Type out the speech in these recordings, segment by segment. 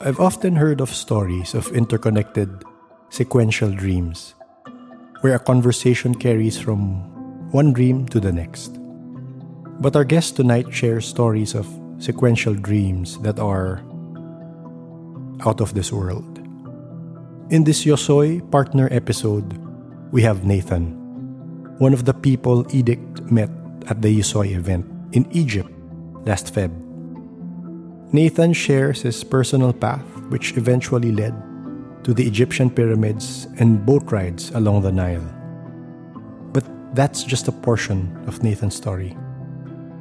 I've often heard of stories of interconnected sequential dreams, where a conversation carries from one dream to the next. But our guest tonight shares stories of sequential dreams that are out of this world. In this Yosoy partner episode, we have Nathan, one of the people Edict met at the Yosoy event in Egypt last Feb. Nathan shares his personal path, which eventually led to the Egyptian pyramids and boat rides along the Nile. But that's just a portion of Nathan's story.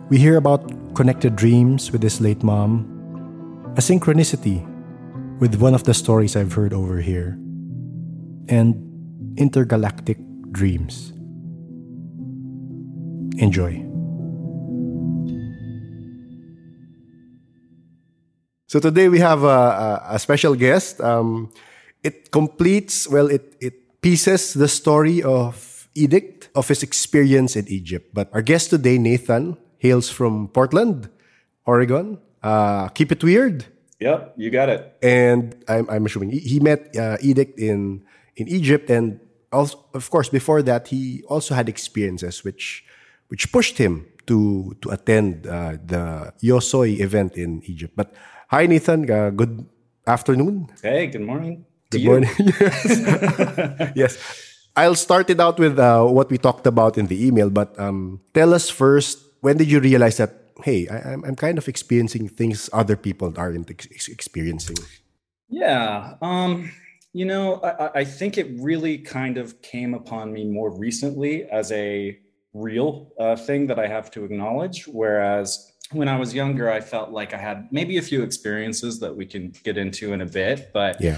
We hear about connected dreams with his late mom, a synchronicity with one of the stories I've heard over here, and intergalactic dreams. Enjoy. So today we have a, a, a special guest. Um, it completes, well, it, it pieces the story of Edict of his experience in Egypt. But our guest today, Nathan, hails from Portland, Oregon. Uh, keep it weird. Yep, you got it. And I'm, I'm assuming he, met uh, Edict in, in Egypt. And also, of course, before that, he also had experiences which, which pushed him to, to attend uh, the Yosoy event in Egypt. But hi, Nathan. Uh, good afternoon. Hey, good morning. Good morning. yes. yes. I'll start it out with uh, what we talked about in the email, but um, tell us first when did you realize that, hey, I, am I'm kind of experiencing things other people aren't ex- experiencing? Yeah. Um, you know, I, I think it really kind of came upon me more recently as a real uh, thing that I have to acknowledge. Whereas when I was younger, I felt like I had maybe a few experiences that we can get into in a bit, but yeah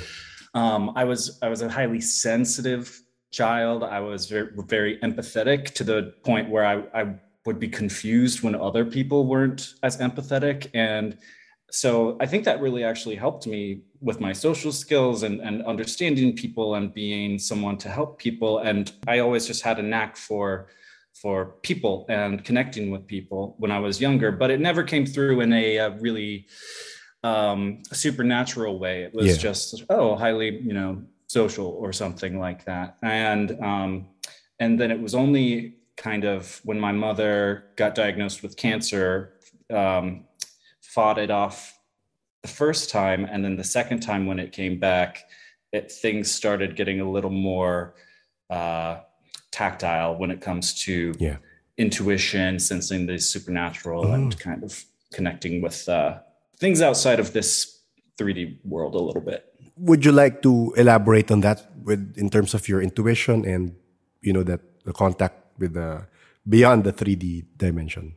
um, I was I was a highly sensitive child. I was very, very empathetic to the point where I, I would be confused when other people weren't as empathetic. And so I think that really actually helped me with my social skills and, and understanding people and being someone to help people. And I always just had a knack for for people and connecting with people when I was younger, but it never came through in a, a really um, supernatural way. It was yeah. just oh, highly you know social or something like that. And um, and then it was only kind of when my mother got diagnosed with cancer, um, fought it off the first time, and then the second time when it came back, it things started getting a little more uh, tactile when it comes to yeah. intuition, sensing the supernatural, mm. and kind of connecting with uh, things outside of this 3D world a little bit. Would you like to elaborate on that with in terms of your intuition and you know that the contact with the beyond the 3D dimension?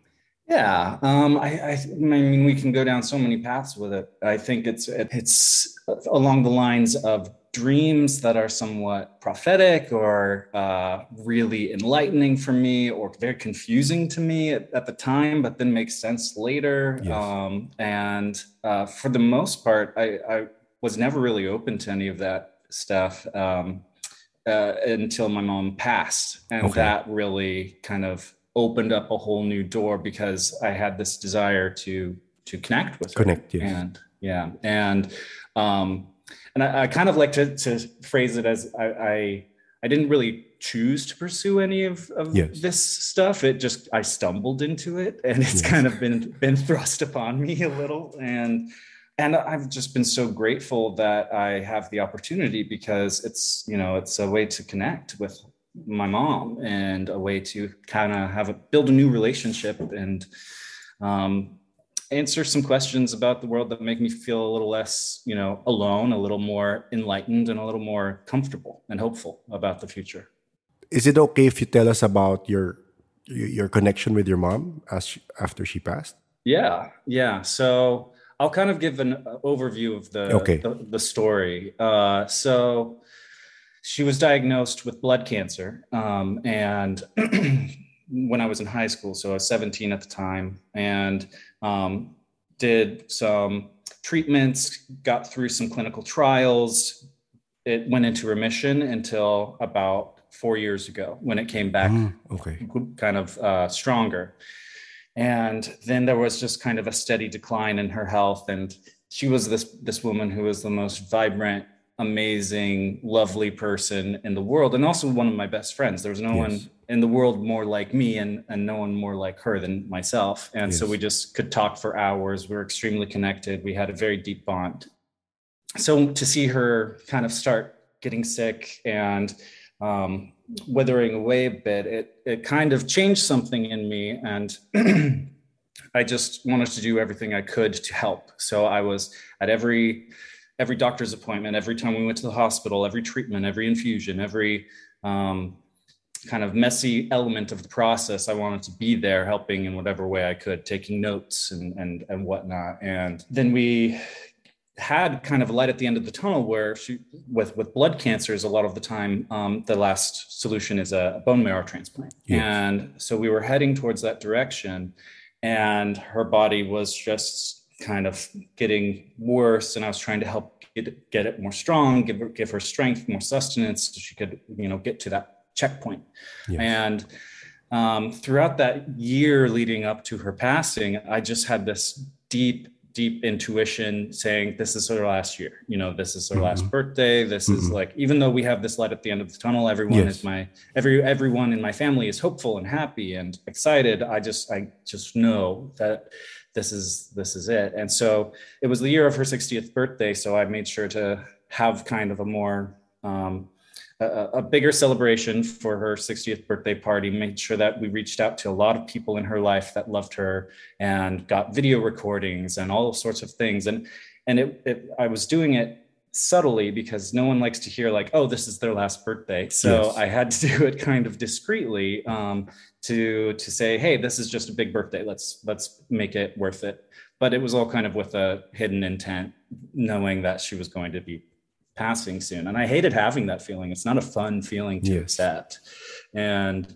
Yeah, um, I, I, I, mean, we can go down so many paths with it. I think it's it's along the lines of dreams that are somewhat prophetic or uh, really enlightening for me or very confusing to me at, at the time, but then makes sense later. Yes. Um, and uh, for the most part, I, I, was never really open to any of that stuff um, uh, until my mom passed. And okay. that really kind of opened up a whole new door because I had this desire to to connect with connect, her. Yes. And yeah. And um, and I, I, kind of like to, to phrase it as I, I, I didn't really choose to pursue any of, of yes. this stuff. It just I stumbled into it, and it's yes. kind of been been thrust upon me a little, and and I've just been so grateful that I have the opportunity because it's you know it's a way to connect with my mom and a way to kind of have a build a new relationship and um, answer some questions about the world that make me feel a little less, you know, alone, a little more enlightened, and a little more comfortable and hopeful about the future. Is it okay if you tell us about your your connection with your mom as she, after she passed? Yeah, yeah. So I'll kind of give an overview of the okay. the, the, story. Uh, so she was diagnosed with blood cancer, um, and when I was in high school, so I was 17 at the time, and um, did some treatments, got through some clinical trials. It went into remission until about four years ago when it came back mm, okay. kind of uh, stronger. And then there was just kind of a steady decline in her health. And she was this this woman who was the most vibrant amazing lovely person in the world and also one of my best friends there was no yes. one in the world more like me and and no one more like her than myself. And yes. so we just could talk for hours. We were extremely connected. We had a very deep bond. So to see her kind of start getting sick and um, withering away a bit it it kind of changed something in me. And I just wanted to do everything I could to help. So I was at every every doctor's appointment, every time we went to the hospital, every treatment, every infusion, every um, kind of messy element of the process. I wanted to be there, helping in whatever way I could, taking notes and and and whatnot. And then we had kind of a light at the end of the tunnel where she, with with blood cancers a lot of the time um, the last solution is a bone marrow transplant yes. and so we were heading towards that direction and her body was just kind of getting worse and i was trying to help get, get it more strong give her, give her strength more sustenance so she could you know get to that checkpoint yes. and um, throughout that year leading up to her passing i just had this deep deep intuition saying this is her last year you know this is her mm-hmm. last birthday this mm-hmm. is like even though we have this light at the end of the tunnel everyone yes. is my every everyone in my family is hopeful and happy and excited i just i just know that this is this is it and so it was the year of her 60th birthday so i made sure to have kind of a more um, a, a, bigger celebration for her 60th birthday party, made sure that we reached out to a lot of people in her life that loved her and got video recordings and all sorts of things. And and it, it I was doing it subtly because no one likes to hear like, oh, this is their last birthday. So yes. I had to do it kind of discreetly um, to to say, hey, this is just a big birthday. Let's let's make it worth it. But it was all kind of with a hidden intent, knowing that she was going to be passing soon. And I hated having that feeling. It's not a fun feeling to yes. accept. And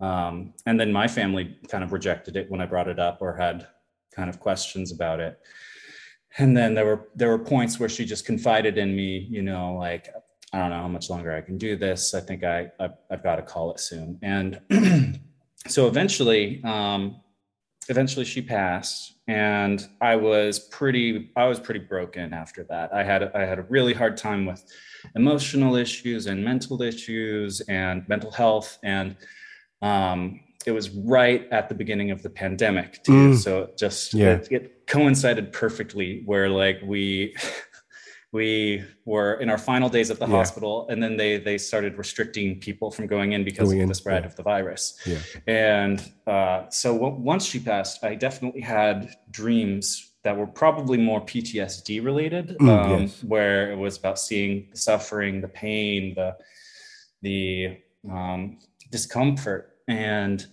um, and then my family kind of rejected it when I brought it up or had kind of questions about it. And then there were there were points where she just confided in me, you know, like I don't know how much longer I can do this. I think I I've, I've got to call it soon. And so eventually, um, eventually she passed and i was pretty i was pretty broken after that i had i had a really hard time with emotional issues and mental issues and mental health and um, it was right at the beginning of the pandemic too mm. so just yeah. it, it coincided perfectly where like we we were in our final days at the yeah. hospital and then they they started restricting people from going in because going of in, the spread yeah. of the virus yeah. and uh, so w- once she passed i definitely had dreams that were probably more ptsd related mm, um, yes. where it was about seeing the suffering the pain the the um, discomfort and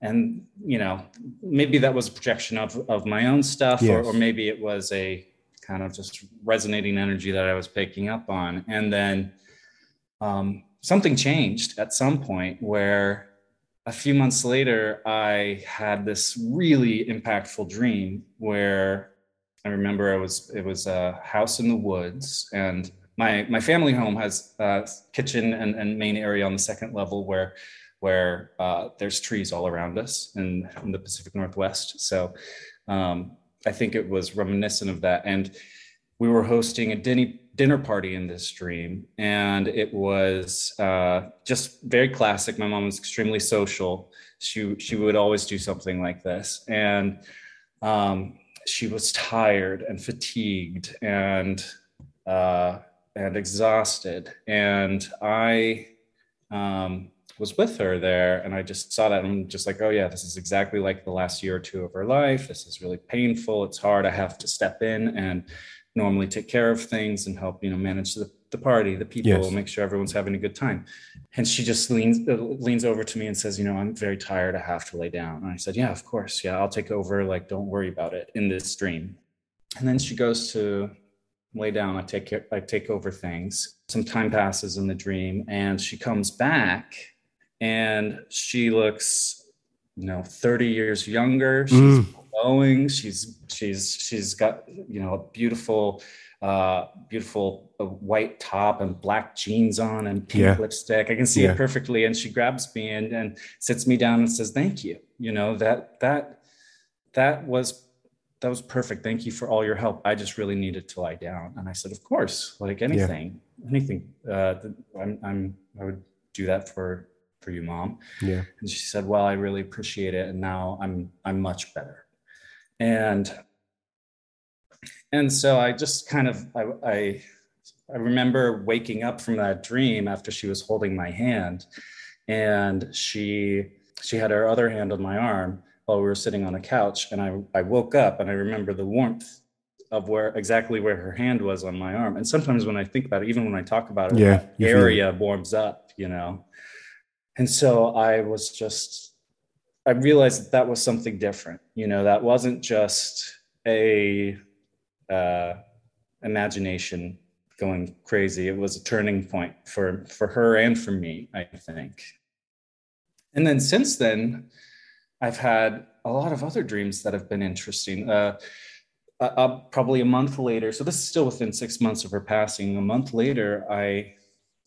and you know maybe that was a projection of of my own stuff yes. or, or maybe it was a kind of just resonating energy that I was picking up on. And then um, something changed at some point where a few months later, I had this really impactful dream where I remember it was it was a house in the woods, and my my family home has a kitchen and, and main area on the second level where where uh, there's trees all around us in, in the Pacific Northwest. So um, I think it was reminiscent of that. And we were hosting a dinner party in this dream, and it was uh, just very classic. My mom was extremely social. She she would always do something like this, and um, she was tired and fatigued and uh, and exhausted, and I. Um, was with her there and I just saw that and I'm just like, oh yeah, this is exactly like the last year or two of her life. This is really painful. It's hard. I have to step in and normally take care of things and help, you know, manage the, the party, the people, yes. make sure everyone's having a good time. And she just leans uh, leans over to me and says, you know, I'm very tired. I have to lay down. And I said, yeah, of course. Yeah, I'll take over. Like, don't worry about it in this dream. And then she goes to lay down. I take care, I take over things. Some time passes in the dream and she comes back and she looks you know 30 years younger she's mm. glowing she's she's she's got you know a beautiful uh beautiful uh, white top and black jeans on and pink yeah. lipstick i can see yeah. it perfectly and she grabs me and and sits me down and says thank you you know that that that was that was perfect. Thank you for all your help. I just really needed to lie down. And I said, of course, like anything, yeah. anything. Uh, I'm, I'm, I would do that for, for you, mom. Yeah. And she said, well, I really appreciate it. And now I'm, I'm much better. And, and so I just kind of, I, I, I remember waking up from that dream after she was holding my hand and she, she had her other hand on my arm while we were sitting on a couch and I, I woke up and I remember the warmth of where exactly where her hand was on my arm. And sometimes when I think about it, even when I talk about it, yeah, area warms up, you know? And so I was just, I realized that that was something different, you know, that wasn't just a uh, imagination going crazy. It was a turning point for, for her and for me, I think. And then since then, I've had a lot of other dreams that have been interesting. Uh, uh, uh, probably a month later, so this is still within six months of her passing. A month later, I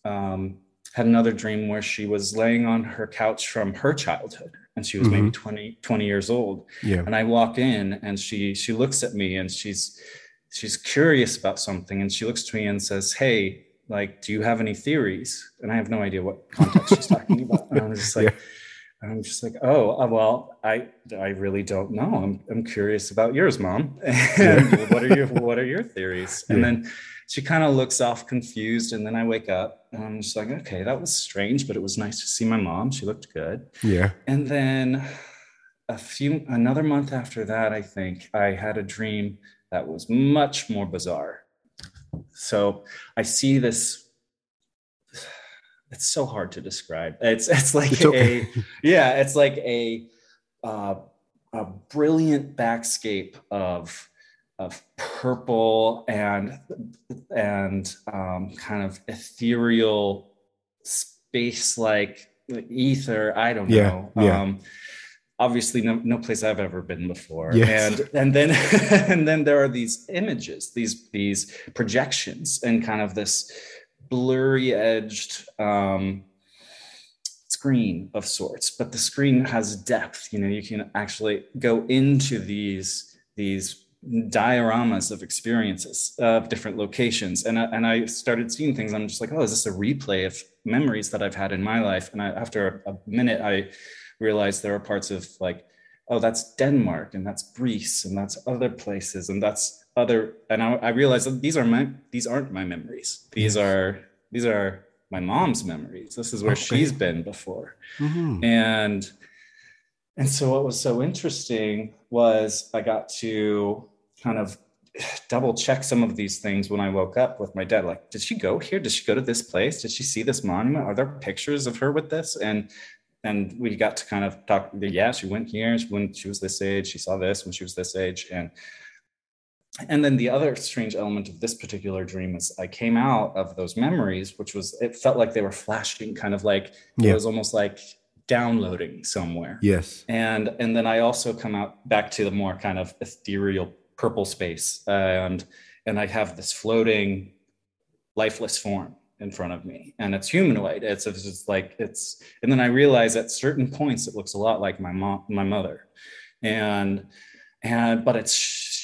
um, had another dream where she was laying on her couch from her childhood, and she was mm-hmm. maybe 20, 20 years old. Yeah. And I walk in, and she she looks at me, and she's she's curious about something, and she looks to me and says, "Hey, like, do you have any theories?" And I have no idea what context she's talking about. And I'm just like. Yeah I'm just like, oh, uh, well, I I really don't know. I'm I'm curious about yours, mom. And yeah. what are your what are your theories? And yeah. then she kind of looks off confused, and then I wake up and I'm just like, okay, that was strange, but it was nice to see my mom. She looked good. Yeah. And then a few another month after that, I think I had a dream that was much more bizarre. So I see this it's so hard to describe. It's it's like it's okay. a yeah, it's like a uh, a brilliant backscape of of purple and and um, kind of ethereal space like ether. I don't yeah, know. Yeah. Um, obviously no, no place I've ever been before. Yes. And and then and then there are these images, these these projections and kind of this blurry edged um, screen of sorts, but the screen has depth. You know, you can actually go into these these dioramas of experiences of different locations, and I, and I started seeing things. I'm just like, oh, is this a replay of memories that I've had in my life? And I, after a, a minute, I realized there are parts of like oh that's denmark and that's greece and that's other places and that's other and I, I realized that these are my these aren't my memories. These are these are my mom's memories. This is where okay. she's been before. Mm-hmm. and and so what was so interesting was i got to kind of double check some of these things when i woke up with my dad like did she go here? Did she go to this place? Did she see this monument? Are there pictures of her with this? And and we got to kind of talk yeah she went here. When she was this age she saw this. When she was this age and and then the other strange element of this particular dream is I came out of those memories, which was it felt like they were flashing, kind of like yeah. it was almost like downloading somewhere. Yes. And and then I also come out back to the more kind of ethereal purple space, and and I have this floating, lifeless form in front of me, and it's humanoid. It's, it's just like it's, and then I realize at certain points it looks a lot like my mom, my mother, and and but it's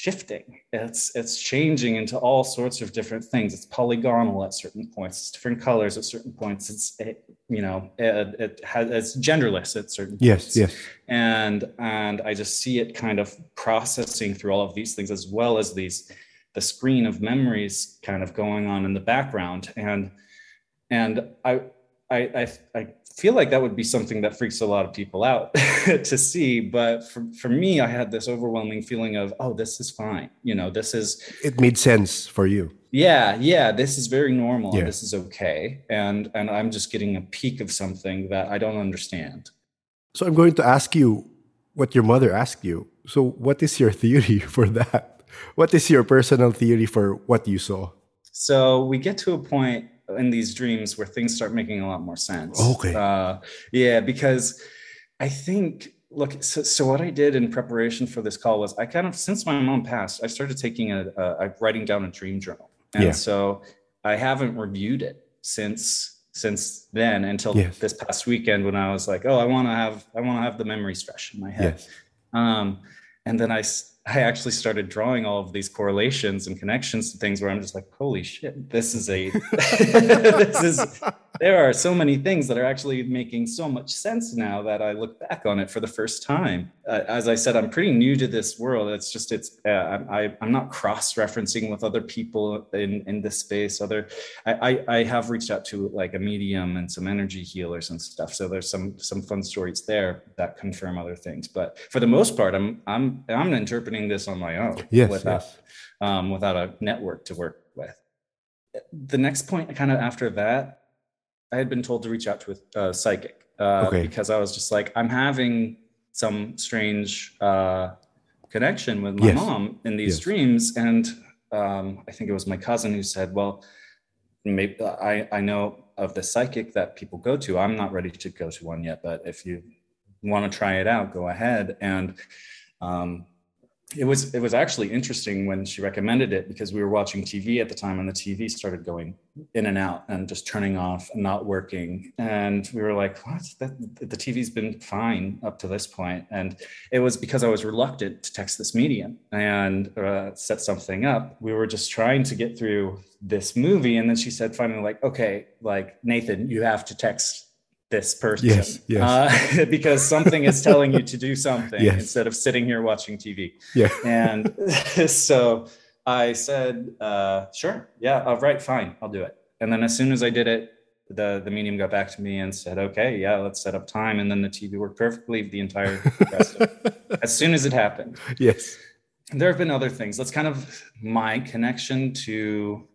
shifting. It's it's changing into all sorts of different things. It's polygonal at certain points. It's different colors at certain points. It's it, you know it, it has it's genderless at certain yes points. yes. And and i just see it kind of processing through all of these things as well as these the screen of memories kind of going on in the background. And and i i i, I feel like that would be something that freaks a lot of people out to see but for, for me i had this overwhelming feeling of oh this is fine you know this is it made sense for you. Yeah yeah this is very normal yeah. this is okay and and i'm just getting a peek of something that i don't understand. So i'm going to ask you what your mother asked you. So what is your theory for that? What is your personal theory for what you saw? So we get to a point in these dreams where things start making a lot more sense. Okay. Uh, yeah, because I think look. So, so, what I did in preparation for this call was I kind of since my mom passed, I started taking a, a, a writing down a dream journal, and yeah. so I haven't reviewed it since since then until yes. this past weekend when I was like, oh, I want to have I want to have the memories fresh in my head. Yes. Um, and then I I actually started drawing all of these correlations and connections to things where I'm just like, holy shit, this is a this is there are so many things that are actually making so much sense now that I look back on it for the first time. Uh, as I said, I'm pretty new to this world. It's just it's uh, I I'm not cross referencing with other people in in this space. Other I, I I have reached out to like a medium and some energy healers and stuff. So there's some some fun stories there that confirm other things. But for the most part, I'm I'm I'm this on my own. Yes. Without yes. um, without a network to work with. The next point, kind of after that, I had been told to reach out to a psychic uh, okay. because I was just like, I'm having some strange uh, connection with my yes. mom in these yes. dreams, and um, I think it was my cousin who said, "Well, maybe I I know of the psychic that people go to. I'm not ready to go to one yet, but if you want to try it out, go ahead." And um, it was it was actually interesting when she recommended it because we were watching TV at the time and the TV started going in and out and just turning off and not working. And we were like what? That, the TV's been fine up to this point. And it was because I was reluctant to text this medium and uh, set something up. We were just trying to get through this movie and then she said finally like okay like Nathan you have to text this person yes, yes. Uh, because something is telling you to do something yes. instead of sitting here watching tv yeah and so i said uh, sure yeah all right fine i'll do it and then as soon as i did it the the medium got back to me and said okay yeah let's set up time and then the tv worked perfectly the entire rest of it. as soon as it happened yes there have been other things that's kind of my connection to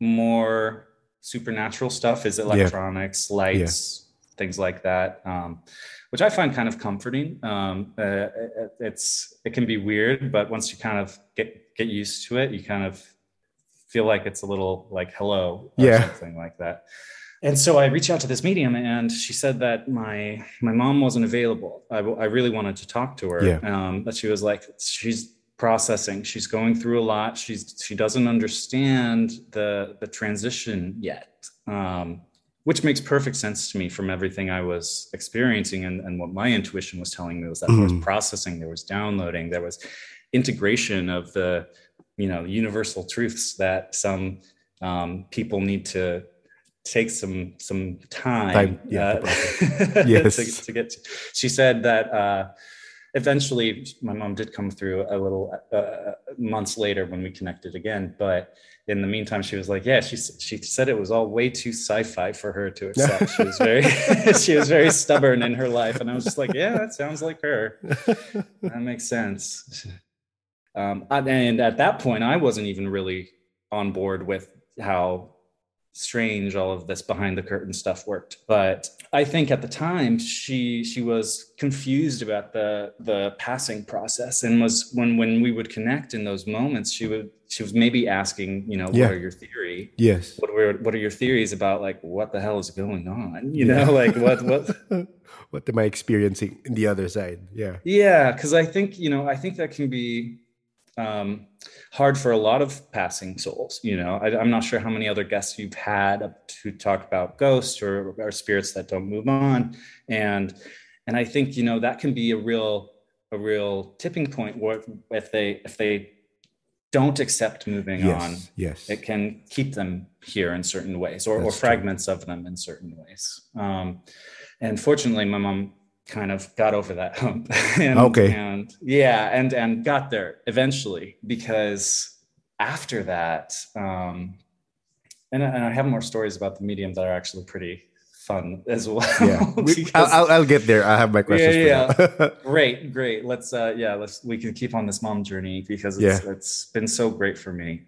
more supernatural stuff is electronics yeah. lights yeah things like that, um, which I find kind of comforting. Um, uh, it's it can be weird, but once you kind of get get used to it, you kind of feel like it's a little like hello, yeah, something like that. And so I reached out to this medium, and she said that my my mom wasn't available. I, I really wanted to talk to her, yeah. um, but she was like, she's processing. She's going through a lot. She's she doesn't understand the the transition yet. Um, which makes perfect sense to me from everything I was experiencing and, and what my intuition was telling me was that mm. there was mm-hmm. processing, there was downloading, there was integration of the you know universal truths that some um, people need to take some some time, time yeah, uh, yes. to, to, get to. She said that uh, eventually my mom did come through a little uh, months later when we connected again but in the meantime she was like yeah she she said it was all way too sci-fi for her to accept. She was very she was very stubborn in her life and i was just like yeah that sounds like her. That makes sense. Um, and at that point i wasn't even really on board with how strange all of this behind the curtain stuff worked but i think at the time she she was confused about the the passing process and was when when we would connect in those moments she would she was maybe asking you know yeah. what are your theory? Yes. What were what are your theories about like what the hell is going on? You yeah. know like what what what am i experiencing in the other side? Yeah. Yeah because i think you know i think that can be um, hard for a lot of passing souls. You know, I, am not sure how many other guests you've had to talk about ghosts or, or spirits that don't move on, and and I think you know that can be a real a real tipping point where if they if they don't accept moving yes, on, yes, it can keep them here in certain ways or, or fragments true. of them in certain ways. Um, and fortunately, my mom kind of got over that hump. and, okay. And yeah, and and got there eventually because after that, um, and, and I have more stories about the medium that are actually pretty fun as well. Yeah, we, I'll, I'll get there. I have my questions. Yeah, yeah. great, great. Let's uh, yeah, let's we can keep on this mom journey because it's, yeah. it's been so great for me.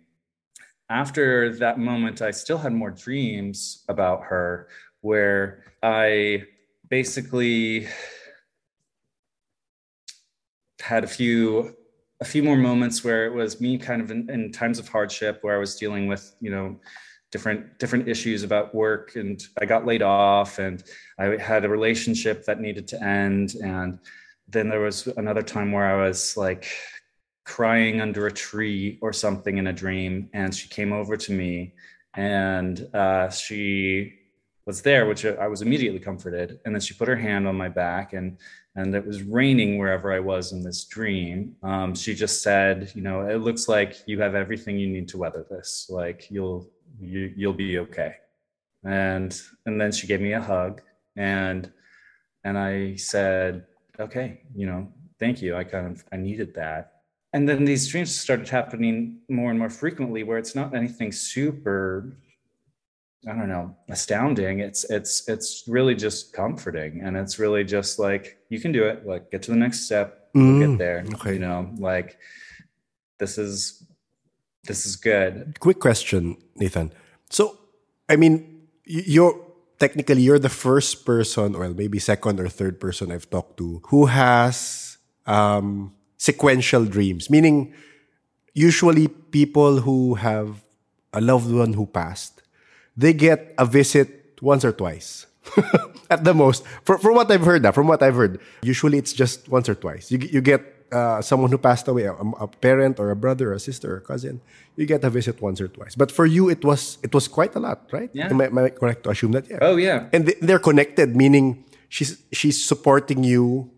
After that moment, I still had more dreams about her where I basically had a few a few more moments where it was me kind of in, in, times of hardship where I was dealing with, you know, different different issues about work and I got laid off and I had a relationship that needed to end. And then there was another time where I was like crying under a tree or something in a dream and she came over to me and uh, she was there, which I was immediately comforted. And then she put her hand on my back and and it was raining wherever I was in this dream. Um, she just said, you know, it looks like you have everything you need to weather this. Like you'll you you'll be okay. And and then she gave me a hug and and I said, okay, you know, thank you. I kind of I needed that. And then these dreams started happening more and more frequently where it's not anything super I don't know, astounding. It's it's it's really just comforting, and it's really just like you can do it. Like get to the next step, mm, get there. Okay. You know, like this is this is good. Quick question, Nathan. So, I mean, you're technically you're the first person, or maybe second or third person I've talked to who has um, sequential dreams. Meaning, usually people who have a loved one who passed they get a visit once or twice. At the most, for, from what I've heard, uh, from what I've heard, usually it's just once or twice. You, you get uh, someone who passed away, a, a, parent or a brother or a sister or a cousin, you get a visit once or twice. But for you, it was it was quite a lot, right? Yeah. Am I, am I correct to assume that? Yeah. Oh yeah. And they, are connected, meaning she's she's supporting you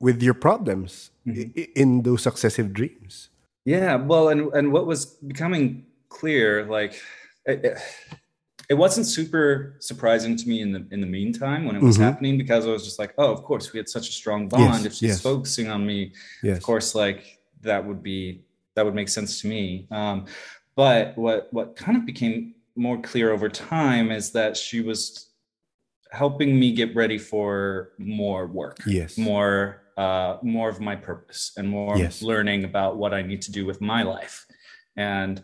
with your problems mm-hmm. in those successive dreams. Yeah. Well, and and what was becoming clear, like. It, it, it wasn't super surprising to me in the in the meantime when it was mm-hmm. happening because I was just like, oh, of course, we had such a strong bond. Yes, if she's yes. focusing on me, yes. of course, like that would be that would make sense to me. Um, but what what kind of became more clear over time is that she was helping me get ready for more work, yes, more uh, more of my purpose and more learning about what I need to do with my life, and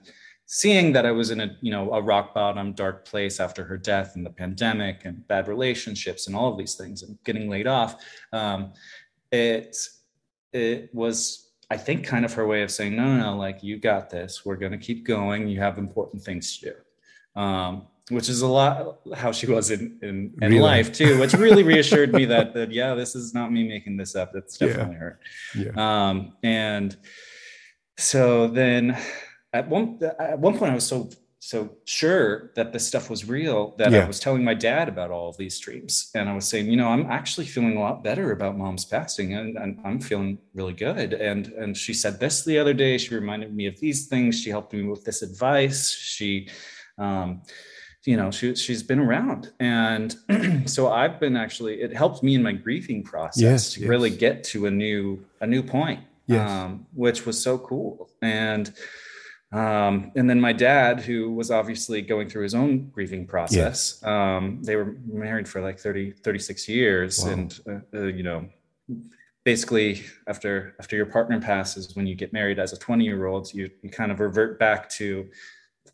seeing that I was in a you know a rock bottom dark place after her death and the pandemic and bad relationships and all of these things and getting laid off, um, it it was I think kind of her way of saying no no no like you got this we're gonna keep going you have important things to do. Um, which is a lot how she was in in, in really? life too, which really reassured me that that yeah, this is not me making this up. It's definitely yeah. her. Yeah. Um, and so then at one at one point I was so so sure that this stuff was real that yeah. I was telling my dad about all of these dreams. And I was saying, you know, I'm actually feeling a lot better about mom's passing and, and, I'm feeling really good. And and she said this the other day. She reminded me of these things. She helped me with this advice. She um, you know, she she's been around. And so I've been actually it helped me in my grieving process yes, to yes. really get to a new a new point. Yes. Um, which was so cool. And um, and then my dad, who was obviously going through his own grieving process, yes. um, they were married for like 30, 36 years. Wow. And, uh, uh, you know, basically after, after your partner passes, when you get married as a 20 year old, you, you kind of revert back to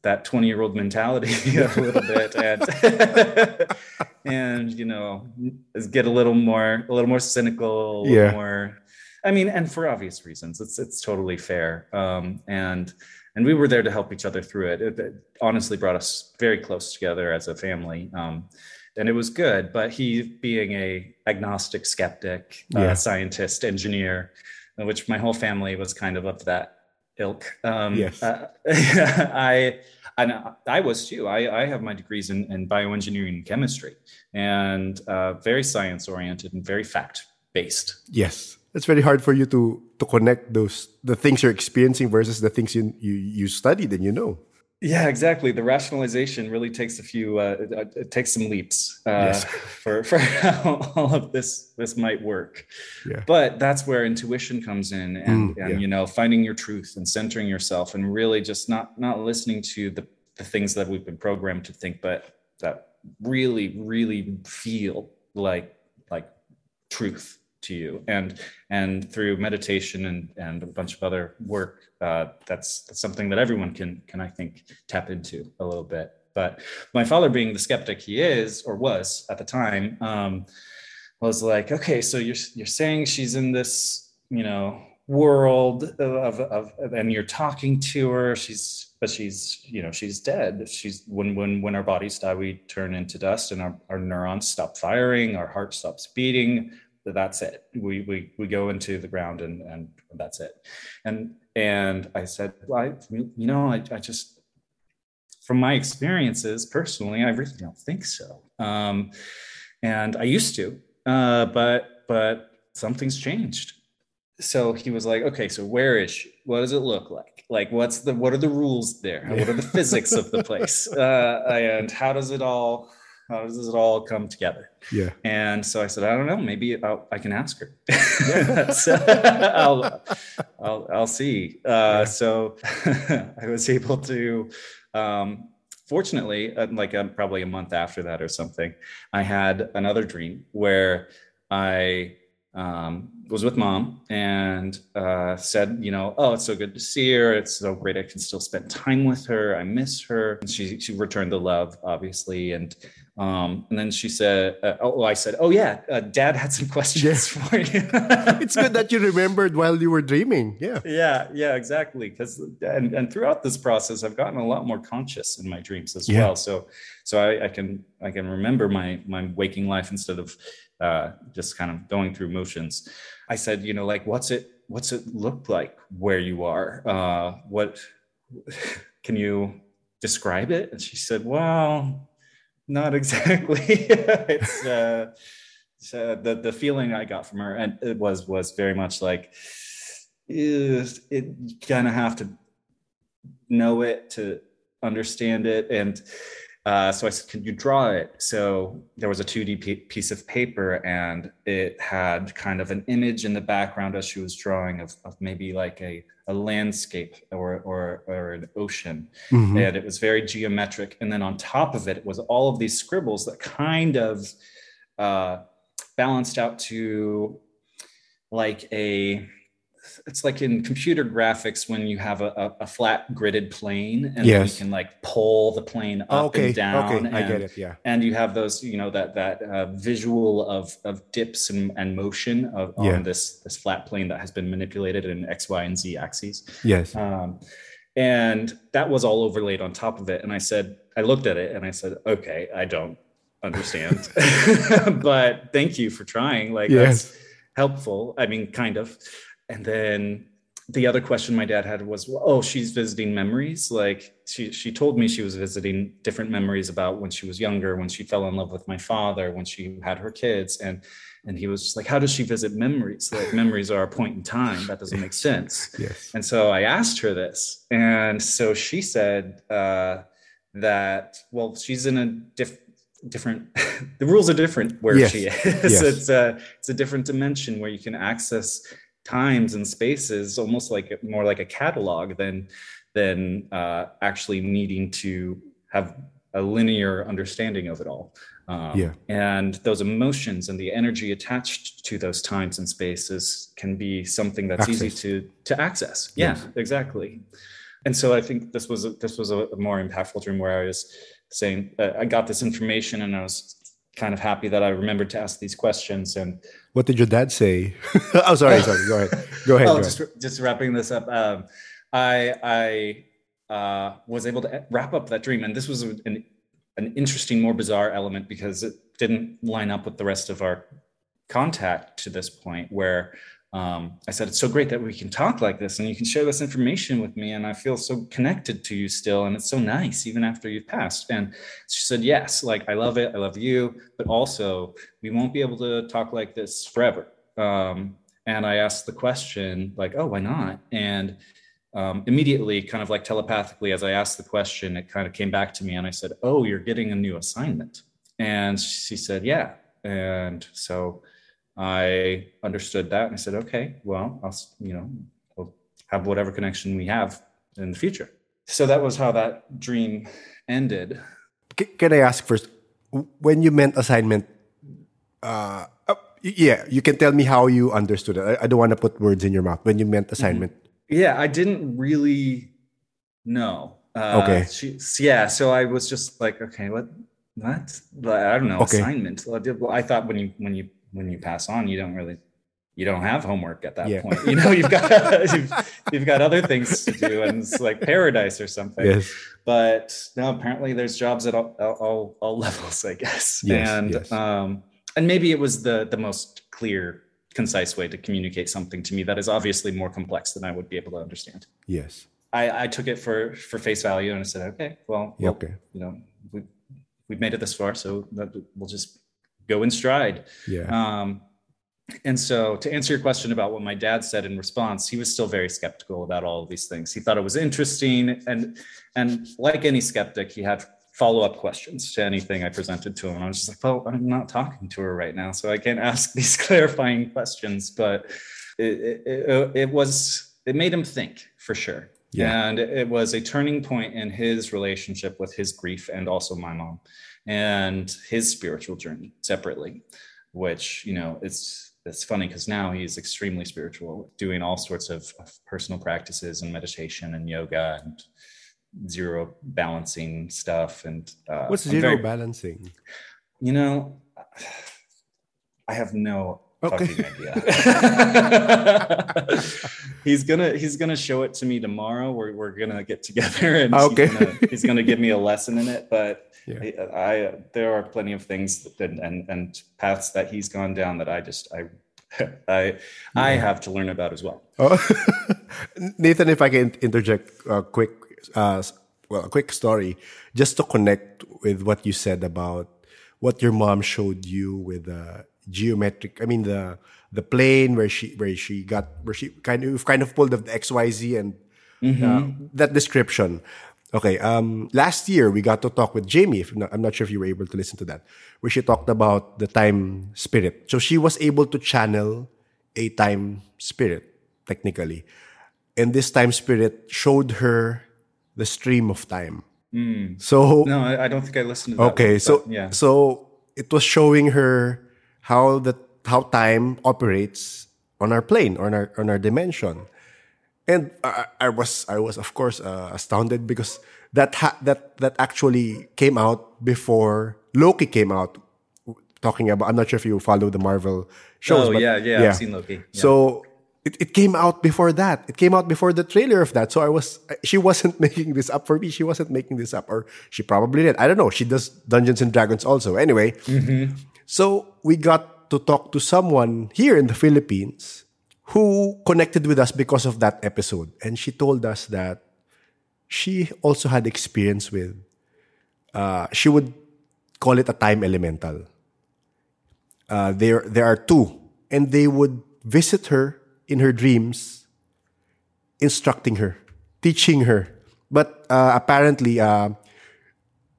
that 20 year old mentality a little bit and, and, you know, get a little more, a little more cynical, a little yeah. more, I mean, and for obvious reasons, it's, it's totally fair. Um, and, and we were there to help each other through it. It, it honestly brought us very close together as a family. Um, and it was good, but he being a agnostic skeptic, uh, yeah. uh, scientist, engineer, which my whole family was kind of of that ilk. Um, yes. Uh, I, I, I was too. I, I have my degrees in, in bioengineering and chemistry and uh, very science oriented and very fact based. Yes it's very hard for you to to connect those the things you're experiencing versus the things you you, you studied and you know yeah exactly the rationalization really takes a few uh, it, it takes some leaps uh, yes. for for how all of this this might work yeah. but that's where intuition comes in and, mm, and yeah. you know finding your truth and centering yourself and really just not not listening to the the things that we've been programmed to think but that really really feel like like truth to you. And and through meditation and and a bunch of other work uh, that's that's something that everyone can can i think tap into a little bit. But my father being the skeptic he is or was at the time um, was like okay so you're you're saying she's in this you know world of, of, of and you're talking to her. She's but she's you know she's dead. She's when when when our bodies die we turn into dust and our, our neurons stop firing our heart stops beating that's it. We we we go into the ground and and that's it. And and I said, well, I, you know, I, I just from my experiences personally, I really don't think so. Um, and I used to, uh, but but something's changed. So he was like, okay, so where is she? What does it look like? Like, what's the what are the rules there? What are the physics of the place? Uh, and how does it all how does it all come together? Yeah. And so I said, I don't know. Maybe I'll, i can ask her. so, I'll, I'll, I'll see. Uh, yeah. So I was able to, um, fortunately, uh, like um, probably a month after that or something, I had another dream where I um, was with mom and uh, said, you know, oh, it's so good to see her. It's so great I can still spend time with her. I miss her. And she she returned the love, obviously, and um, and then she said, uh, oh, I said, oh yeah, uh, Dad had some questions yeah. for you. it's good that you remembered while you were dreaming. Yeah, yeah, yeah, exactly. Because and and throughout this process, I've gotten a lot more conscious in my dreams as yeah. well. So so I, I can I can remember my my waking life instead of uh, just kind of going through motions. I said, you know, like, what's it, what's it look like where you are? Uh, what can you describe it? And she said, well, not exactly. it's, uh, so the the feeling I got from her, and it was was very much like, is it kind of have to know it to understand it, and uh, so I said, "Can you draw it?" So there was a 2D p- piece of paper, and it had kind of an image in the background as she was drawing of, of maybe like a, a landscape or, or, or an ocean, mm-hmm. and it was very geometric. And then on top of it was all of these scribbles that kind of uh, balanced out to like a it's like in computer graphics when you have a, a, flat gridded plane and yes. you can like pull the plane up okay. and down. Okay, and, I get it. Yeah, and you have those, you know, that that uh, visual of of dips and, and motion of, yeah. on this this flat plane that has been manipulated in X, Y, and Z axes. Yes. Um, and that was all overlaid on top of it. And I said, I looked at it and I said, okay, I don't understand, but thank you for trying. Like yes. that's helpful. I mean, kind of and then the other question my dad had was oh she's visiting memories? Like she she told me she was visiting different memories about when she was younger when she fell in love with my father when she had her kids. And and he was just like how does she visit memories? Like memories are a point in time. That doesn't make sense. Yes. And so i asked her this. And so she said uh, that well she's in a diff- different the rules are different where yes. she is. Yes. it's a it's a different dimension where you can access times and spaces almost like more like a catalog than than uh, actually needing to have a linear understanding of it all um, yeah and those emotions and the energy attached to those times and spaces can be something that's access. easy to to access yeah yes. exactly and so i think this was a, this was a, more impactful dream where i was saying uh, i got this information and i was kind of happy that i remembered to ask these questions and what did your dad say? oh, sorry, sorry. Go ahead. Go ahead. oh, go just, ahead. just wrapping this up. Um, I I uh, was able to wrap up that dream, and this was an an interesting, more bizarre element because it didn't line up with the rest of our contact to this point, where um, I said, It's so great that we can talk like this and you can share this information with me. And I feel so connected to you still. And it's so nice, even after you've passed. And she said, Yes, like I love it. I love you. But also, we won't be able to talk like this forever. Um, and I asked the question, like, Oh, why not? And um, immediately, kind of like telepathically, as I asked the question, it kind of came back to me. And I said, Oh, you're getting a new assignment. And she said, Yeah. And so, I understood that and I said, okay, well, I'll, you know, we'll have whatever connection we have in the future. So that was how that dream ended. Can I ask first, when you meant assignment, uh, uh, yeah, you can tell me how you understood it. I, I, don't want to put words in your mouth. When you meant assignment, mm-hmm. yeah, I didn't really know. Uh, okay. She, yeah, so I was just like, okay, what, what? I don't know. Okay. Assignment. I thought when you when you when you pass on, you don't really you don't have homework at that yeah. point. You know, you've got you've, you've, got other things to do, and it's like paradise or something. Yes. But no, apparently there's jobs at all, all, all levels, I guess. Yes, and yes. um, and maybe it was the the most clear, concise way to communicate something to me that is obviously more complex than I would be able to understand. Yes. I, I took it for for face value and I said, okay, well, well okay. you know, we, we've made it this far, so we'll just go in stride. Yeah. Um, and so to answer your question about what my dad said in response he was still very skeptical about all of these things he thought it was interesting and and like any skeptic he had follow-up questions to anything i presented to him i was just like well i'm not talking to her right now so i can't ask these clarifying questions but it, it, it was it made him think for sure yeah. and it was a turning point in his relationship with his grief and also my mom and his spiritual journey separately which you know it's it's funny because now he's extremely spiritual, doing all sorts of, of, personal practices and meditation and yoga and zero balancing stuff. And uh, what's zero very, balancing? You know, I have no okay. fucking idea. he's gonna he's gonna show it to me tomorrow. We're we're gonna get together and okay. he's, gonna, he's gonna give me a lesson in it. But yeah. I, I, there are plenty of things that, and and paths that he's gone down that I just I I yeah. I have to learn about as well. Oh. Nathan, if I can interject a quick uh, well a quick story just to connect with what you said about what your mom showed you with the geometric. I mean the the plane where she where she got where she kind of kind of pulled the X Y Z and mm-hmm. uh, that description. Okay. Um, last year we got to talk with Jamie. Not, I'm not sure if you were able to listen to that, where she talked about the time spirit. So she was able to channel a time spirit technically, and this time spirit showed her the stream of time. Mm. So no, I don't think I listened. to that Okay, so yeah, so it was showing her how the how time operates on our plane on our on our dimension. And I, I was I was of course uh, astounded because that ha- that that actually came out before Loki came out talking about I'm not sure if you follow the Marvel shows oh but, yeah, yeah, yeah. I've seen Loki. Yeah. so it, it came out before that. It came out before the trailer of that. So I was she wasn't making this up for me. She wasn't making this up or she probably did. I don't know. She does Dungeons and Dragons also. Anyway mm-hmm. So we got to talk to someone here in the Philippines who connected with us because of that episode. And she told us that she also had experience with, uh, she would call it a time elemental. Uh, there, there are two, and they would visit her in her dreams, instructing her, teaching her. But uh, apparently, uh,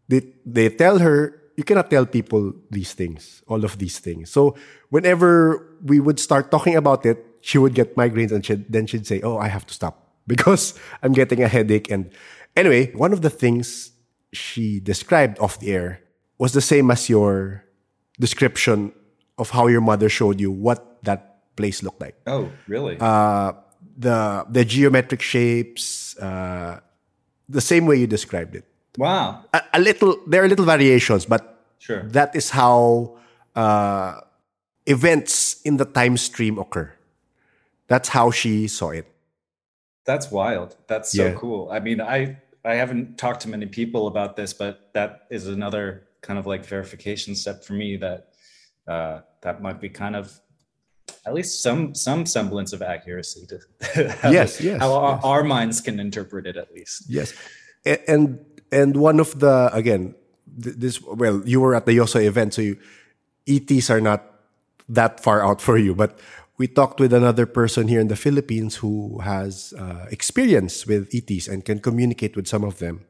they, they tell her, you cannot tell people these things, all of these things. So whenever we would start talking about it, she would get migraines and she'd, then she'd say, Oh, I have to stop because I'm getting a headache. And anyway, one of the things she described off the air was the same as your description of how your mother showed you what that place looked like. Oh, really? Uh, the the geometric shapes, uh, the same way you described it. Wow. A, a, little, there are little variations, but sure. that is how uh, events in the time stream occur. That's how she saw it. That's wild. That's so yeah. cool. I mean, I I haven't talked to many people about this, but that is another kind of like verification step for me that uh, that might be kind of at least some some semblance of accuracy to yes, yes, how yes. Our, our minds can interpret it at least. Yes, and and one of the again this well you were at the Yoso event, so you ETs are not that far out for you, but we talked with another person here in the Philippines who has uh, experience with ETs and can communicate with some of them.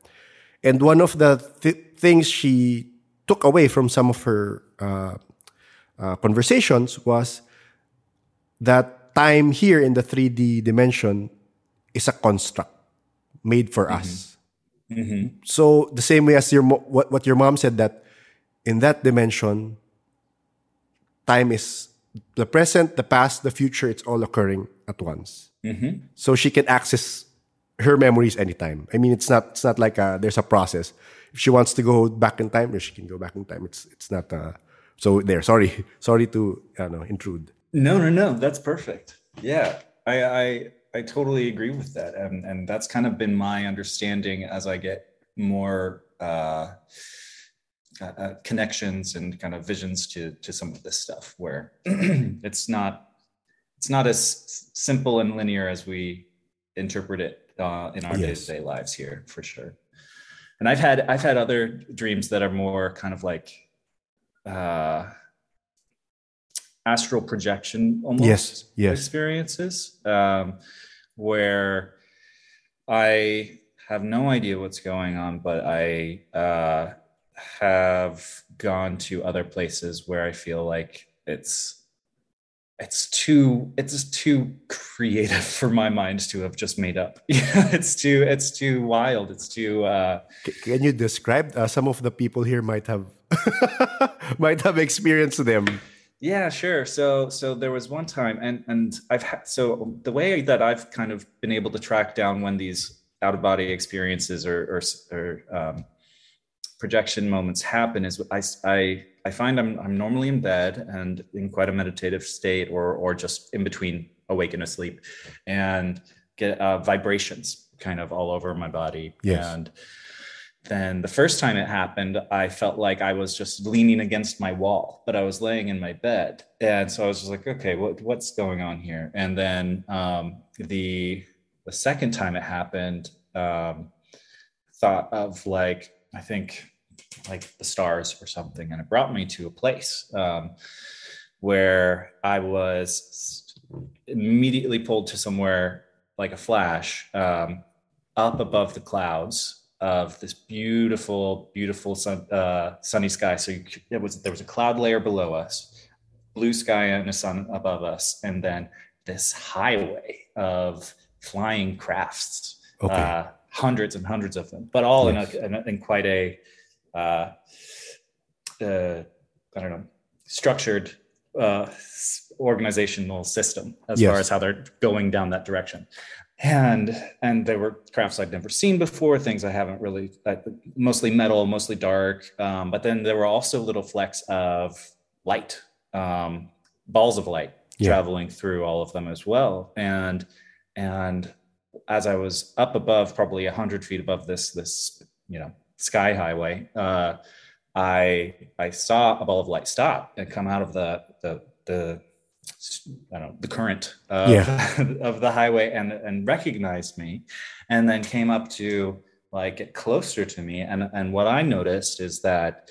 And one of the th- things she took away from some of her uh, uh, conversations was that time here in the 3D dimension is a construct made for mm-hmm. us. Mm-hmm. So the same way as your what, what your mom said that in that dimension, time is the present, the past, the future, it's all occurring at once. Mm-hmm. So she can access her memories anytime. I mean, it's not it's not like a, there's a process. If she wants to go back in time, she can go back in time. It's it's not. Uh, so there. Sorry, sorry to uh, know, intrude. No, no, no. That's perfect. Yeah, I I I totally agree with that, and and that's kind of been my understanding as I get more. Uh, uh, uh, connections and kind of visions to to some of this stuff where it's not it's not as simple and linear as we interpret it uh, in our yes. day-to-day lives here for sure and I've had I've had other dreams that are more kind of like uh, astral projection almost Yes, yes. experiences um, where I have no idea what's going on, but I uh, have gone to other places where I feel like it's it's too it's just too creative for my mind to have just made up. Yeah, it's too it's too wild. It's too uh, Can you describe uh, some of the people here might have might have experienced them? Yeah, sure. So so there was one time and and I've had so the way that I've kind of been able to track down when these out of body experiences or or, or um, projection moments happen is I, I I find I'm I'm normally in bed and in quite a meditative state or or just in between awake and asleep and get uh, vibrations kind of all over my body Yes. and then the first time it happened i felt like i was just leaning against my wall but i was laying in my bed. And so i was just like okay what, what's going on here? And then um, the the second time it happened um, thought of like i think like the stars or something and it brought me to a place um, where i was immediately pulled to somewhere like a flash um, up above the clouds of this beautiful, beautiful sun, uh, sunny sky. So you, it was there was a cloud layer below us, blue sky and a sun above us, and then this highway of flying crafts, Okay. uh, hundreds and hundreds of them, but all in, a, in, in quite a, uh, uh, I don't know, structured uh, organizational system as Yes. far as how they're going down that direction and and there were crafts I'd never seen before, things I haven't really, mostly metal, mostly dark. Um, but then there were also little flecks of light, um, balls of light Yeah. traveling through all of them as well. And and as I was up above, probably a hundred feet above this this you know sky highway, uh, I I saw a ball of light stop and come out of the the the I don't know the current of, of the highway and and recognized me, and then came up to like get closer to me. And and what I noticed is that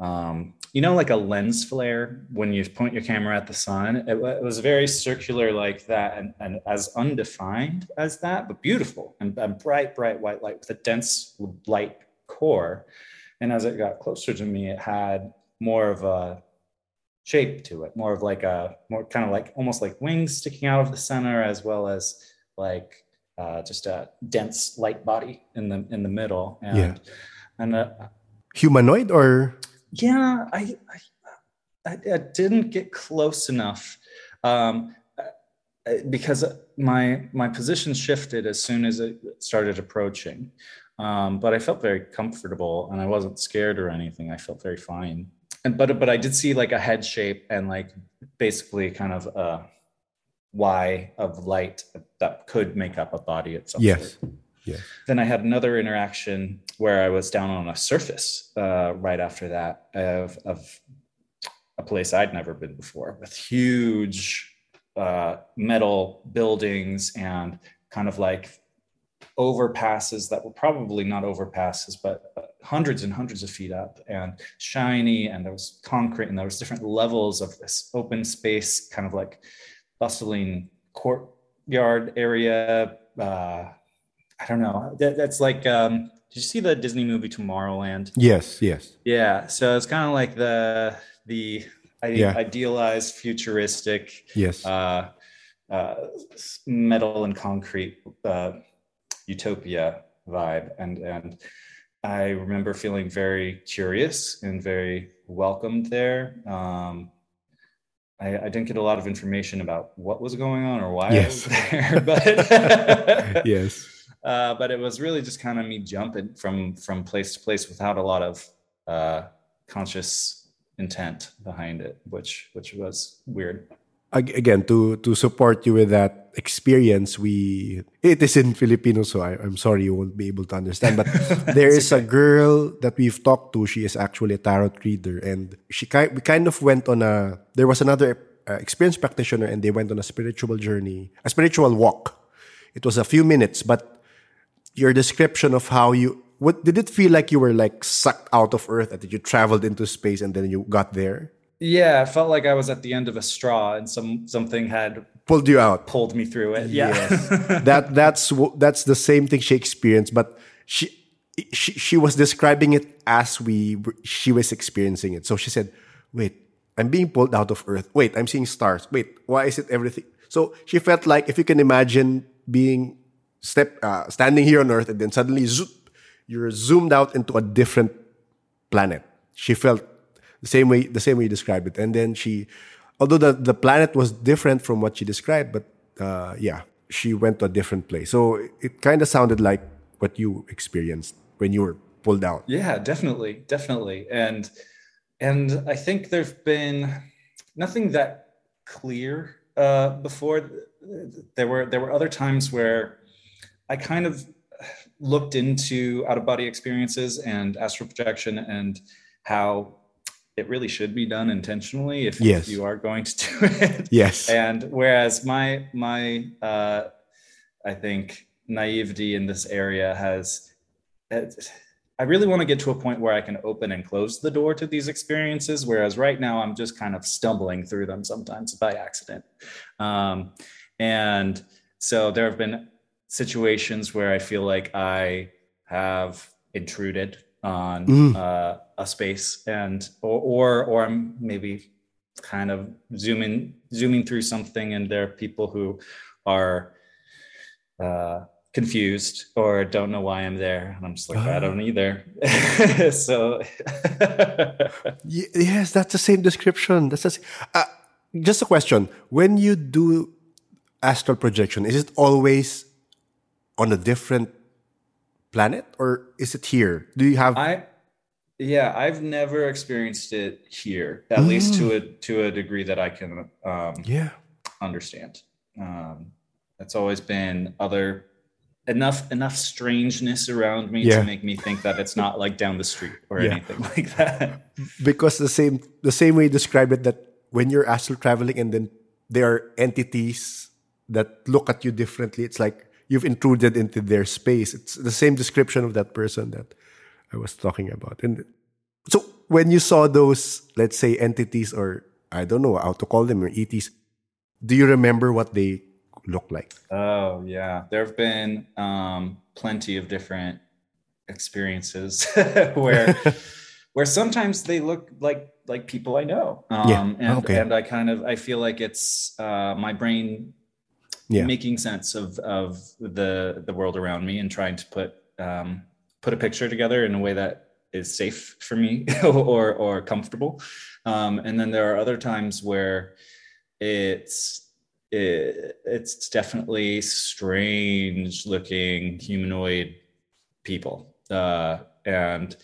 um, you know like a lens flare when you point your camera at the sun. It, it was very circular like that and, and as undefined as that, but beautiful and, and bright bright white light with a dense light core. And as it got closer to me, it had more of a shape to it, more of like a more kind of like almost like wings sticking out of the center, as well as like uh, just a dense light body in the in the middle. And Yeah. and uh, Humanoid or yeah, I, I I I didn't get close enough um, uh, because my my position shifted as soon as it started approaching. Um, but I felt very comfortable and I wasn't scared or anything. I felt very fine. And but but I did see like a head shape and like basically kind of a Y of light that could make up a body at some yes. Yes. then I had another interaction where I was down on a surface uh, right after that of, of a place I'd never been before with huge uh, metal buildings and kind of like overpasses that were probably not overpasses, but hundreds and hundreds of feet up and shiny. And there was concrete and there was different levels of this open space, kind of like bustling courtyard area. Uh, I don't know. That, that's like, um, did you see the Disney movie Tomorrowland? Yes, yes. Yeah. So it's kind of like the the I- Yeah. idealized, futuristic, Yes. uh, uh, metal and concrete uh, utopia vibe, and and I remember feeling very curious and very welcomed there. Um, I, I didn't get a lot of information about what was going on or why Yes. I was there, but yes. uh, but it was really just kind of me jumping from from place to place without a lot of uh, conscious intent behind it, which which was weird. Again, to to support you with that experience, we it is in Filipino, so I, I'm sorry you won't be able to understand. But there is a girl that we've talked to. She is actually a tarot reader, and she ki- we kind of went on a. There was another uh, experienced practitioner, and they went on a spiritual journey, a spiritual walk. It was a few minutes, but your description of how you what did it feel like you were like sucked out of Earth and that you traveled into space and then you got there? Yeah, I felt like I was at the end of a straw and some something had pulled you out, pulled me through it. Yeah, yes. that that's that's the same thing she experienced, but she she she was describing it as we she was experiencing it. So she said, "Wait, I'm being pulled out of Earth. Wait, I'm seeing stars. Wait, why is it everything?" So she felt like if you can imagine being step uh, standing here on Earth and then suddenly zoop, you're zoomed out into a different planet. She felt the same way the same way you described it, and then she, although the the planet was different from what she described, but uh, yeah, she went to a different place. So it, it kind of sounded like what you experienced when you were pulled out. Yeah, definitely, definitely, and and I think there's been nothing that clear uh, before. There were there were other times where I kind of looked into out of body experiences and astral projection and how it really should be done intentionally if, yes. if you are going to do it. Yes. And whereas my my uh, I think naivety in this area has. I really want to get to a point where I can open and close the door to these experiences, whereas right now I'm just kind of stumbling through them sometimes by accident. Um, and so there have been situations where I feel like I have intruded on mm. uh, a space and or, or or I'm maybe kind of zooming zooming through something and there are people who are uh, confused or don't know why I'm there. And I'm just like, I don't ah. either. so yes, that's the same description. That's just, uh, just a question. When you do astral projection, is it always on a different planet or is it here? Do you have I yeah, I've never experienced it here, at mm. least to a to a degree that I can um yeah understand. Um it's always been other enough enough strangeness around me yeah. to make me think that it's not like down the street or yeah. anything like that. Because the same the same way you describe it that when you're astral traveling and then there are entities that look at you differently, it's like you've intruded into their space. It's the same description of that person that I was talking about. And so when you saw those, let's say, entities or I don't know how to call them or ETs, do you remember what they look like? Oh yeah, there have been um, plenty of different experiences where where sometimes they look like like people I know. Um, yeah. and okay. and I kind of I feel like it's uh, my brain yeah. making sense of of the the world around me and trying to put um, put a picture together in a way that is safe for me or or comfortable. Um, and then there are other times where it's it, it's definitely strange looking humanoid people uh, and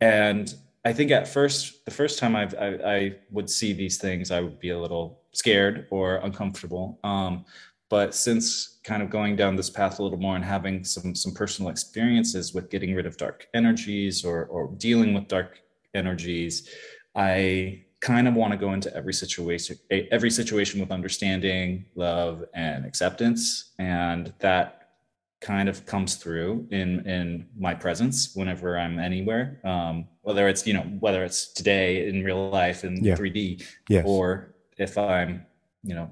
and I think at first, the first time I've, I, I would see these things, I would be a little scared or uncomfortable. Um, but since kind of going down this path a little more and having some some personal experiences with getting rid of dark energies or or dealing with dark energies, I kind of want to go into every situation every situation with understanding, love, and acceptance, and that kind of comes through in in my presence whenever I'm anywhere. Um, whether it's you know whether it's today in real life in yeah. 3D, yes. or if I'm you know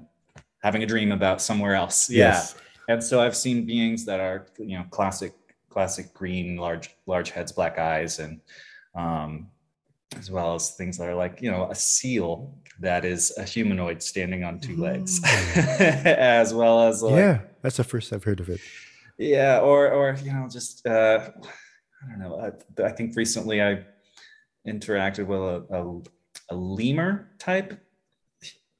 having a dream about somewhere else. Yeah. Yes. And so I've seen beings that are, you know, classic, classic green, large, large heads, black eyes, and um, as well as things that are like, you know, a seal that is a humanoid standing on two legs, as well as like, yeah, that's the first I've heard of it. Yeah, or or you know, just uh, I don't know. I, I think recently I interacted with a, a, a lemur type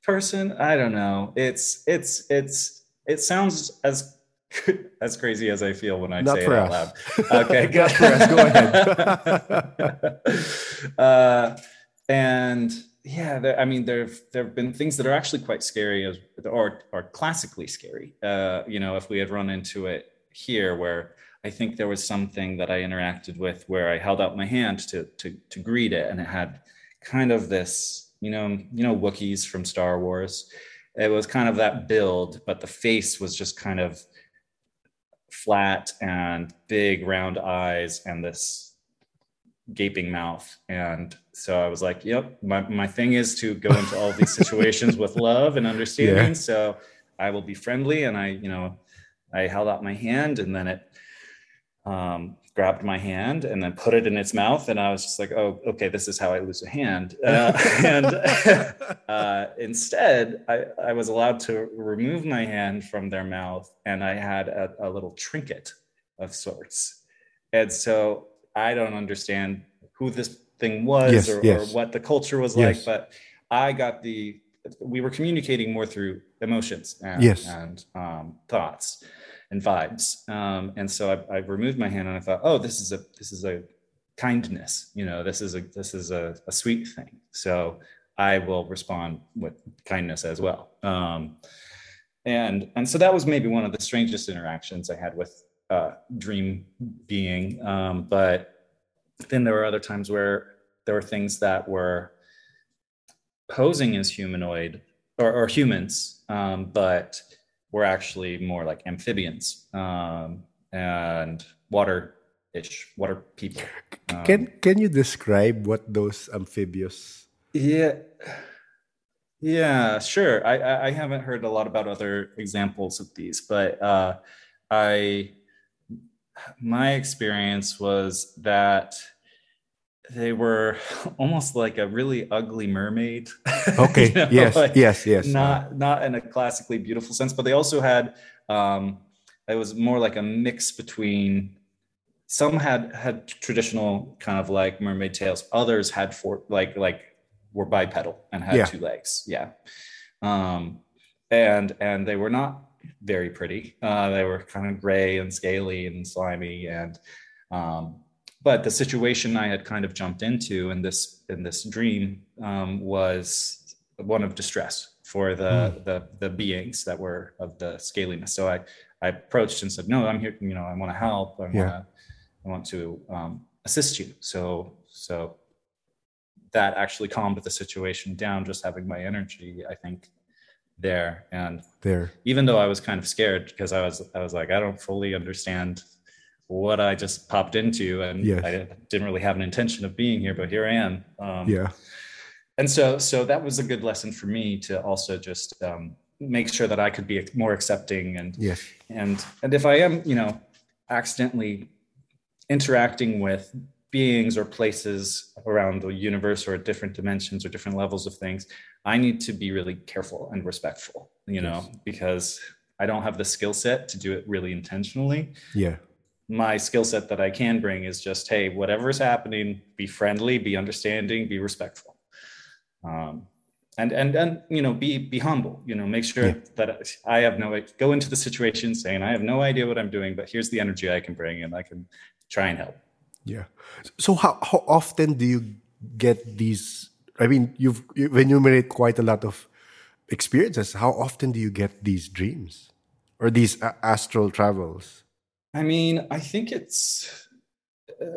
person? I don't know. It's it's it's it sounds as as crazy as i feel when i Not say it out loud. Okay. Good for us. go ahead. Uh, and yeah there, i mean there there have been things that are actually quite scary as or or classically scary. Uh, you know if we had run into it here where I think there was something that I interacted with where I held out my hand to to to greet it, and it had kind of this you know, you know Wookiees from Star Wars. It was kind of that build, but the face was just kind of flat and big round eyes and this gaping mouth. And so I was like, yep, my, my thing is to go into all these situations with love and understanding. Yeah. So I will be friendly. And I, you know, I held out my hand and then it um, grabbed my hand and then put it in its mouth. And I was just like, oh, okay, this is how I lose a hand. Uh, and uh, instead, I, I, was allowed to remove my hand from their mouth and I had a, a little trinket of sorts. And so I don't understand who this thing was yes, or, yes. or, what the culture was yes. like, but I got the, we were communicating more through emotions and, and um, thoughts and vibes. Um, and so I, I, removed my hand and I thought, oh, this is a this is a kindness. You know, this is a this is a, a sweet thing. So I will respond with kindness as well. Um, and and so that was maybe one of the strangest interactions I had with uh, dream being. Um, but then there were other times where there were things that were posing as humanoid or, or humans, um, but we're actually more like amphibians um, and water-ish, water people. Um, can can you describe what those amphibious? Yeah, yeah, sure. I I haven't heard a lot about other examples of these, but uh, I my experience was that they were almost like a really ugly mermaid. Okay. you know, yes. Like yes. Yes. Not not in a classically beautiful sense, but they also had um, it was more like a mix between some had had traditional kind of like mermaid tails. Others had four like like were bipedal and had yeah. two legs. Yeah. Um, and and they were not very pretty. Uh, they were kind of gray and scaly and slimy and um, but the situation I had kind of jumped into in this in this dream um, was one of distress for the, mm. the the beings that were of the scaliness. So I I approached and said, "No, I'm here. You know, I want to help. I want to I want to um, assist you." So so that actually calmed the situation down. Just having my energy, I think, there and there. Even though I was kind of scared because I was I was like, I don't fully understand what I just popped into, and yes. I didn't really have an intention of being here, but here I am. Um, yeah. And so, so that was a good lesson for me to also just um, make sure that I could be more accepting, and yes. and and if I am, you know, accidentally interacting with beings or places around the universe or different dimensions or different levels of things, I need to be really careful and respectful, you yes. know, because I don't have the skill set to do it really intentionally. Yeah my skill set that I can bring is just, hey, whatever is happening, be friendly, be understanding, be respectful. Um, and and and you know be be humble you know make sure yeah. that i have no go into the situation saying i have no idea what i'm doing but here's the energy i can bring and i can try and help yeah so how how often do you get these i mean you've you've enumerated quite a lot of experiences how often do you get these dreams or these astral travels I mean, I think it's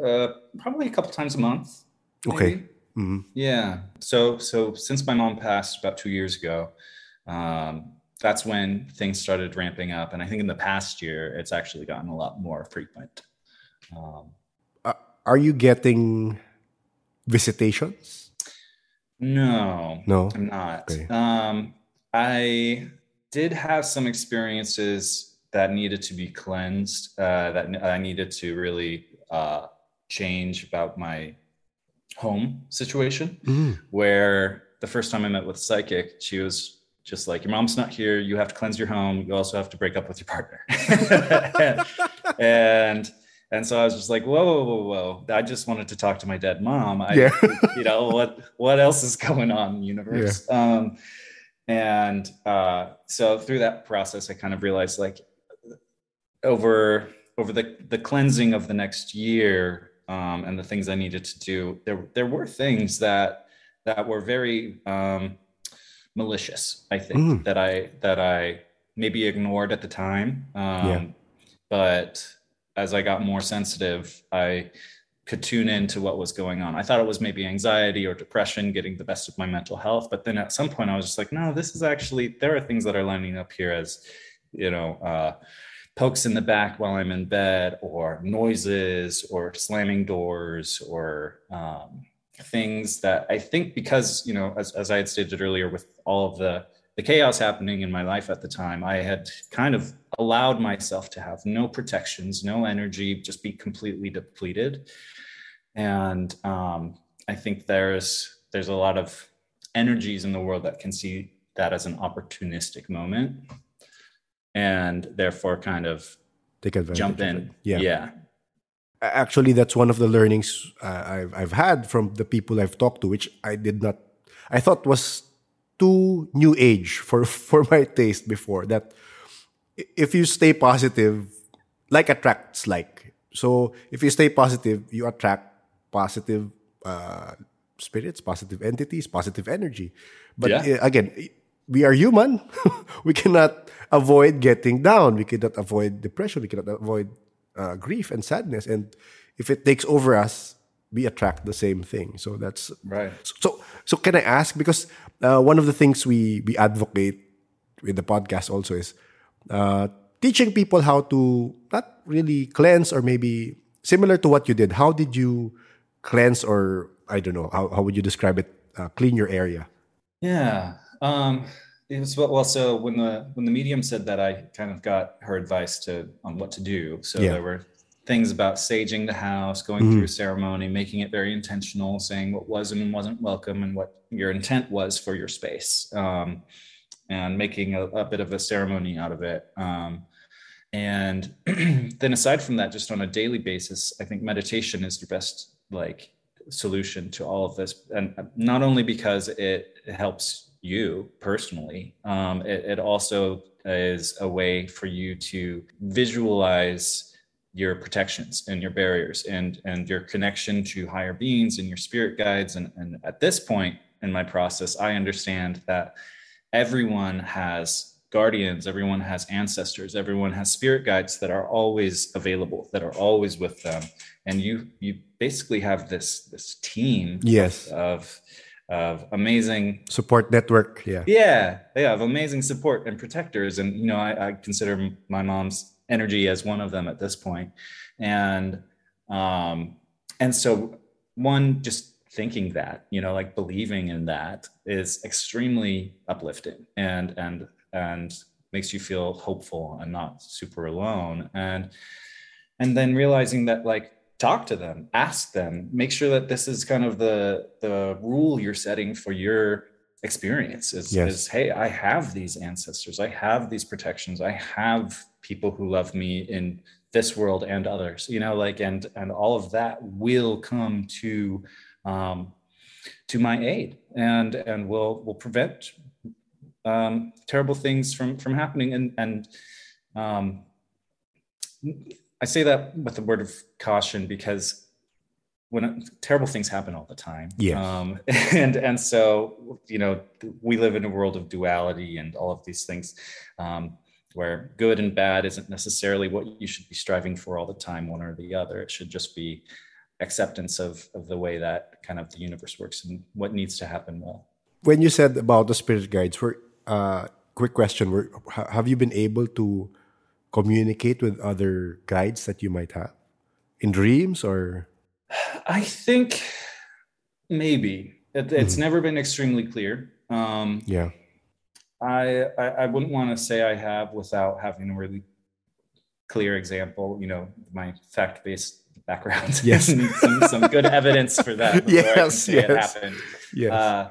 uh, probably a couple times a month. Okay. Mm-hmm. Yeah. So so since my mom passed about two years ago, um, that's when things started ramping up, and I think in the past year it's actually gotten a lot more frequent. Um, uh, are you getting visitations? No. No, I'm not. Okay. Um, I did have some experiences that needed to be cleansed, uh, that I needed to really uh, change about my home situation. Mm. Where the first time I met with psychic, she was just like, "Your mom's not here. You have to cleanse your home. You also have to break up with your partner." and, and so I was just like, whoa, whoa, whoa, whoa. I just wanted to talk to my dead mom. I, yeah. you know, what what else is going on in the universe? Yeah. Um, and uh, so through that process, I kind of realized like over over the the cleansing of the next year um, and the things I needed to do, there there were things that that were very um, malicious. I think mm. that I that I maybe ignored at the time, um, yeah. but as I got more sensitive, I could tune into what was going on. I thought it was maybe anxiety or depression getting the best of my mental health, but then at some point I was just like, no, this is actually there are things that are lining up here as you know. Uh, pokes in the back while I'm in bed, or noises, or slamming doors, or um, things that I think because you know, as, as I had stated earlier, with all of the the chaos happening in my life at the time, I had kind of allowed myself to have no protections, no energy, just be completely depleted. And um, I think there's there's a lot of energies in the world that can see that as an opportunistic moment and therefore kind of take advantage jump in. Yeah. Yeah. Actually, that's one of the learnings uh, I've, I've had from the people I've talked to, which I did not, I thought was too new age for, for my taste before. That if you stay positive, like attracts like. So if you stay positive, you attract positive uh, spirits, positive entities, positive energy. But Yeah. again, we are human. we cannot avoid getting down. We cannot avoid depression. We cannot avoid uh, grief and sadness. And if it takes over us, we attract the same thing. So that's Right. so. So can I ask? Because uh, one of the things we we advocate with the podcast also is uh, teaching people how to not really cleanse or maybe similar to what you did. How did you cleanse or I don't know how how would you describe it? Uh, clean your area. Yeah. Um, it was well. So when the when the medium said that, I kind of got her advice to on what to do. So Yeah. there were things about saging the house, going through a ceremony, making it very intentional, saying what was and wasn't welcome, and what your intent was for your space, um, and making a, a bit of a ceremony out of it. Um, and then aside from that, just on a daily basis, I think meditation is your best like solution to all of this, and not only because it helps you personally, um, it, it also is a way for you to visualize your protections and your barriers and and your connection to higher beings and your spirit guides. And, and at this point in my process i understand that everyone has guardians everyone has ancestors everyone has spirit guides that are always available that are always with them. And you you basically have this this team Yes, of of amazing support network. Yeah, yeah yeah of amazing support and protectors. And you know i, I consider my mom's energy as one of them at this point. And um and so one just thinking that you know like believing in that is extremely uplifting and and and makes you feel hopeful and not super alone. And and then realizing that like talk to them ask them make sure that this is kind of the the rule you're setting for your experience is, Yes. is hey i have these ancestors i have these protections i have people who love me in this world and others you know like and and all of that will come to um to my aid and and will will prevent um terrible things from from happening and and um I say that with a word of caution because when terrible things happen all the time. Yes. Um, and and so you know we live in a world of duality and all of these things um, where good and bad isn't necessarily what you should be striving for all the time, one or the other. It should just be acceptance of of the way that kind of the universe works and what needs to happen well. when you said about the spirit guides, were uh, quick question: Were have you been able to communicate with other guides that you might have in dreams or? I think maybe it, it's never been extremely clear. Um, Yeah, I, I I wouldn't want to say I have without having a really clear example. You know, my fact-based background. Yes. some, some good evidence for that. can Yes, it yes. happened. yes, Uh,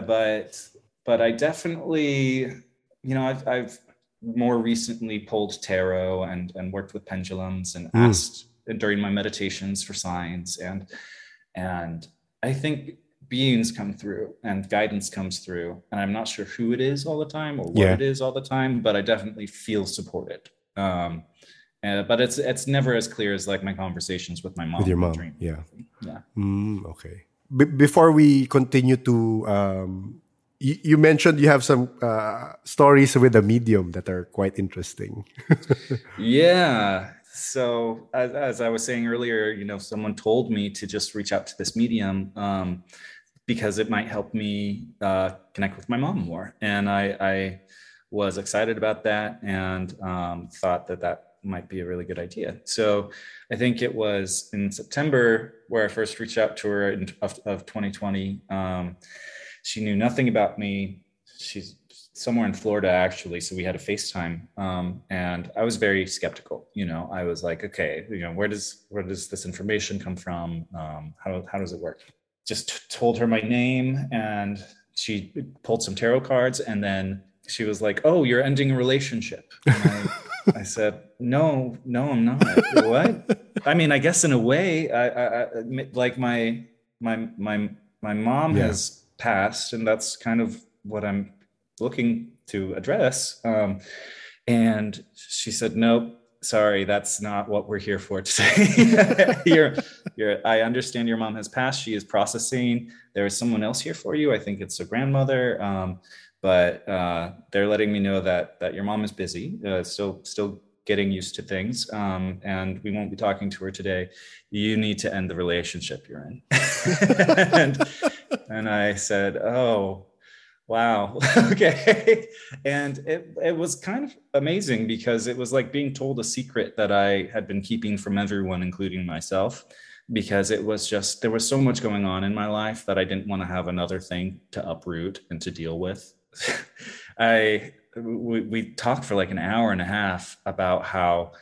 but but I definitely, you know, I've I've more recently pulled tarot and and worked with pendulums and Mm. asked during my meditations for signs and and I think beings come through and guidance comes through and I'm not sure who it is all the time or what Yeah. it is all the time, but I definitely feel supported. Um, uh, but it's it's never as clear as like my conversations with my mom. with your mom. dream. Yeah. Yeah. Mm, okay. Be- before we continue to, um, you, you mentioned you have some uh, stories with a medium that are quite interesting. Yeah. So as, as I was saying earlier, you know, someone told me to just reach out to this medium um, because it might help me uh, connect with my mom more, and I, I was excited about that and um, thought that that might be a really good idea. So I think it was in September where I first reached out to her in, of, of 2020. Um, she knew nothing about me. She's somewhere in Florida actually. So we had a FaceTime, um, and I was very skeptical. You know, I was like, okay, you know, where does where does this information come from? Um, how how does it work? Just t- told her my name, and she pulled some tarot cards, and then she was like, "Oh, you're ending a relationship." I, I, said, "No, no, I'm not." what? I mean, I guess in a way, I, I, I like my my my my mom yeah. has passed, and that's kind of what I'm looking to address. Um, and she said, Nope, sorry, that's not what we're here for today. you're, you're, I understand your mom has passed. She is processing. There is someone else here for you. I think it's a grandmother. Um, but uh, they're letting me know that that your mom is busy, uh, still still getting used to things, um, and we won't be talking to her today. You need to end the relationship you're in. and, and I said, "Oh, Wow. okay. And it, it was kind of amazing because it was like being told a secret that I had been keeping from everyone, including myself, because it was just, there was so much going on in my life that I didn't want to have another thing to uproot and to deal with. I, we, we talked for like an hour and a half about how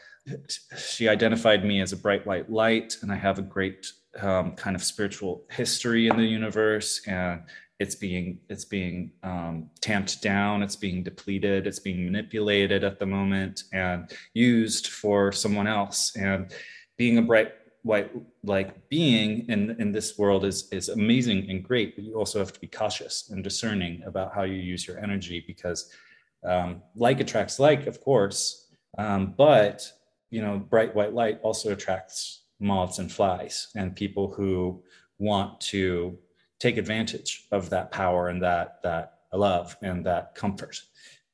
she identified me as a bright white light and I have a great um, kind of spiritual history in the universe and it's being it's being um, tamped down it's being depleted it's being manipulated at the moment and used for someone else. And being a bright white like being in in this world is is amazing and great but you also have to be cautious and discerning about how you use your energy because um, like attracts like of course um, but you know bright white light also attracts moths and flies and people who want to take advantage of that power and that that love and that comfort.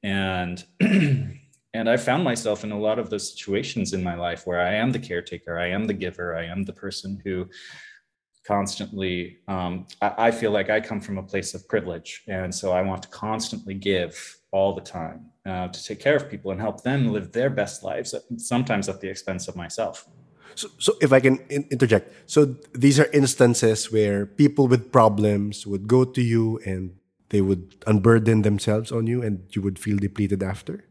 And and i found myself in a lot of those situations in my life where i am the caretaker i am the giver i am the person who constantly um, I, I feel like i come from a place of privilege. And so i want to constantly give all the time uh, to take care of people and help them live their best lives sometimes at the expense of myself so, so if I can in- interject, so these are instances where people with problems would go to you and they would unburden themselves on you, and you would feel depleted after.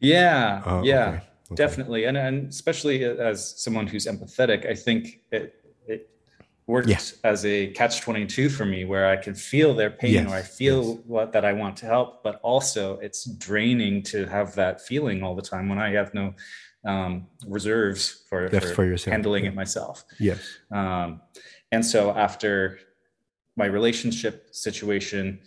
Yeah, oh, yeah, okay. Okay. definitely, and and especially as someone who's empathetic, I think it it worked yeah. as a catch twenty two for me, where I can feel their pain yes. or I feel yes. what that I want to help, but also it's draining to have that feeling all the time when I have no um, reserves for, for, for handling yeah. it myself. Yes. Um, and so after my relationship situation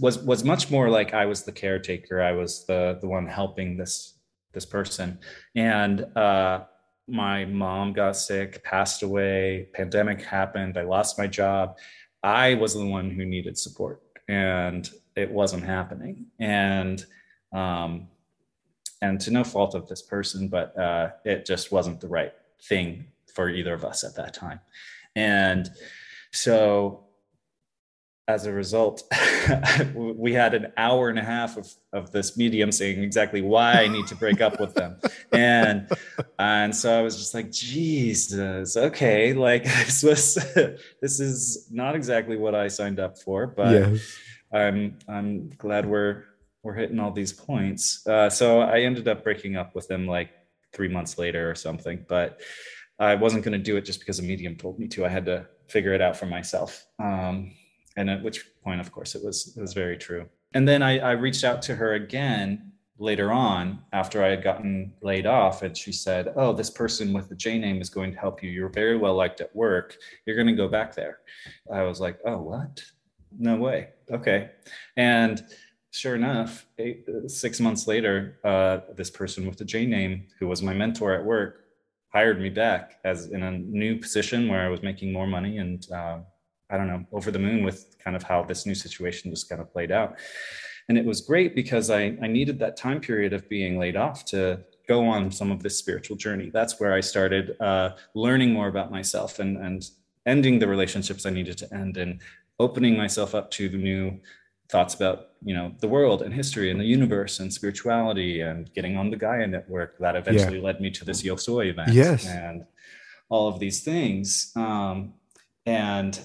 was was much more like I was the caretaker. I was the the one helping this this person, and uh, my mom got sick, passed away, pandemic happened. I lost my job. I was the one who needed support, and it wasn't happening. And um, and to no fault of this person, but uh, it just wasn't the right thing for either of us at that time. And so as a result, we had an hour and a half of, of this medium saying exactly why I need to break up with them. And and so I was just like, Jesus, okay, like this was this is not exactly what I signed up for, but yes. I'm I'm glad we're we're hitting all these points. Uh, so I ended up breaking up with him like three months later or something, but I wasn't going to do it just because a medium told me to. I had to figure it out for myself. Um, and at which point, of course, it was it was very true. And then I, I reached out to her again later on after I had gotten laid off, and she said, "Oh, this person with the J name is going to help you. You're very well liked at work. You're going to go back there." I was like, "Oh, what? No way. Okay." And sure enough, eight, six months later, uh, this person with the J name, who was my mentor at work, hired me back as in a new position where I was making more money and uh, I don't know, over the moon with kind of how this new situation just kind of played out. And it was great because I, I needed that time period of being laid off to go on some of this spiritual journey. That's where I started uh, learning more about myself and, and ending the relationships I needed to end and opening myself up to the new thoughts about you know the world and history and the universe and spirituality and getting on the Gaia network that eventually yeah. led me to this Yosoi event. Yes. And all of these things. Um, and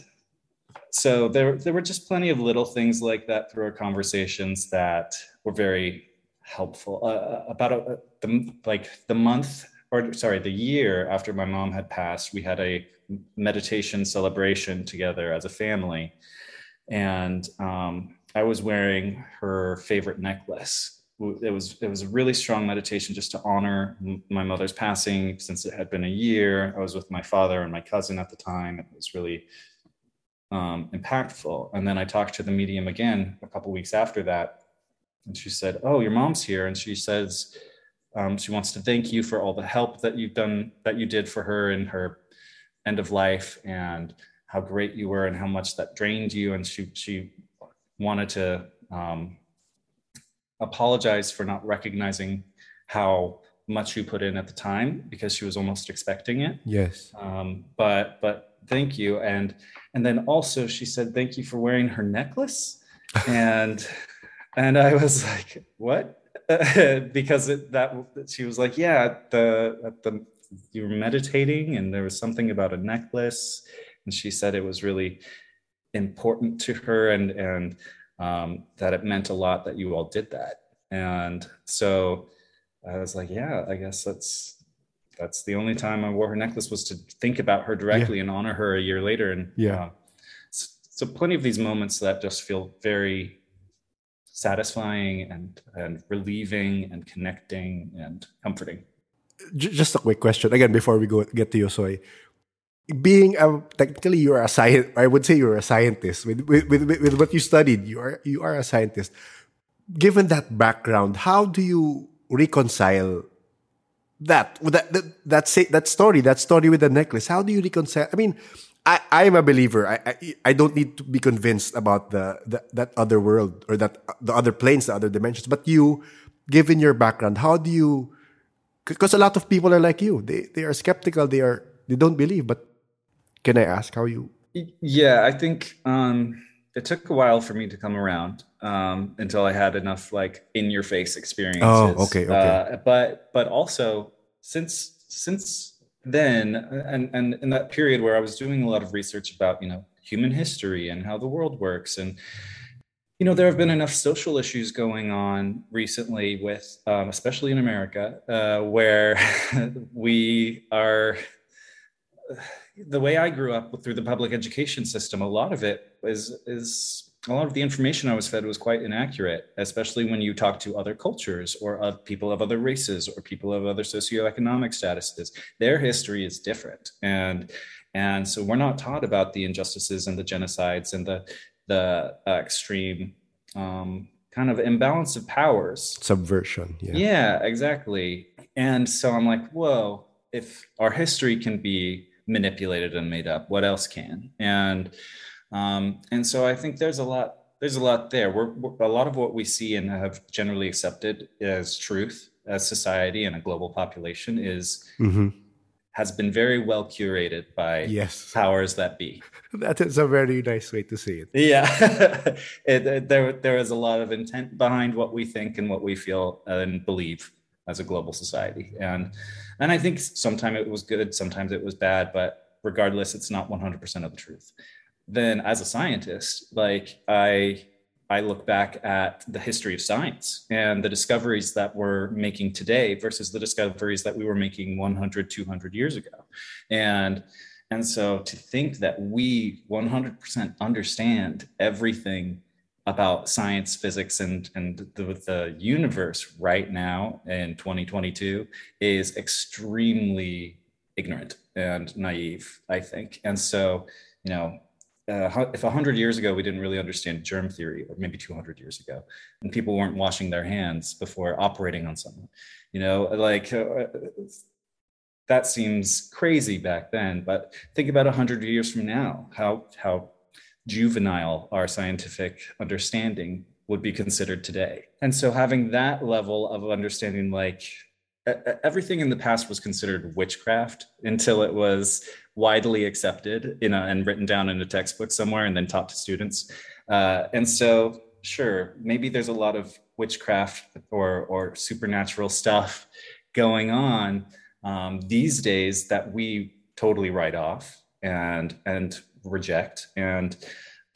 so there, there were just plenty of little things like that through our conversations that were very helpful. Uh, uh about a, the, like the month or sorry, the year after my mom had passed, we had a meditation celebration together as a family. And um, I was wearing her favorite necklace. It was it was a really strong meditation just to honor my mother's passing since it had been a year. I was with my father and my cousin at the time. It was really um, impactful. And then I talked to the medium again a couple weeks after that, and she said, "Oh, your mom's here," and she says um, she wants to thank you for all the help that you've done that you did for her in her end of life and how great you were and how much that drained you. And she she wanted to um, apologize for not recognizing how much you put in at the time because she was almost expecting it. Yes. Um, but but thank you and and then also she said thank you for wearing her necklace and and I was like what because it, that she was like yeah at the at the you were meditating and there was something about a necklace and she said it was really important to her and and um, that it meant a lot that you all did that. And so i was like yeah i guess that's that's the only time i wore her necklace was to think about her directly yeah. and honor her a year later. And yeah. uh, so, so plenty of these moments that just feel very satisfying and and relieving and connecting and comforting. Just a quick question again before we go get to Yosoy being a technically you're a science i would say you're a scientist. With, with, with, with what you studied you are you are a scientist. Given that background how do you reconcile that that that that, say, that story that story with the necklace? How do you reconcile i mean i i'm a believer. I i, I don't need to be convinced about the, the that other world or that the other planes the other dimensions. But you given your background how do you because a lot of people are like you. They they are skeptical. They are they don't believe. But can I ask how you? Yeah, I think um, it took a while for me to come around um, until I had enough like in your face experiences. Oh, okay, okay. Uh, but but also since since then and and in that period where I was doing a lot of research about you know human history and how the world works and you know there have been enough social issues going on recently with um, especially in america uh, where we are the way I grew up through the public education system, a lot of it is is a lot of the information I was fed was quite inaccurate, especially when you talk to other cultures or of people of other races or people of other socioeconomic statuses. Their history is different, and and so we're not taught about the injustices and the genocides and the the uh, extreme um, kind of imbalance of powers, subversion. Yeah. yeah, exactly. And so I'm like, whoa, if our history can be manipulated and made up. What else can? And um, and so I think there's a lot there's a lot there. We're, we're, a lot of what we see and have generally accepted as truth as society and a global population is mm-hmm. has been very well curated by yes powers that be. that is a very nice way to say it. Yeah, it, it, there there is a lot of intent behind what we think and what we feel and believe as a global society. And and I think sometimes it was good, sometimes it was bad, but regardless, it's not 100% of the truth. Then as a scientist, like I I look back at the history of science and the discoveries that we're making today versus the discoveries that we were making 100, 200 years ago. And and so to think that we 100% understand everything about science, physics, and and the, the universe right now in 2022 is extremely ignorant and naive, I think. And so, you know, uh, if 100 years ago we didn't really understand germ theory, or maybe 200 years ago, and people weren't washing their hands before operating on someone, you know, like uh, that seems crazy back then. But think about 100 years from now, how how juvenile our scientific understanding would be considered today. And so having that level of understanding, like everything in the past was considered witchcraft until it was widely accepted you know, and written down in a textbook somewhere and then taught to students. Uh, and so sure, maybe there's a lot of witchcraft or or supernatural stuff going on um, these days that we totally write off and and reject and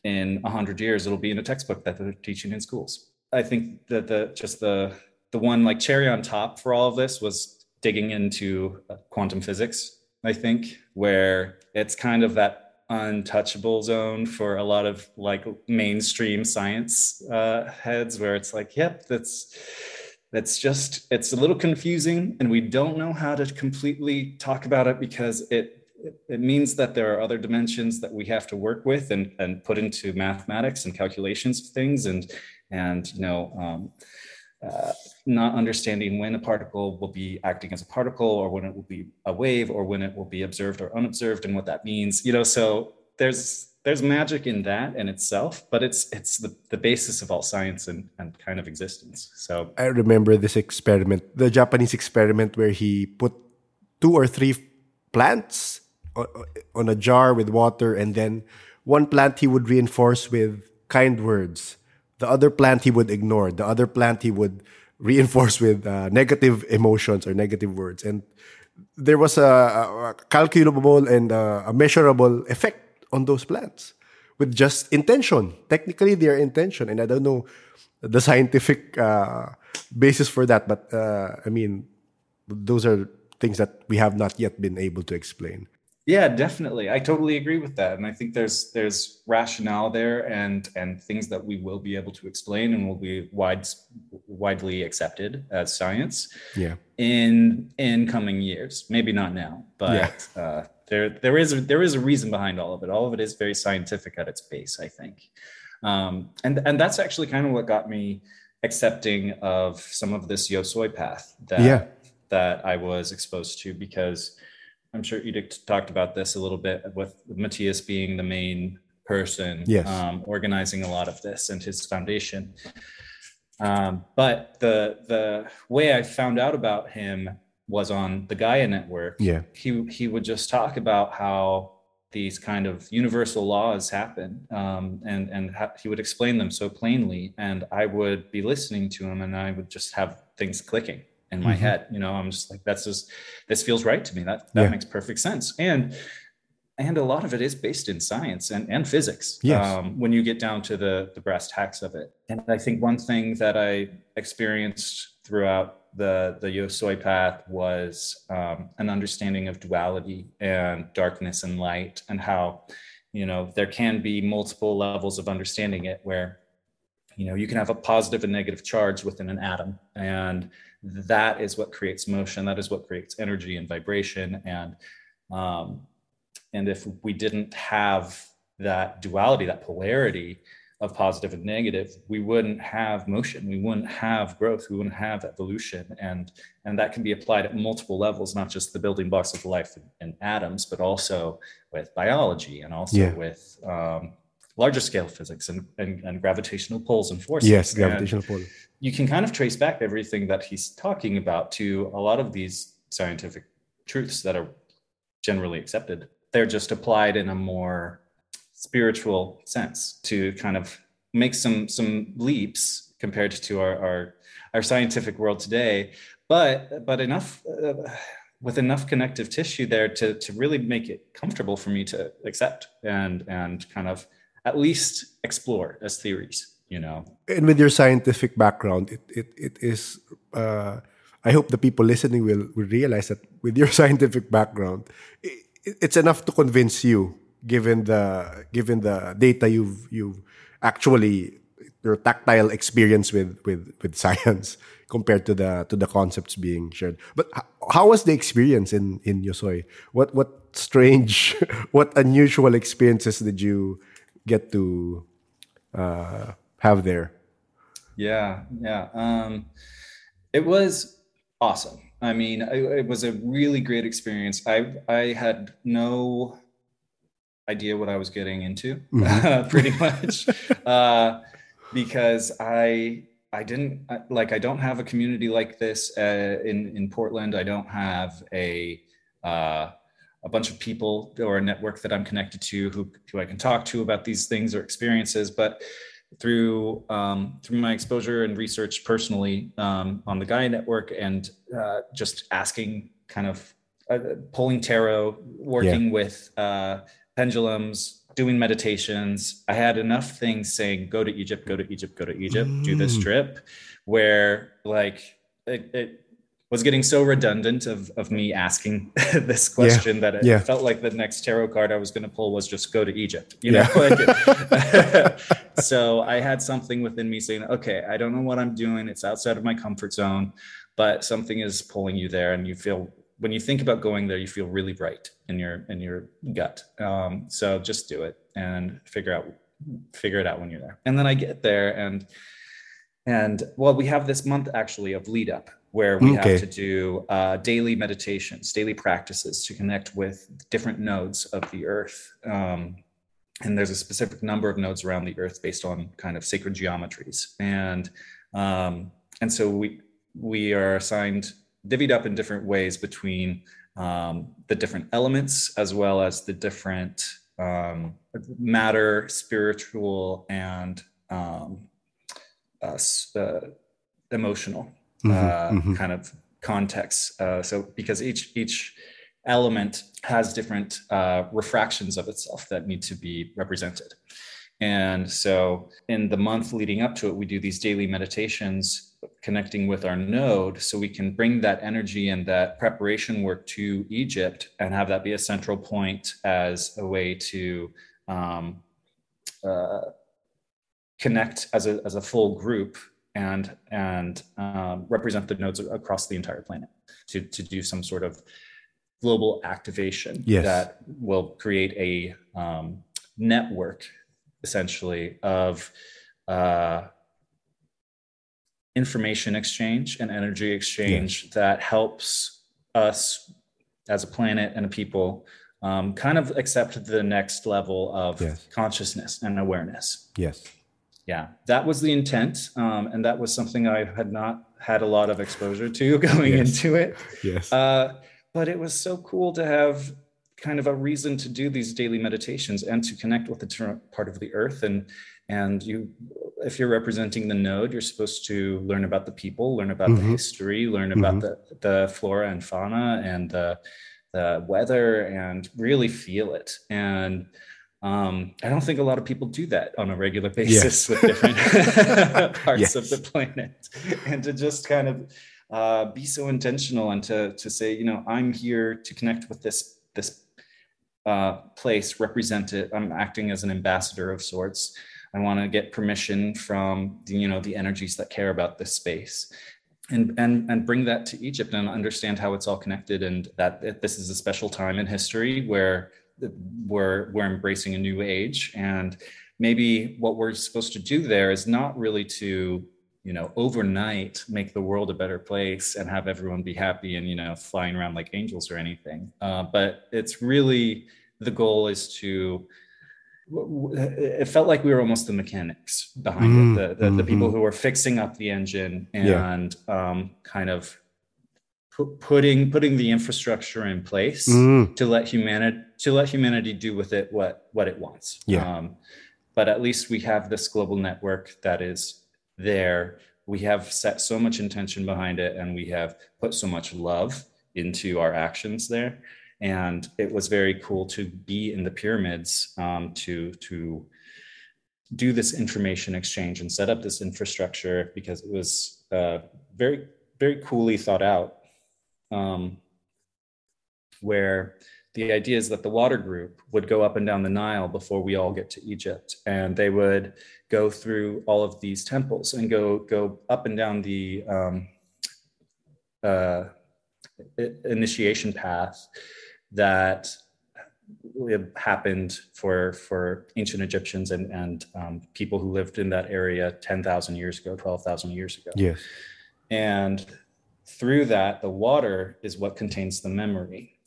in a hundred years it'll be in a textbook that they're teaching in schools. I think that the just the the one like cherry on top for all of this was digging into quantum physics i think where it's kind of that untouchable zone for a lot of like mainstream science uh, heads where it's like yep that's that's just it's a little confusing and we don't know how to completely talk about it because it it, means that there are other dimensions that we have to work with and, and put into mathematics and calculations of things and and you know um, uh, not understanding when a particle will be acting as a particle or when it will be a wave or when it will be observed or unobserved and what that means you know so there's there's magic in that in itself but it's it's the, the basis of all science and, and kind of existence so. I remember this experiment the japanese experiment where he put two or three plants on a jar with water and then one plant he would reinforce with kind words. The other plant he would ignore. The other plant he would reinforce with uh, negative emotions or negative words. And there was a, a calculable and a, measurable effect on those plants with just intention. Technically their intention and i don't know the scientific uh, basis for that but uh, i mean those are things that we have not yet been able to explain yeah, definitely. I totally agree with that, and I think there's there's rationale there, and and things that we will be able to explain and will be wide widely accepted as science. Yeah. In in coming years, maybe not now, but yeah. uh, there there is a, there is a reason behind all of it. All of it is very scientific at its base, I think, um, and and that's actually kind of what got me accepting of some of this Yosoy path that yeah. that I was exposed to because I'm sure Edict talked about this a little bit with Matthias being the main person yes. um, organizing a lot of this and his foundation. Um, but the the way I found out about him was on the Gaia network. Yeah, he he would just talk about how these kind of universal laws happen, um, and and ha- he would explain them so plainly, and I would be listening to him, and I would just have things clicking in my mm-hmm. head. You know, I'm just like, that's just this feels right to me. That that yeah. makes perfect sense. And and a lot of it is based in science and, and physics yes. um, when you get down to the, the brass tacks of it. And I think one thing that I experienced throughout the, the Yosoy path was um, an understanding of duality and darkness and light and how, you know, there can be multiple levels of understanding it where, you know, you can have a positive and negative charge within an atom and that is what creates motion that is what creates energy and vibration and um, and if we didn't have that duality that polarity of positive and negative we wouldn't have motion we wouldn't have growth we wouldn't have evolution and and that can be applied at multiple levels not just the building blocks of life in, atoms but also with biology and also yeah. with um, larger scale physics and, and, and, gravitational pulls and forces yes gravitational pull you can kind of trace back everything that he's talking about to a lot of these scientific truths that are generally accepted. They're just applied in a more spiritual sense to kind of make some some leaps compared to our our, our scientific world today, but but enough. Uh, with enough connective tissue there to, to really make it comfortable for me to accept and and kind of at least explore as theories you know? And with your scientific background it it, it is uh, i hope the people listening will, will realize that with your scientific background it, it's enough to convince you given the given the data you've you've actually your tactile experience with with with science compared to the to the concepts being shared. But how was the experience in in yosoy? What what strange what unusual experiences did you get to uh, have there? Yeah, yeah. Um, it was awesome. I mean, it, it was a really great experience. I I had no idea what I was getting into, mm-hmm. pretty much, uh, because I I didn't like I don't have a community like this uh, in in Portland. I don't have a uh, a bunch of people or a network that I'm connected to who who I can talk to about these things or experiences. But through um, through my exposure and research personally um, on the Gaia Network and uh, just asking, kind of uh, pulling tarot, working yeah. with uh, pendulums, doing meditations. I had enough things saying, "Go to Egypt, go to Egypt, go to Egypt, mm. do this mm. trip," where like it, it was getting so redundant of, of me asking this question yeah, that it yeah. felt like the next tarot card I was going to pull was just go to Egypt, you know? Yeah. so I had something within me saying, okay, I don't know what I'm doing. It's outside of my comfort zone, but something is pulling you there. And you feel, when you think about going there, you feel really right in your, in your gut. Um, so just do it and figure out, figure it out when you're there. And then I get there and, and well, we have this month actually of lead up where we okay. have to do uh, daily meditations, daily practices to connect with different nodes of the earth. Um, and there's a specific number of nodes around the earth based on kind of sacred geometries. And um, and so we we are assigned divvied up in different ways between um, the different elements as well as the different um, matter, spiritual, and um, uh, uh, emotional mm-hmm, uh, mm-hmm. kind of context. Uh, so because each each element has different uh, refractions of itself that need to be represented. And so in the month leading up to it, we do these daily meditations connecting with our node so we can bring that energy and that preparation work to Egypt and have that be a central point as a way to um, uh, connect as a, as a full group and and um, represent the nodes across the entire planet to to do some sort of global activation yes. that will create a um, network essentially of uh, information exchange and energy exchange yes. that helps us as a planet and a people um, kind of accept the next level of yes. consciousness and awareness. Yes yeah, that was the intent, um, and that was something I had not had a lot of exposure to going yes. into it. Yes. Uh, but it was so cool to have kind of a reason to do these daily meditations and to connect with the part of the earth and and you if you're representing the node you're supposed to learn about the people learn about mm-hmm. the history learn about mm-hmm. the the flora and fauna and the the weather and really feel it and um, I don't think a lot of people do that on a regular basis yes. with different parts yes. of the planet, and to just kind of uh, be so intentional and to to say, you know, I'm here to connect with this this uh, place, represent it. I'm acting as an ambassador of sorts. I want to get permission from the, you know the energies that care about this space, and and and bring that to Egypt and understand how it's all connected, and that this is a special time in history where we're we're embracing a new age and maybe what we're supposed to do there is not really to you know overnight make the world a better place and have everyone be happy and you know flying around like angels or anything uh, but it's really the goal is to it felt like we were almost the mechanics behind mm, it the, the, mm-hmm. the, people mm-hmm. who were fixing up the engine and yeah. um, kind of putting putting the infrastructure in place mm. to let humanity to let humanity do with it what what it wants. Yeah. Um, but at least we have this global network that is there. We have set so much intention behind it, and we have put so much love into our actions there. And it was very cool to be in the pyramids um, to to do this information exchange and set up this infrastructure because it was uh, very very coolly thought out um, where the idea is that the water group would go up and down the Nile before we all get to Egypt, and they would go through all of these temples and go go up and down the um, uh, initiation path that happened for for ancient Egyptians and and um, people who lived in that area ten thousand years ago, twelve thousand years ago. Yes, and through that, the water is what contains the memory.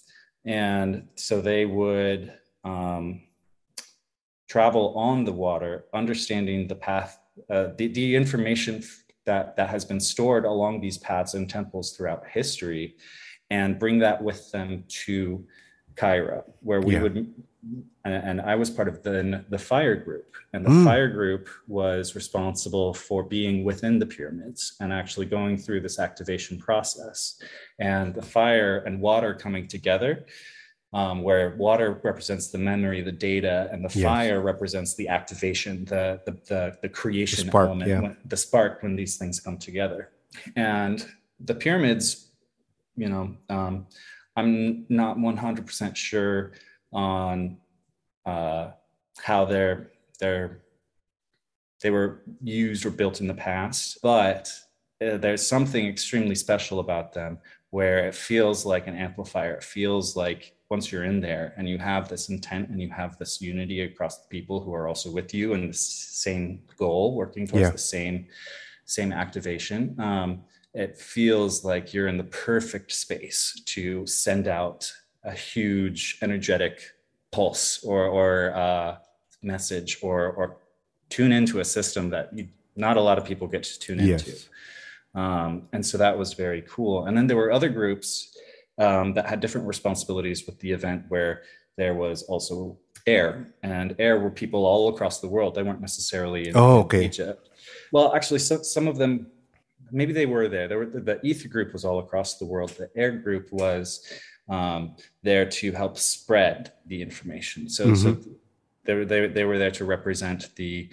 And so they would um, travel on the water, understanding the path, uh, the, the information that, that has been stored along these paths and temples throughout history, and bring that with them to Cairo, where we Yeah. would, and, I was part of the the fire group, and the Mm. fire group was responsible for being within the pyramids and actually going through this activation process, and the fire and water coming together. Um, where water represents the memory, the data, and the Yes. fire represents the activation, the the the, the creation spark, element, yeah. when, the spark when these things come together. And the pyramids, you know, um, I'm not 100% sure on uh, how they're they're they were used or built in the past, but uh, there's something extremely special about them where it feels like an amplifier. It feels like once you're in there and you have this intent and you have this unity across the people who are also with you and the same goal, working towards Yeah. the same same activation. Um, it feels like you're in the perfect space to send out a huge energetic pulse or or uh, message or or tune into a system that you, not a lot of people get to tune into. Um, and so that was very cool. And then there were other groups um, that had different responsibilities with the event where there was also air and air were people all across the world. They weren't necessarily in, Oh, okay. Egypt. Well, actually, so, some of them, maybe they were there. There were the ether group was all across the world. The air group was um, there to help spread the information. So, so they were they, they were there to represent the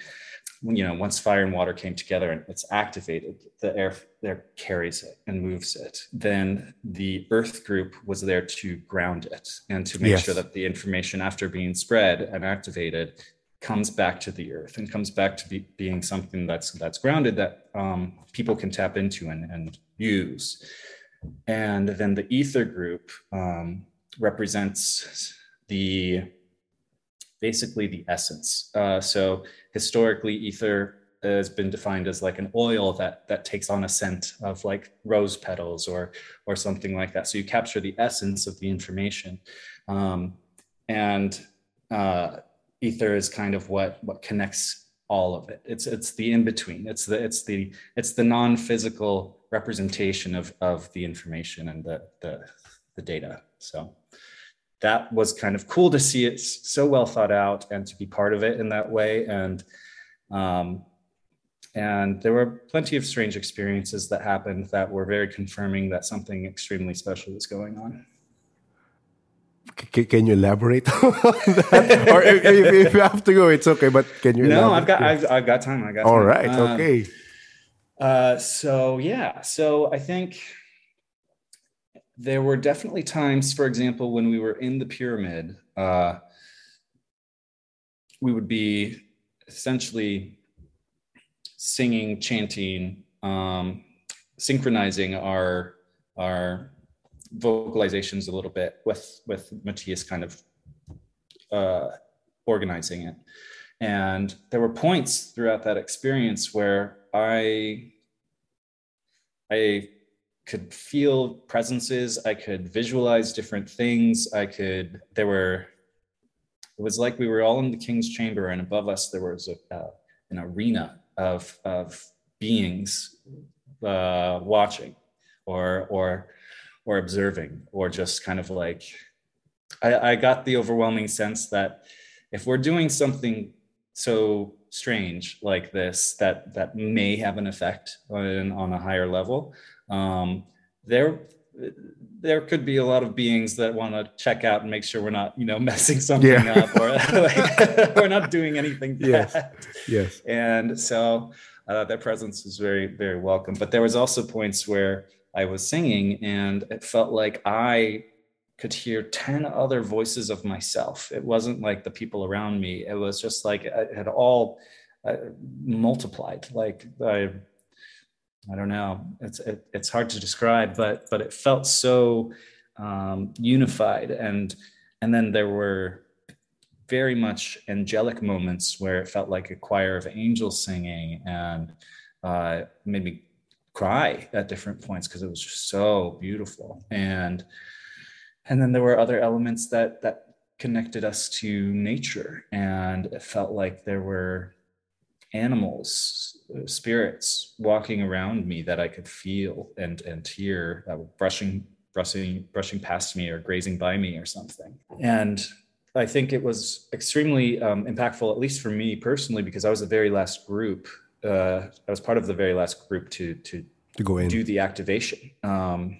you know once fire and water came together and it's activated the air there carries it and moves it then the earth group was there to ground it and to make Yes. sure that the information after being spread and activated comes back to the earth and comes back to be, being something that's that's grounded that um, people can tap into and, and use and then the ether group um, represents the basically the essence. Uh, so historically, ether has been defined as like an oil that that takes on a scent of like rose petals or or something like that. So you capture the essence of the information, um, and uh, ether is kind of what what connects all of it. It's it's the in between. It's the it's the it's the non physical representation of of the information and the the the data. So that was kind of cool to see it so well thought out and to be part of it in that way and um, and there were plenty of strange experiences that happened that were very confirming that something extremely special was going on C- can you elaborate on that? or if, if, you have to go, it's okay. But can you? no i've got I've, I've got time i got All time. right. Um, okay. Uh, so yeah, so I think there were definitely times, for example, when we were in the pyramid, uh, we would be essentially singing, chanting, um, synchronizing our our vocalizations a little bit with with Matthias kind of uh, organizing it. And there were points throughout that experience where I I could feel presences, I could visualize different things, I could there were it was like we were all in the king's chamber and above us there was a, uh, an arena of of beings uh, watching or or or observing or just kind of like I, I got the overwhelming sense that if we're doing something so strange like this that that may have an effect on, on a higher level um, there there could be a lot of beings that want to check out and make sure we're not you know messing something Yeah. up or like, we're not doing anything bad Yes. Yes. and so uh, their presence was very very welcome but there was also points where i was singing and it felt like i could hear 10 other voices of myself. It wasn't like the people around me. It was just like it had all uh, multiplied. Like i i don't know. It's it, it's hard to describe but but it felt so um, unified. And and then there were very much angelic moments where it felt like a choir of angels singing and uh, made me cry at different points because it was just so beautiful and and then there were other elements that that connected us to nature and it felt like there were animals uh, spirits walking around me that i could feel and and hear that were brushing brushing brushing past me or grazing by me or something. And I think it was extremely um, impactful, at least for me personally, because I was the very last group. Uh, I was part of the very last group to to to go in do the activation. Um,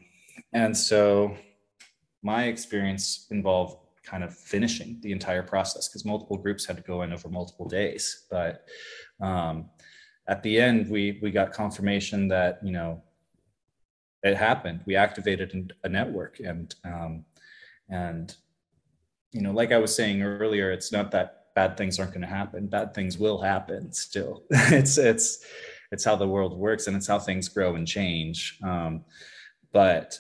and so my experience involved kind of finishing the entire process because multiple groups had to go in over multiple days. But um, at the end, we we got confirmation that you know it happened. We activated a network, and um, and you know, like I was saying earlier, it's not that bad things aren't going to happen. Bad things will happen still. it's it's it's how the world works, and it's how things grow and change. Um, but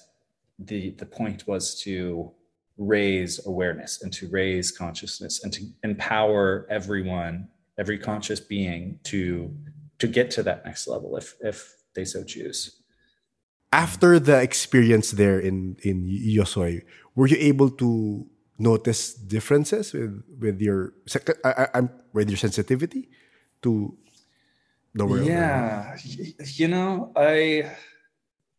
the the point was to raise awareness and to raise consciousness and to empower everyone every conscious being to to get to that next level if if they so choose after the experience there in in Yosoy were you able to notice differences with with your I, I, with your sensitivity to the world yeah you know i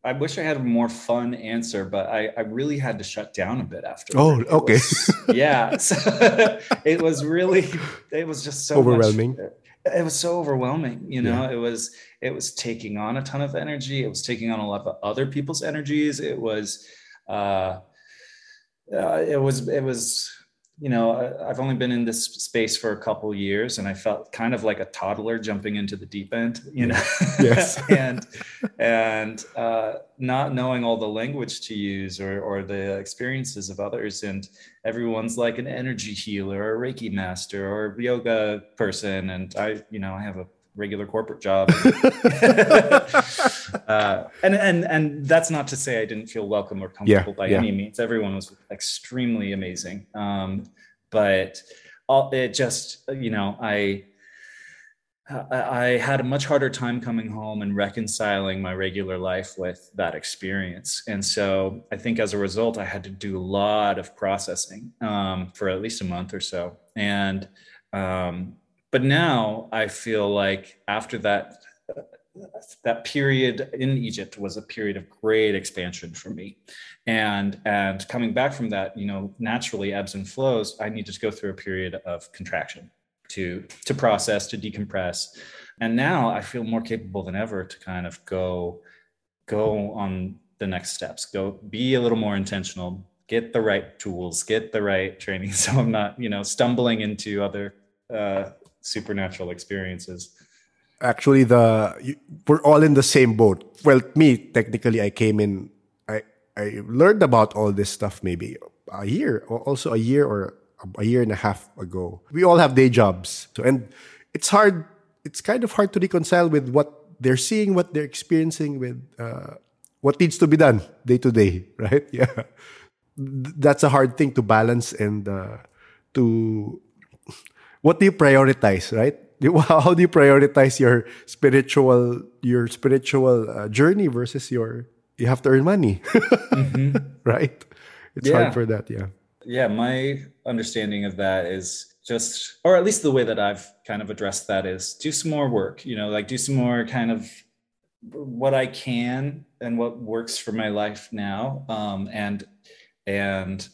I wish I had a more fun answer, but I, I really had to shut down a bit after. Oh, okay. Was, yeah. So it was really, it was just so overwhelming. Much, it was so overwhelming. You know, yeah. it was, it was taking on a ton of energy. It was taking on a lot of other people's energies. It was, uh, uh it was, it was, you know, I've only been in this space for a couple years, and I felt kind of like a toddler jumping into the deep end, you know. Yes. and and uh, not knowing all the language to use or or the experiences of others, and everyone's like an energy healer, or a Reiki master, or a yoga person, and I, you know, I have a regular corporate job. uh, and and and that's not to say I didn't feel welcome or comfortable yeah, by yeah. any means. Everyone was extremely amazing. Um, but all, it just you know I. I had a much harder time coming home and reconciling my regular life with that experience. And so I think as a result, I had to do a lot of processing um, for at least a month or so. And um, but now I feel like after that that period in Egypt was a period of great expansion for me. And and coming back from that, you know, naturally ebbs and flows, I needed to go through a period of contraction to to process, to decompress. And now I feel more capable than ever to kind of go go on the next steps, go be a little more intentional, get the right tools, get the right training so I'm not, you know, stumbling into other uh, supernatural experiences. Actually the we're all in the same boat. Well me technically i came in i i learned about all this stuff maybe a year or also a year or a year and a half ago. We all have day jobs. So and it's hard it's kind of hard to reconcile with what they're seeing what they're experiencing with uh, what needs to be done day to day right? Yeah. That's a hard thing to balance and uh, to what do you prioritize, right? How do you prioritize your spiritual your spiritual uh, journey versus your you have to earn money, mm-hmm. right? It's yeah. hard for that, yeah. Yeah, my understanding of that is just, or at least the way that I've kind of addressed that is do some more work. You know, like do some more kind of what I can and what works for my life now, um, and and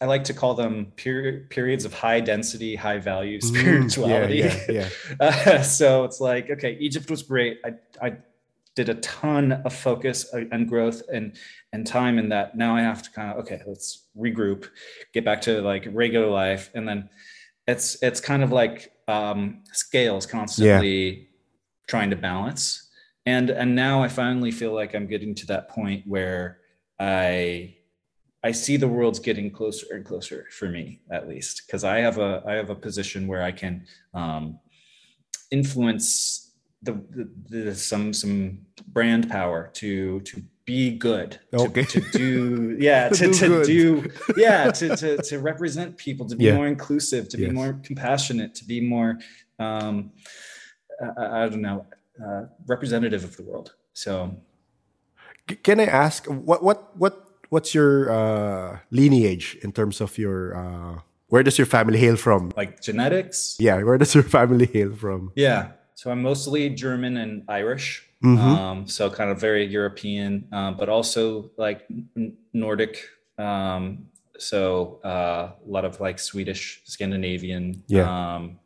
I like to call them peri- periods of high density, high value spirituality. Mm, yeah, yeah, yeah. Uh, so it's like, okay, Egypt was great. I, I did a ton of focus uh, and growth and and time in that. Now I have to kind of okay, let's regroup, get back to like regular life, and then it's it's kind of like um, scales constantly yeah. trying to balance. And and now I finally feel like I'm getting to that point where I I see the world's getting closer and closer for me, at least, because I have a I have a position where I can um, influence the, the, the, some some brand power to to be good, okay. to, to do yeah, to, to, do, do yeah, to, to to represent people, to be yeah. more inclusive, to yes. be more compassionate, to be more um, I, I don't know uh, representative of the world. So, can I ask what what what what's your uh, lineage in terms of your uh, where does your family hail from? Like genetics? Yeah, where does your family hail from? Yeah. So I'm mostly German and Irish. Mm-hmm. Um, so kind of very European, um, but also like n- Nordic. Um, so uh, a lot of like Swedish, Scandinavian. Yeah. Um,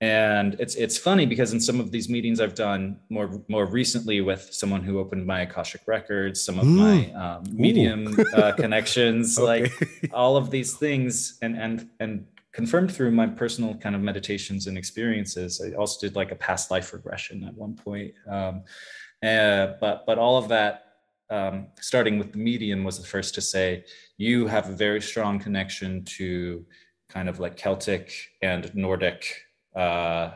and it's it's funny because in some of these meetings I've done more more recently with someone who opened my Akashic records, some of mm. my um, medium uh, connections, okay. like all of these things, and and and confirmed through my personal kind of meditations and experiences. I also did like a past life regression at one point, um, uh, but but all of that. Um, starting with the medium was the first to say you have a very strong connection to kind of like Celtic and Nordic uh,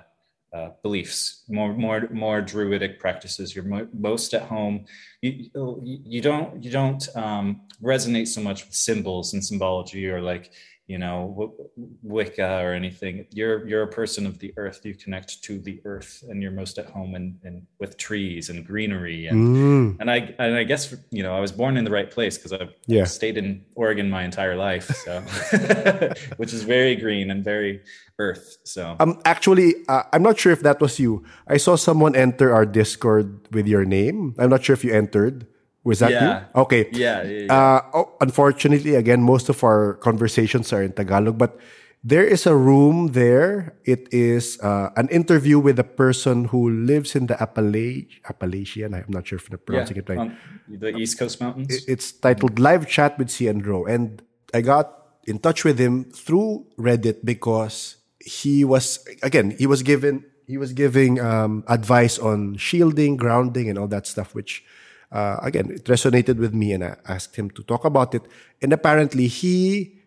uh, beliefs, more more more druidic practices. You're mo- most at home. You you don't you don't um, resonate so much with symbols and symbology or like you know wicca or anything. You're you're a person of the earth. You connect to the earth and you're most at home and and with trees and greenery and mm. and i and i guess you know i was born in the right place because i've yeah. stayed in oregon my entire life so. Which is very green and very earth so. Um actually uh, i'm not sure if that was you. I saw someone enter our discord with your name. I'm not sure if you entered was that yeah. you? Okay. Yeah. yeah, yeah. Uh, oh, unfortunately, again, most of our conversations are in Tagalog, but there is a room there. It is uh, an interview with a person who lives in the Appalach- Appalachian. I'm not sure if I'm pronouncing yeah, it right. the East Coast Mountains. It's titled Live Chat with Cian Ro. And I got in touch with him through Reddit because he was, again, he was given, he was giving um, advice on shielding, grounding, and all that stuff, which uh, again, it resonated with me and I asked him to talk about it. And apparently, he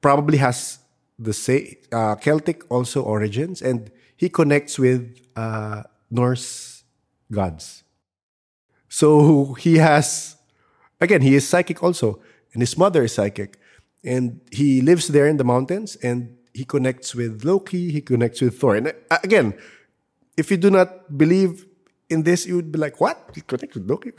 probably has the same uh, Celtic also origins and he connects with uh, Norse gods. So he has, again, he is psychic also, and his mother is psychic. And he lives there in the mountains and he connects with Loki, he connects with Thor. And uh, again, if you do not believe in this, you would be like, what? He connected Loki?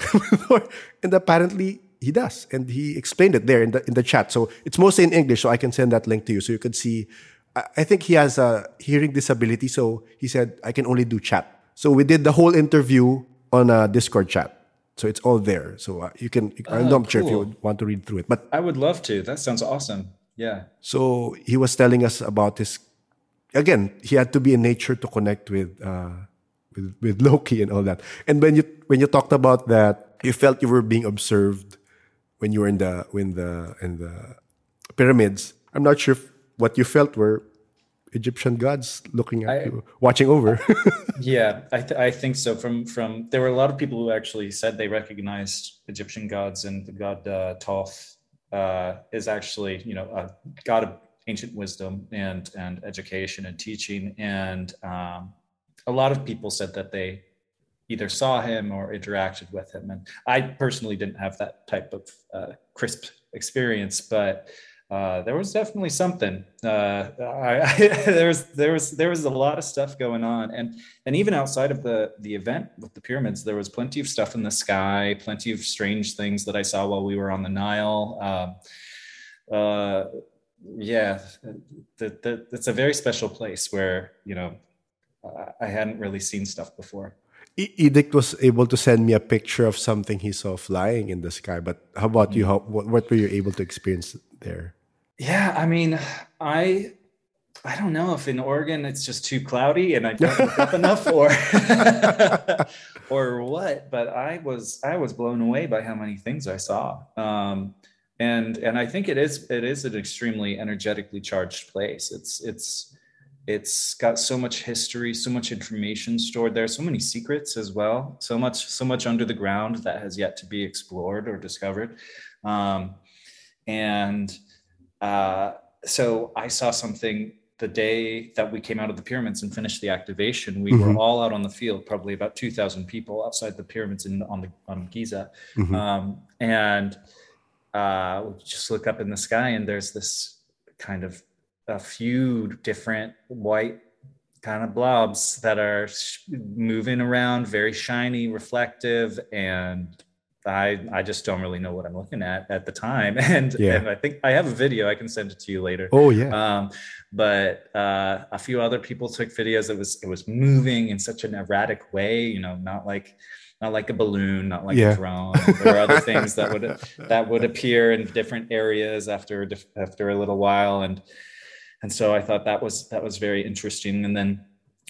and apparently he does. And he explained it there in the, in the chat. So it's mostly in English, so I can send that link to you. So you can see, I think he has a hearing disability. So he said, I can only do chat. So we did the whole interview on a Discord chat. So it's all there. So uh, you can, I'm not cool. sure if you would want to read through it, but I would love to. That sounds awesome. Yeah. So he was telling us about his, again, he had to be in nature to connect with, uh, with, with Loki and all that. And when you when you talked about that, you felt you were being observed when you were in the when the in the pyramids. I'm not sure what you felt were Egyptian gods looking at I, you, watching over. yeah, I, th- I think so. From from there were a lot of people who actually said they recognized Egyptian gods, and the god uh, Thoth uh, is actually you know a god of ancient wisdom and and education and teaching, and um, a lot of people said that they either saw him or interacted with him. And I personally didn't have that type of uh, crisp experience, but uh, there was definitely something. Uh, I, I, there was there was there was a lot of stuff going on, and and even outside of the the event with the pyramids, there was plenty of stuff in the sky, plenty of strange things that I saw while we were on the Nile. Um, uh, yeah, it's a very special place where you know I hadn't really seen stuff before. Edict was able to send me a picture of something he saw flying in the sky. But how about you? How what, what were you able to experience there? Yeah, I mean, I I don't know if in Oregon it's just too cloudy and I don't look up enough, or or what. But I was I was blown away by how many things I saw. Um, and and I think it is it is an extremely energetically charged place. It's it's it's got so much history so much information stored there so many secrets as well so much so much under the ground that has yet to be explored or discovered um, and uh, so i saw something the day that we came out of the pyramids and finished the activation we mm-hmm. were all out on the field probably about 2000 people outside the pyramids in on the on giza mm-hmm. um, and uh, we just look up in the sky and there's this kind of a few different white kind of blobs that are moving around, very shiny, reflective, and I I just don't really know what I'm looking at at the time, and Yeah. and I think I have a video. I can send it to you later. Oh yeah. Um, but uh, a few other people took videos. It was it was moving in such an erratic way. You know, not like not like a balloon, not like Yeah. a drone. There were other things that would that would appear in different areas after after a little while, and and so I thought that was that was very interesting. And then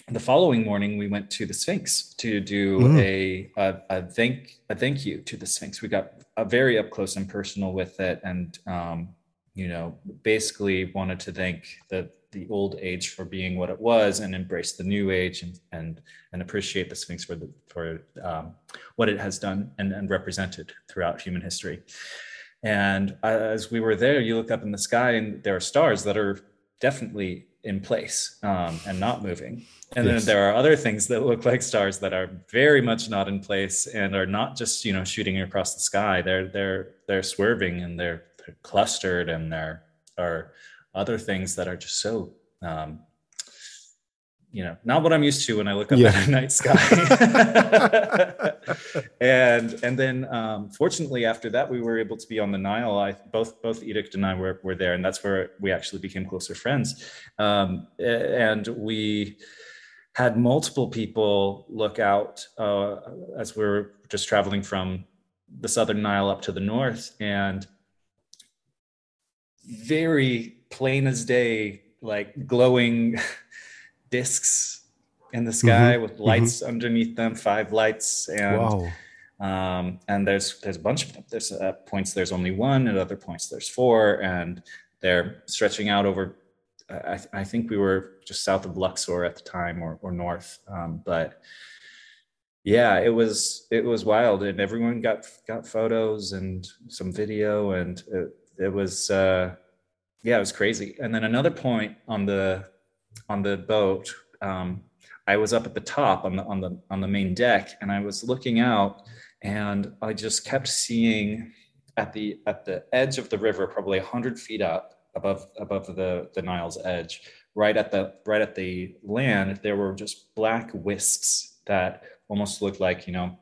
the following morning, we went to the Sphinx to do Mhm. a, a a thank a thank you to the Sphinx. We got a very up close and personal with it, and um, you know, basically wanted to thank the the old age for being what it was, and embrace the new age, and and and appreciate the Sphinx for the for um, what it has done and, and represented throughout human history. And as we were there, you look up in the sky, and there are stars that are definitely in place um, and not moving. And Yes. then there are other things that look like stars that are very much not in place and are not just you know shooting across the sky. They're they're they're swerving and they're, they're clustered and there are other things that are just so um, you know not what I'm used to when I look up Yeah. at the night sky. and and then um, fortunately after that we were able to be on the Nile. I both both Edict and I were were there, and that's where we actually became closer friends. Um, and we had multiple people look out uh, as we were just traveling from the southern Nile up to the north, and very plain as day, like glowing discs in the sky with lights underneath them, five lights, and wow. um, and there's there's a bunch of them. There's uh, points there's only one, at other points there's four, and they're stretching out over. I, I think we were just south of Luxor at the time, or or north, um, but yeah, it was it was wild, and everyone got got photos and some video, and it, it was uh, yeah, it was crazy. And then another point on the on the boat. Um, I was up at the top on the on the on the main deck, and I was looking out, and I just kept seeing at the at the edge of the river, probably hundred feet up above above the the Nile's edge, right at the right at the land, there were just black wisps that almost looked like you know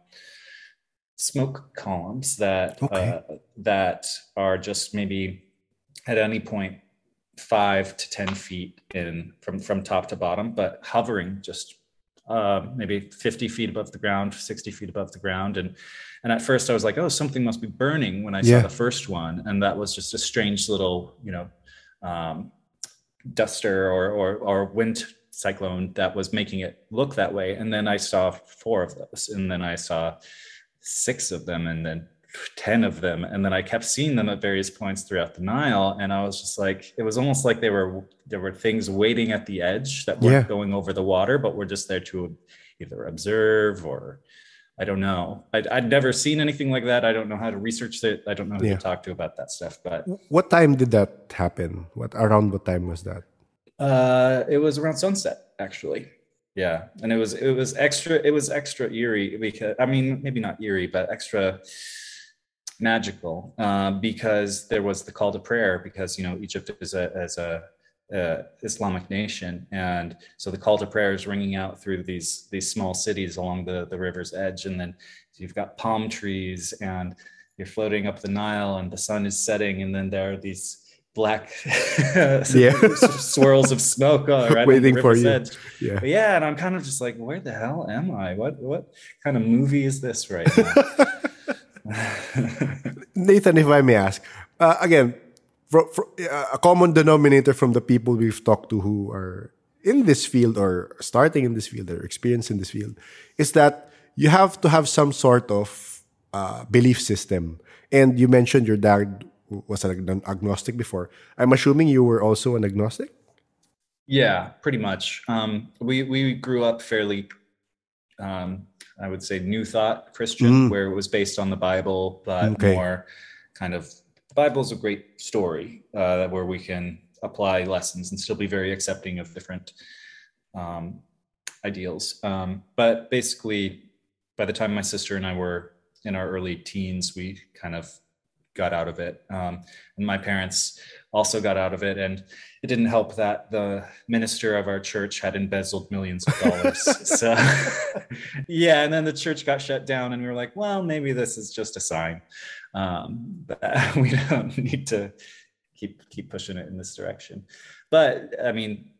smoke columns that Okay. uh, that are just maybe at any point five to ten feet in from from top to bottom, but hovering just uh, maybe 50 feet above the ground, 60 feet above the ground. And and at first I was like, oh, something must be burning when I Yeah. saw the first one. And that was just a strange little, you know, um, duster or, or or wind cyclone that was making it look that way. And then I saw four of those, and then I saw six of them, and then 10 of them and then i kept seeing them at various points throughout the nile and i was just like it was almost like they were there were things waiting at the edge that weren't Yeah. going over the water but were just there to either observe or i don't know I'd, I'd never seen anything like that i don't know how to research it i don't know who Yeah. to talk to about that stuff but What time did that happen? What around what time was that? Uh, it was around sunset, actually. Yeah, and it was it was extra it was extra eerie because I mean maybe not eerie but extra magical uh, because there was the call to prayer because you know Egypt is a as a uh, Islamic nation and so the call to prayer is ringing out through these these small cities along the the river's edge and then you've got palm trees and you're floating up the Nile and the sun is setting and then there are these black swirls of smoke uh, right Waiting for you. edge. Yeah. But yeah, and I'm kind of just like, where the hell am I? What what kind of movie is this right now? Nathan, if I may ask, uh, again, for, for, uh, a common denominator from the people we've talked to who are in this field or starting in this field or experienced in this field is that you have to have some sort of uh, belief system. And you mentioned your dad was an agnostic before. I'm assuming you were also an agnostic. yeah, pretty much. Um, we we grew up fairly, um, I would say, New Thought Christian, Mm. where it was based on the Bible, but Okay. more kind of the Bible's a great story uh, where we can apply lessons and still be very accepting of different um, ideals. Um, but basically, by the time my sister and I were in our early teens, we kind of got out of it. Um, and my parents also got out of it. And it didn't help that the minister of our church had embezzled millions of dollars. so, yeah. And then the church got shut down, and we were like, well, maybe this is just a sign. Um, but we don't need to keep keep pushing it in this direction. But I mean,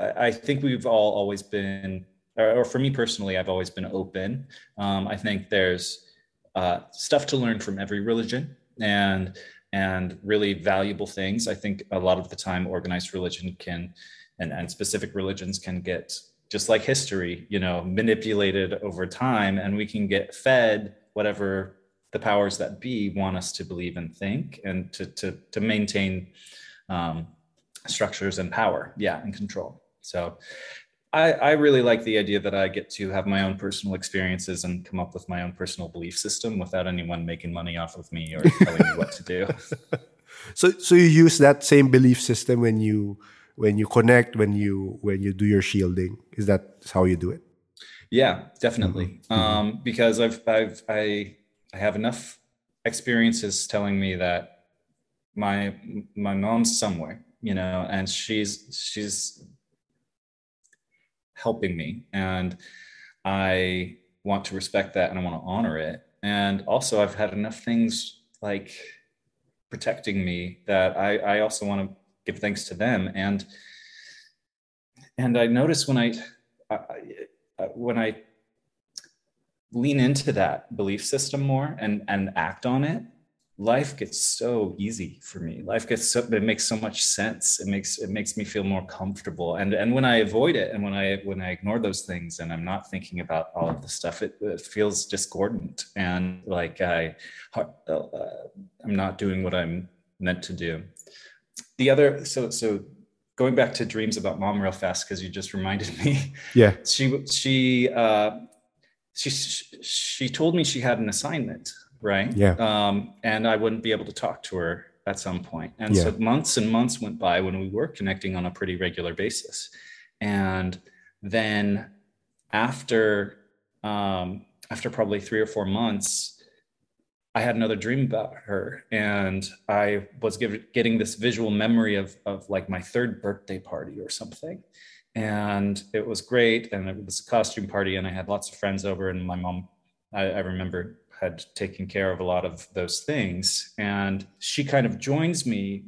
I, I think we've all always been, or, or, for me personally, I've always been open. Um, I think there's uh, stuff to learn from every religion, and and really valuable things. I think a lot of the time organized religion can and, and specific religions can get just like history, you know, manipulated over time and we can get fed whatever the powers that be want us to believe and think and to to to maintain um, structures and power, yeah, and control. So I, I really like the idea that I get to have my own personal experiences and come up with my own personal belief system without anyone making money off of me or telling me what to do. So, so you use that same belief system when you when you connect, when you when you do your shielding. Is that how you do it? Yeah, definitely. Mm-hmm. Um, because I've I've I I have enough experiences telling me that my my mom's somewhere, you know, and she's she's helping me and i want to respect that and i want to honor it. And also i've had enough things like protecting me that i i also want to give thanks to them. And and i notice when i, I when i lean into that belief system more and and act on it life gets so easy for me. Life gets so it makes so much sense. It makes it makes me feel more comfortable. And and when i avoid it and when i when i ignore those things and i'm not thinking about all of the stuff it, it feels discordant. And like i uh, i'm not doing what i'm meant to do. The other so so going back to dreams about mom real fast because you just reminded me. Yeah. She she uh she she told me she had an assignment right? Yeah. Um, and I wouldn't be able to talk to her at some point. And yeah. so months and months went by when we were connecting on a pretty regular basis. And then after um, after probably three or four months, I had another dream about her, and I was give, getting this visual memory of of like my third birthday party or something, and it was great, and it was a costume party, and I had lots of friends over, and my mom, I, I remember had taken care of a lot of those things. And she kind of joins me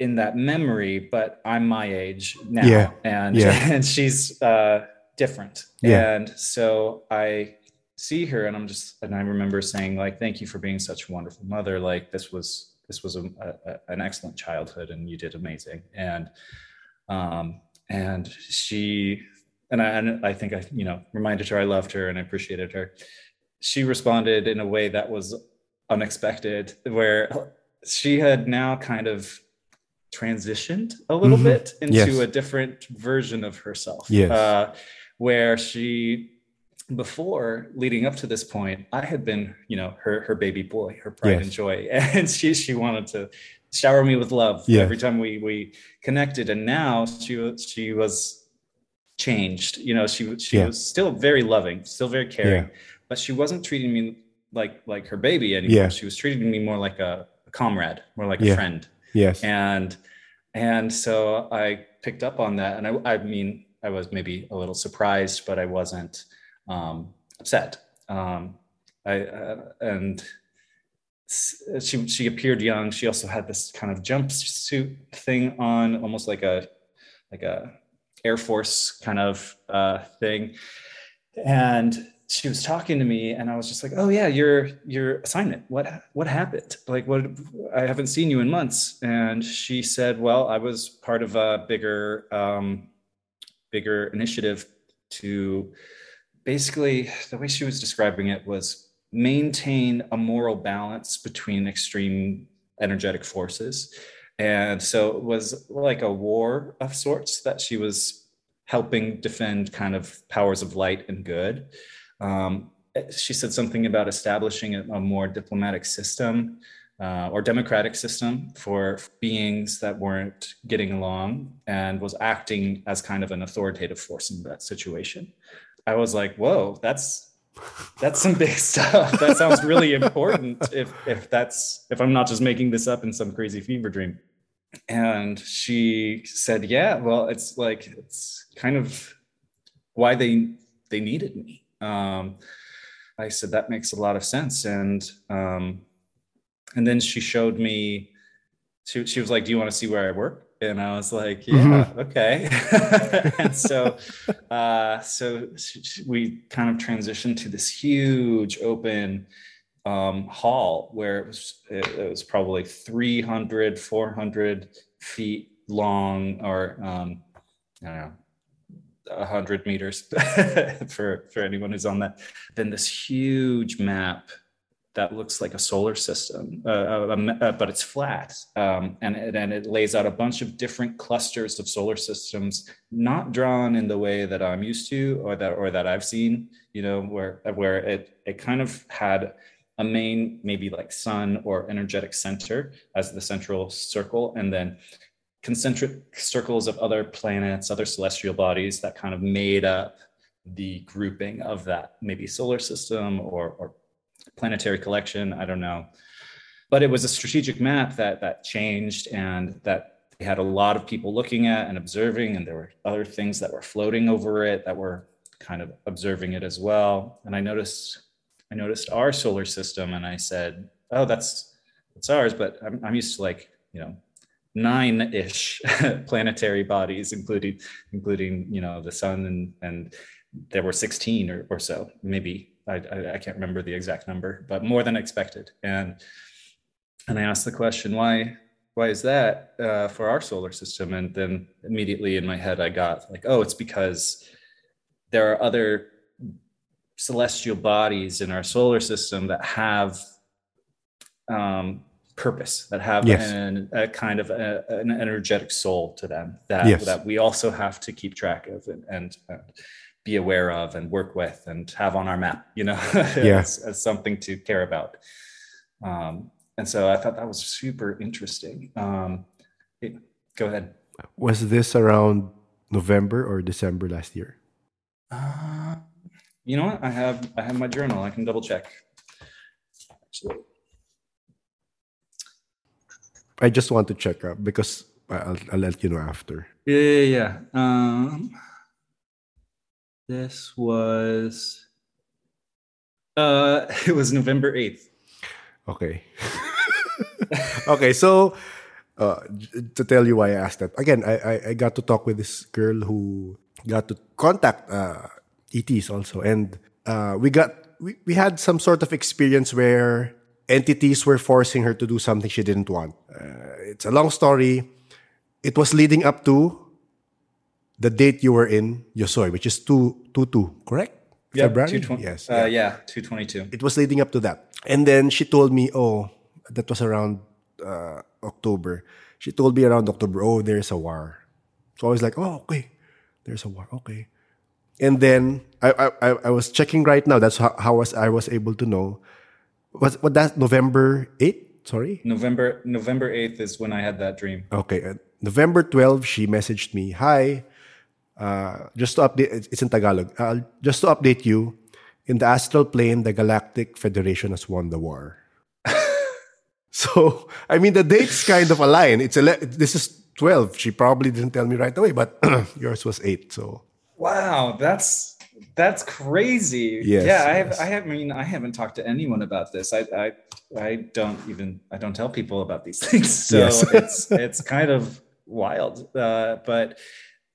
in that memory, but I'm my age now. Yeah. And, yeah. and she's uh, different. Yeah. And so I see her and I'm just, and I remember saying like, thank you for being such a wonderful mother. Like this was, this was a, a, an excellent childhood and you did amazing. And, um, and she, and I, and I think I, you know, reminded her I loved her and I appreciated her she responded in a way that was unexpected, where she had now kind of transitioned a little mm-hmm. bit into yes. a different version of herself. Yes. Uh, where she before leading up to this point, I had been, you know, her her baby boy, her pride yes. and joy, and she she wanted to shower me with love yeah. every time we we connected. And now she was she was changed. You know, she she yeah. was still very loving, still very caring, yeah but she wasn't treating me like like her baby anymore. Yeah. She was treating me more like a, a comrade, more like yeah. a friend. Yes. And and so I picked up on that, and I I mean I was maybe a little surprised, but I wasn't um, upset. Um, I uh, and she she appeared young. She also had this kind of jumpsuit thing on, almost like a like a Air Force kind of uh, thing, and she was talking to me and I was just like, "Oh yeah, your your assignment. What what happened? Like what I haven't seen you in months." And she said, "Well, I was part of a bigger um bigger initiative to basically the way she was describing it was maintain a moral balance between extreme energetic forces. And so it was like a war of sorts that she was helping defend kind of powers of light and good. Um, she said something about establishing a, a more diplomatic system uh, or democratic system for beings that weren't getting along and was acting as kind of an authoritative force in that situation. I was like, whoa, that's that's some big stuff. That sounds really important. If if that's if I'm not just making this up in some crazy fever dream. And she said, "Yeah, well, it's like it's kind of why they they needed me." Um, I said that makes a lot of sense, and um, and then she showed me. She she was like, "Do you want to see where I work?" and I was like, yeah, mm-hmm. okay. and so, uh, so we kind of transitioned to this huge open um, hall where it was, it, it, was probably 300, 400 feet long or, um, I don't know, 100 meters for, for anyone who's on that. Then this huge map that looks like a solar system, uh, uh, uh, but it's flat. Um, and, and it lays out a bunch of different clusters of solar systems, not drawn in the way that I'm used to or that, or that I've seen, you know, where, where it, it kind of had a main, maybe like sun or energetic center as the central circle. And then concentric circles of other planets, other celestial bodies that kind of made up the grouping of that maybe solar system or, or planetary collection. I don't know. But it was a strategic map that that changed and that they had a lot of people looking at and observing, and there were other things that were floating over it that were kind of observing it as well. And I noticed I noticed our solar system and I said, Oh, that's that's ours, but I'm, I'm used to like, you know, nine-ish planetary bodies, including including, you know, the sun and and there were 16 or, or so, maybe I, I, I can't remember the exact number, but more than expected. And and I asked the question, why why is that uh, for our solar system? And then immediately in my head, I got like, oh, it's because there are other celestial bodies in our solar system that have um, purpose, that have yes. an, a kind of a, an energetic soul to them that yes. that we also have to keep track of and, and, and be aware of and work with and have on our map, you know, yeah. as, as, something to care about. Um, and so I thought that was super interesting. Um, it, go ahead. Was this around November or December last year? Uh, you know what? I have I have my journal. I can double check. Actually. I just want to check up because I'll, I'll let you know after. Yeah, yeah, yeah. Um, this was uh it was November 8th. Okay. okay, so uh, to tell you why I asked that. Again, I, I, I got to talk with this girl who got to contact uh, ETs also. And uh, we got we, we had some sort of experience where entities were forcing her to do something she didn't want. Uh, it's a long story. It was leading up to the date you were in Yosoy, which is 2 2 2, correct? Yep, February? Yes. Uh, yeah, 222. It was leading up to that. And then she told me, oh, that was around uh, October. She told me around October, oh, there's a war. So I was like, oh, okay, there's a war, okay. And then I I, I was checking right now. That's how, how was I was able to know. Was what that November 8th? Sorry? November November 8th is when I had that dream. Okay. Uh, November 12th, she messaged me, Hi, uh, just to update, it's in Tagalog. Uh, just to update you, in the astral plane, the Galactic Federation has won the war. so, I mean, the dates kind of align. It's ele- this is twelve. She probably didn't tell me right away, but yours was eight. So, wow, that's that's crazy. Yes, yeah, I have. Yes. I have. I mean, I haven't talked to anyone about this. I, I, I don't even. I don't tell people about these things. So yes. it's it's kind of wild. Uh, but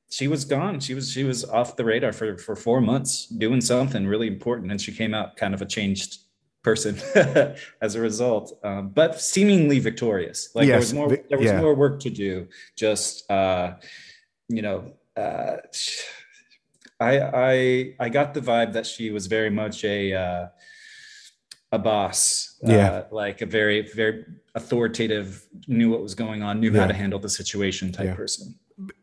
she was gone. She was she was off the radar for for four months, doing something really important, and she came out kind of a changed person as a result, um, but seemingly victorious. Like yes, there was more there was yeah. more work to do. Just uh, you know, uh, I I I got the vibe that she was very much a uh, a boss, uh, yeah, like a very very authoritative, knew what was going on, knew yeah. how to handle the situation type yeah. person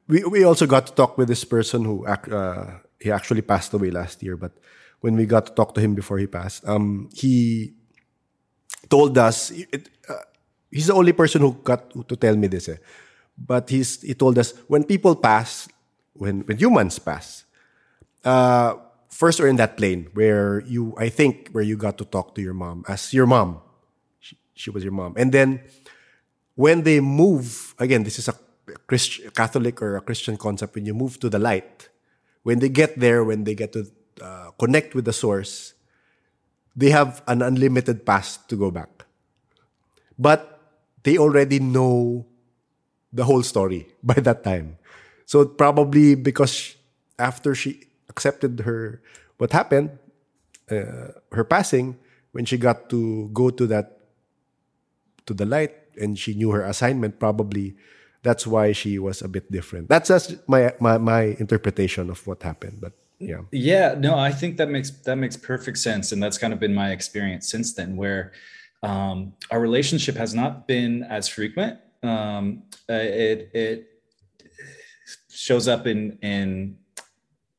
we we also got to talk with this person who uh, he actually passed away last year. But when we got to talk to him before he passed, um, he told us it, uh, he's the only person who got to tell me this. Eh. But he's he told us when people pass, when when humans pass, uh, first are in that plane where you, I think, where you got to talk to your mom as your mom. She, she was your mom. And then when they move, again, this is a Christ, Catholic or a Christian concept, when you move to the light, when they get there, when they get to uh, connect with the source, they have an unlimited past to go back. But they already know the whole story by that time. So probably because after she accepted her what happened, uh, her passing, when she got to go to that to the light and she knew her assignment, probably that's why she was a bit different. That's just my my, my interpretation of what happened. But yeah, yeah, no, I think that makes that makes perfect sense, and that's kind of been my experience since then, where um, our relationship has not been as frequent. Um, it it shows up in in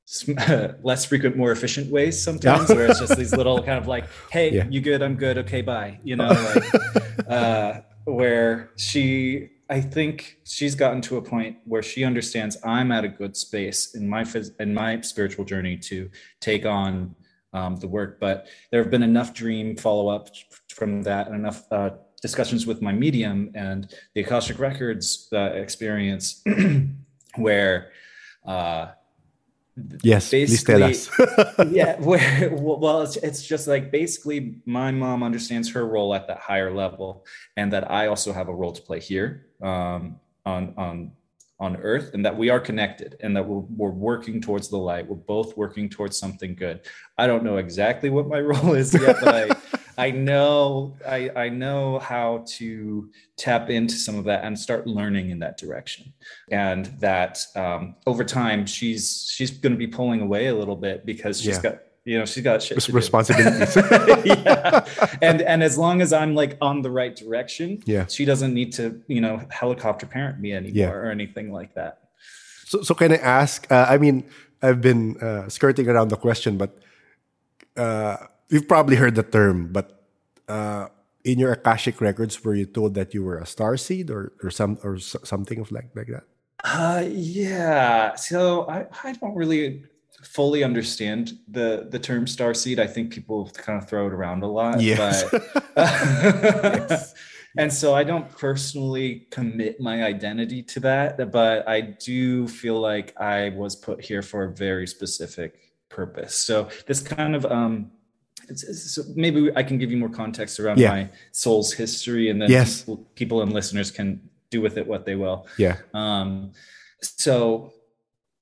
less frequent, more efficient ways sometimes, where it's just these little kind of like, "Hey, yeah. you good? I'm good. Okay, bye." You know, like uh, where she, I think she's gotten to a point where she understands I'm at a good space in my phys- in my spiritual journey to take on um, the work. But there have been enough dream follow up from that and enough uh, discussions with my medium and the Akashic Records uh, experience where. Uh, yes please tell us yeah well it's, it's just like basically my mom understands her role at that higher level and that i also have a role to play here um, on on on earth and that we are connected and that we're, we're working towards the light. We're both working towards something good. I don't know exactly what my role is yet but i i know i i know how to tap into some of that and start learning in that direction. And that um, over time she's she's going to be pulling away a little bit because she's yeah. got you know she's got shit responsibilities. Yeah. And and as long as i'm like on the right direction yeah. she doesn't need to you know helicopter parent me anymore yeah. or anything like that. So so can i ask uh, i mean i've been uh, skirting around the question but uh, you've probably heard the term but uh, in your akashic records were you told that you were a star seed or or some or something of like like that uh yeah so i i don't really fully understand the the term star seed. I think people kind of throw it around a lot. Yes. But, yes. and so I don't personally commit my identity to that, but I do feel like I was put here for a very specific purpose. So this kind of um it's, it's, so maybe I can give you more context around yeah. my soul's history, and then yes. people, people and listeners can do with it what they will. Yeah. Um, so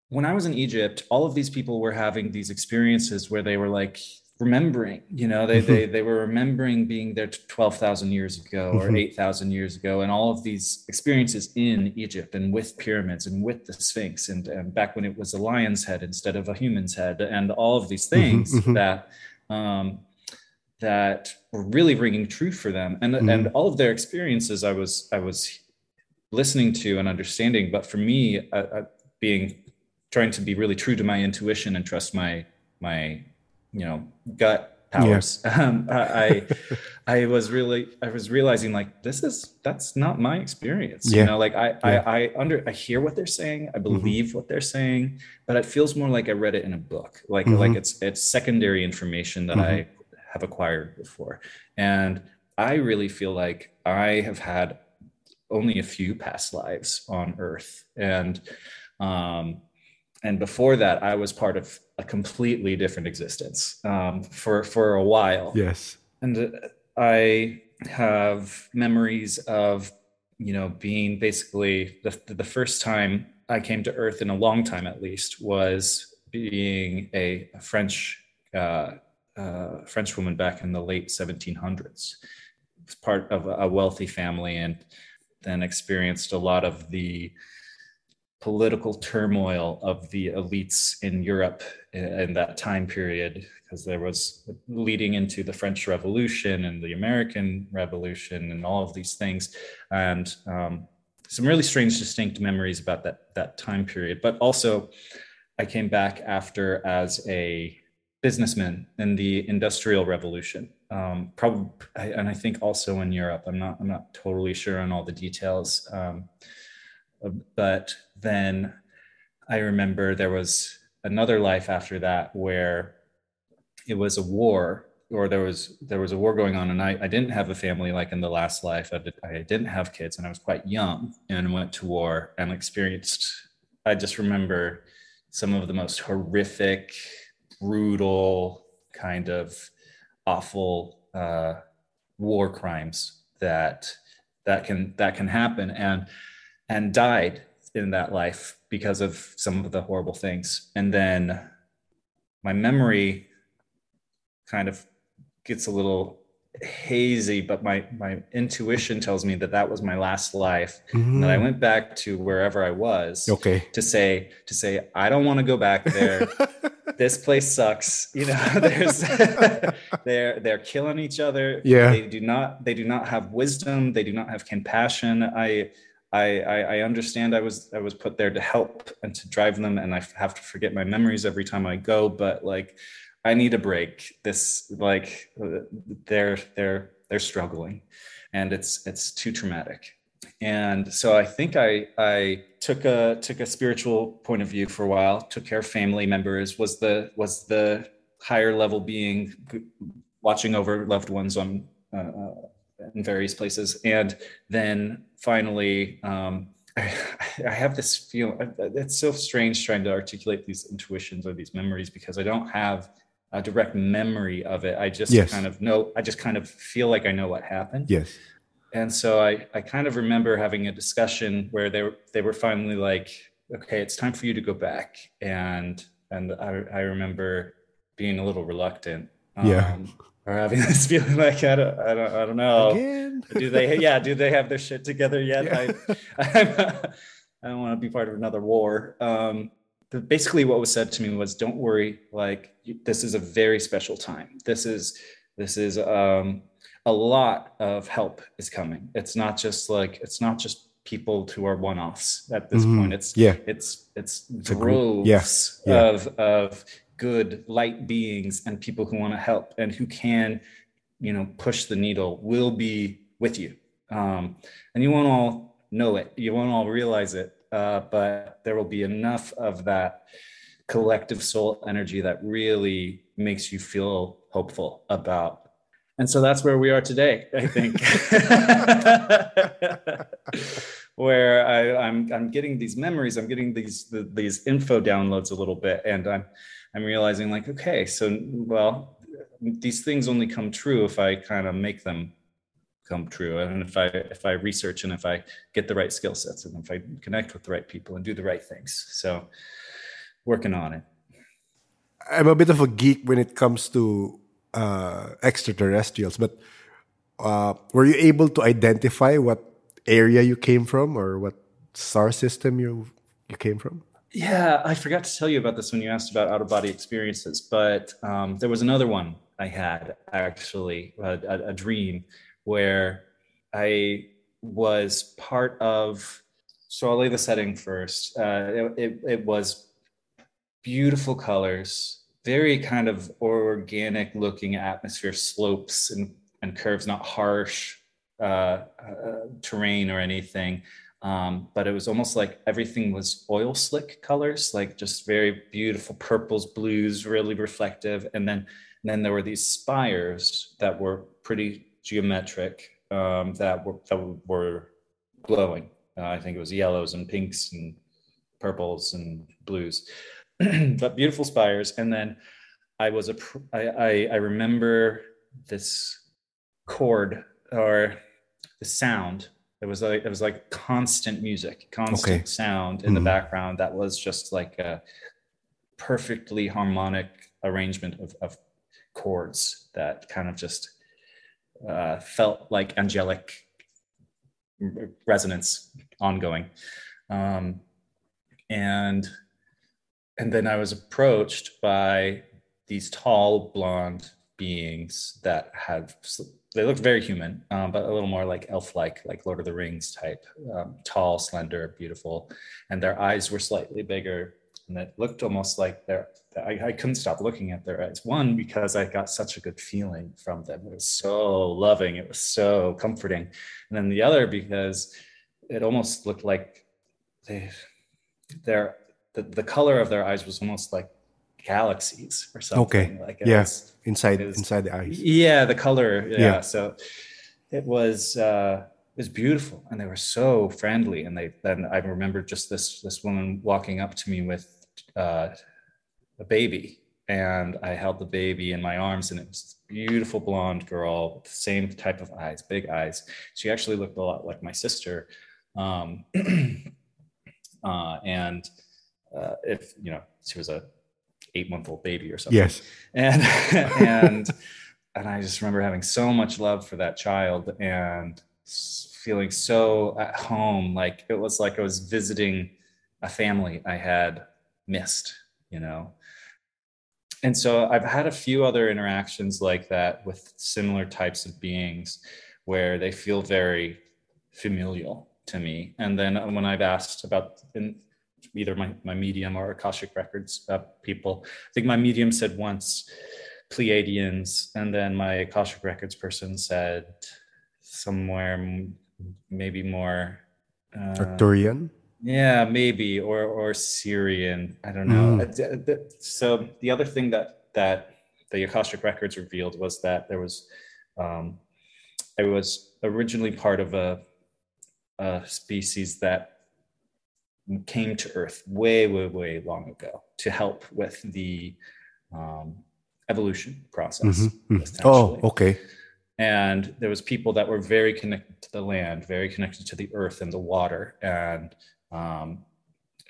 when I was in Egypt, all of these people were having these experiences where they were like remembering, you know, they mm-hmm. they they were remembering being there 12,000 years ago or mm-hmm. 8,000 years ago and all of these experiences in Egypt and with pyramids and with the Sphinx and, and back when it was a lion's head instead of a human's head and all of these mm-hmm. things mm-hmm. that um that were really ringing true for them and mm-hmm. and all of their experiences I was I was listening to and understanding but for me uh, uh, being trying to be really true to my intuition and trust my my you know gut powers yeah. um, i i was really i was realizing like this is that's not my experience yeah. you know like I, yeah. I i under i hear what they're saying i mm-hmm. believe mm-hmm. what they're saying but it feels more like i read it in a book like mm-hmm. like it's it's secondary information that mm-hmm. i have acquired before and i really feel like i have had only a few past lives on earth and um and before that i was part of a completely different existence um, for for a while. Yes. And i have memories of you know being basically the, the first time i came to earth in a long time at least was being a, a french uh, uh, french woman back in the late 1700s was part of a wealthy family and then experienced a lot of the political turmoil of the elites in Europe in that time period, because there was leading into the French Revolution and the American Revolution and all of these things, and um, some really strange, distinct memories about that that time period. But also, I came back after as a businessman in the Industrial Revolution, um, probably, and I think also in Europe. I'm not I'm not totally sure on all the details. Um, but then I remember there was another life after that where it was a war or there was there was a war going on and I, I didn't have a family like in the last life. I, did, I didn't have kids and I was quite young and went to war and experienced I just remember some of the most horrific brutal kind of awful uh, war crimes that that can that can happen. And and died in that life because of some of the horrible things. And then my memory kind of gets a little hazy but my my intuition tells me that that was my last life. Mm-hmm. and that i went back to wherever i was okay. to say to say i don't want to go back there. This place sucks. You know there's they're they're killing each other. Yeah. They do not they do not have wisdom. They do not have compassion. I I, I, I understand I was I was put there to help and to drive them, and I have to forget my memories every time I go. But like, I need a break. This like they're they're they're struggling, and it's it's too traumatic. And so I think I I took a took a spiritual point of view for a while. Took care of family members. Was the was the higher level being watching over loved ones on uh, uh in various places, and then finally. Um, I, I have this feel it's so strange trying to articulate these intuitions or these memories because I don't have a direct memory of it. I just yes. kind of know, I just kind of feel like I know what happened. Yes. And so I, I kind of remember having a discussion where they were, they were finally like, okay, it's time for you to go back. And, and I, I remember being a little reluctant. Um, yeah. Or having this feeling like I don't, I don't, I don't know. Again? Do they? Yeah. Do they have their shit together yet? Yeah. I, I don't want to be part of another war. Um, basically what was said to me was don't worry like this is a very special time this is this is um, a lot of help is coming it's not just like it's not just people who are one-offs at this mm-hmm. point it's yeah it's it's, it's droves yeah. Yeah. of of good light beings and people who want to help and who can you know push the needle will be with you um, and you won't all know it you won't all realize it uh, but there will be enough of that collective soul energy that really makes you feel hopeful about. And so that's where we are today, I think. where I, am I'm, I'm getting these memories, I'm getting these the, these info downloads a little bit, and I'm I'm realizing like, okay, so well, these things only come true if I kind of make them come true and if i if i research and if i get the right skill sets and if i connect with the right people and do the right things. So working on it. I'm a bit of a geek when it comes to uh, extraterrestrials but uh, were you able to identify what area you came from or what star system you you came from yeah i forgot to tell you about this when you asked about out of body experiences but um, there was another one i had actually a, a, a dream where I was part of. So I'll lay the setting first. Uh, it, it, it was beautiful colors, very kind of organic looking atmosphere, slopes and, and curves, not harsh uh, uh, terrain or anything. Um, but it was almost like everything was oil slick colors, like just very beautiful purples, blues, really reflective. And then, and then there were these spires that were pretty geometric um, that were that were glowing. Uh, I think it was yellows and pinks and purples and blues, but beautiful spires. And then I was a I, I I remember this chord or the sound. It was like it was like constant music, constant okay. sound in mm-hmm. the background that was just like a perfectly harmonic arrangement of, of chords that kind of just uh, felt like angelic resonance ongoing. Um, and and then I was approached by these tall blonde beings that had they looked very human, um, but a little more like elf-like, like Lord of the Rings type, um, tall, slender, beautiful, and their eyes were slightly bigger and it looked almost like they're I, I, couldn't stop looking at their eyes. One because i got such a good feeling from them. It was so loving it was so comforting. And then the other because it almost looked like they their the, the color of their eyes was almost like galaxies or something. Okay. Like yes, yeah. inside was, inside the eyes. Yeah, the color. Yeah. Yeah. So it was uh, it was beautiful, and they were so friendly. And they then I remember just this this woman walking up to me with uh, a baby, and I held the baby in my arms, and it was this beautiful blonde girl with the same type of eyes, big eyes. She actually looked a lot like my sister. Um, uh, and uh, if you know, she was a eight month old baby or something. Yes. And and and I just remember having so much love for that child and feeling so at home. Like it was like I was visiting a family I had missed, you know. And so I've had a few other interactions like that with similar types of beings where they feel very familial to me. And then when I've asked about in either my, my medium or Akashic Records uh, people, I think my medium said once Pleiadians, and then my Akashic Records person said somewhere maybe more uh, Arcturian. Yeah, maybe or or Sirian. I don't know. Mm. So the other thing that that the Akashic Records revealed was that there was um, I was originally part of a, a species that came to Earth way, way, way long ago to help with the um, evolution process. Mm-hmm. mm-hmm. Oh, okay. And there was people that were very connected to the land, very connected to the earth and the water, and um,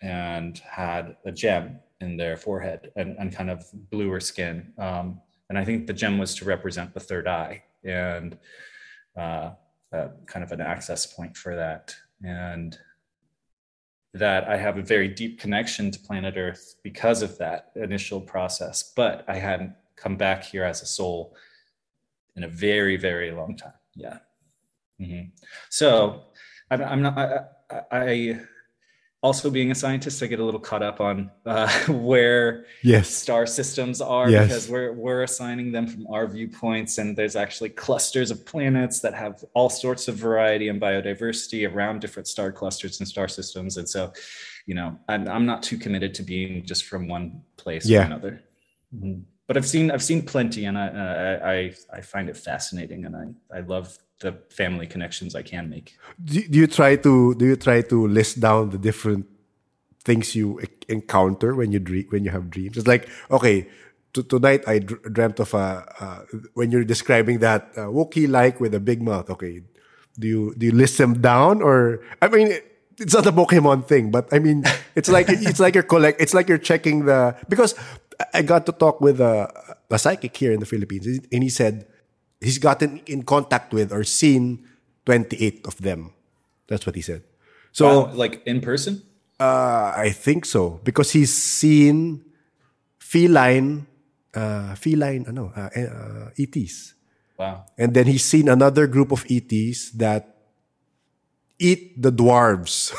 and had a gem in their forehead and, and kind of bluer skin. Um, and I think the gem was to represent the third eye and uh, uh, kind of an access point for that. And that I have a very deep connection to planet Earth because of that initial process. But I hadn't come back here as a soul in a very, very long time. Yeah. Mm-hmm. So I'm, I'm not, I, I, also being a scientist, I get a little caught up on uh, where yes. star systems are yes. because we're we're assigning them from our viewpoints, and there's actually clusters of planets that have all sorts of variety and biodiversity around different star clusters and star systems. And so, you know, I'm, I'm not too committed to being just from one place yeah. or another. Mm-hmm. But I've seen I've seen plenty, and I, I I find it fascinating, and I I love the family connections I can make. Do, do you try to do you try to list down the different things you encounter when you dream when you have dreams? It's like okay, tonight I dreamt of a uh, when you're describing that uh, Wookiee like with a big mouth. Okay, do you do you list them down or I mean? It's not a Pokemon thing, but I mean, it's like it's like you're collect. It's like you're checking the because I got to talk with a, a psychic here in the Philippines, and he said he's gotten in contact with or seen 28 of them. That's what he said. So, wow, like in person? Uh, I think so because he's seen feline, uh, feline, ano, uh, uh, ETs. Wow. And then he's seen another group of ETs that eat the dwarves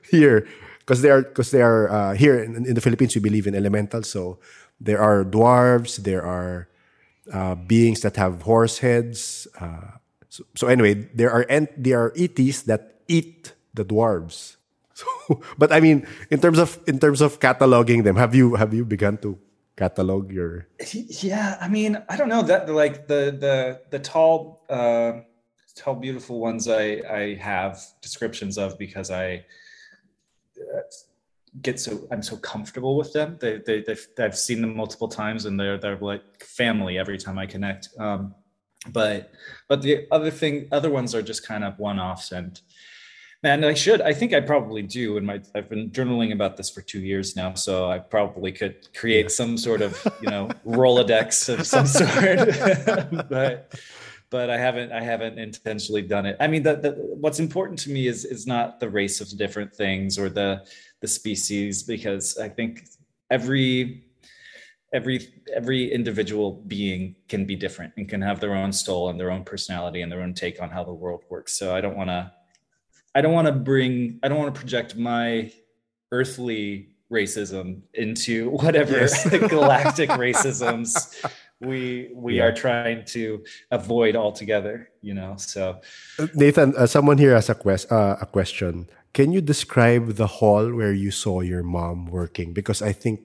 here because they are because they are uh, here in, in, the Philippines. We believe in elementals, so there are dwarves, there are uh, beings that have horse heads. Uh, so, so, anyway, there are ent- there are ETs that eat the dwarves. So, but I mean, in terms of in terms of cataloging them, have you have you begun to catalog your? Yeah, I mean, I don't know that like the the the tall uh, tall beautiful ones I I have descriptions of because I. Uh, get so I'm so comfortable with them. They they they've, I've seen them multiple times and they're they're like family every time I connect. Um, but but the other thing, other ones are just kind of one offs and. Man, I should. I think I probably do. And my I've been journaling about this for two years now, so I probably could create some sort of you know Rolodex of some sort. but but I haven't I haven't intentionally done it. I mean, the, the, what's important to me is is not the race of different things or the the species because I think every every every individual being can be different and can have their own soul and their own personality and their own take on how the world works. So I don't want to I don't want to bring I don't want to project my earthly racism into whatever yes. galactic racisms we we yeah. are trying to avoid altogether you know so nathan uh, someone here has a quest uh, a question can you describe the hall where you saw your mom working? Because I think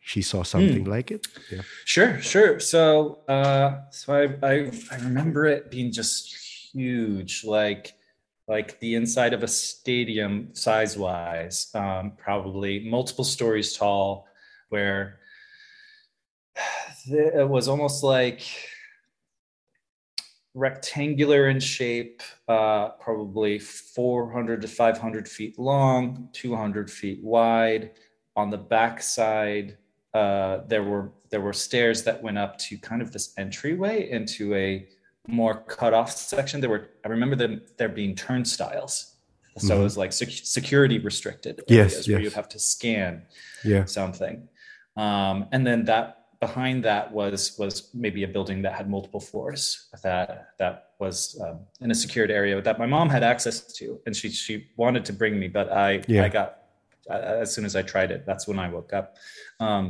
she saw something mm. like it. Yeah. Sure, sure. So, uh, so I, I, I remember it being just huge, like, like the inside of a stadium size wise, um, probably multiple stories tall, where it was almost like rectangular in shape, uh, probably 400 to 500 feet long, 200 feet wide. On the back side, uh, there were there were stairs that went up to kind of this entryway into a more cut off section. There were I remember them there being turnstiles, so mm-hmm. it was like sec- security restricted areas yes, yes. where you'd have to scan yeah. something. Um, and then that behind that was was maybe a building that had multiple floors that that was um, in a secured area that my mom had access to, and she she wanted to bring me, but I yeah. I got as soon as I tried it, that's when I woke up, um,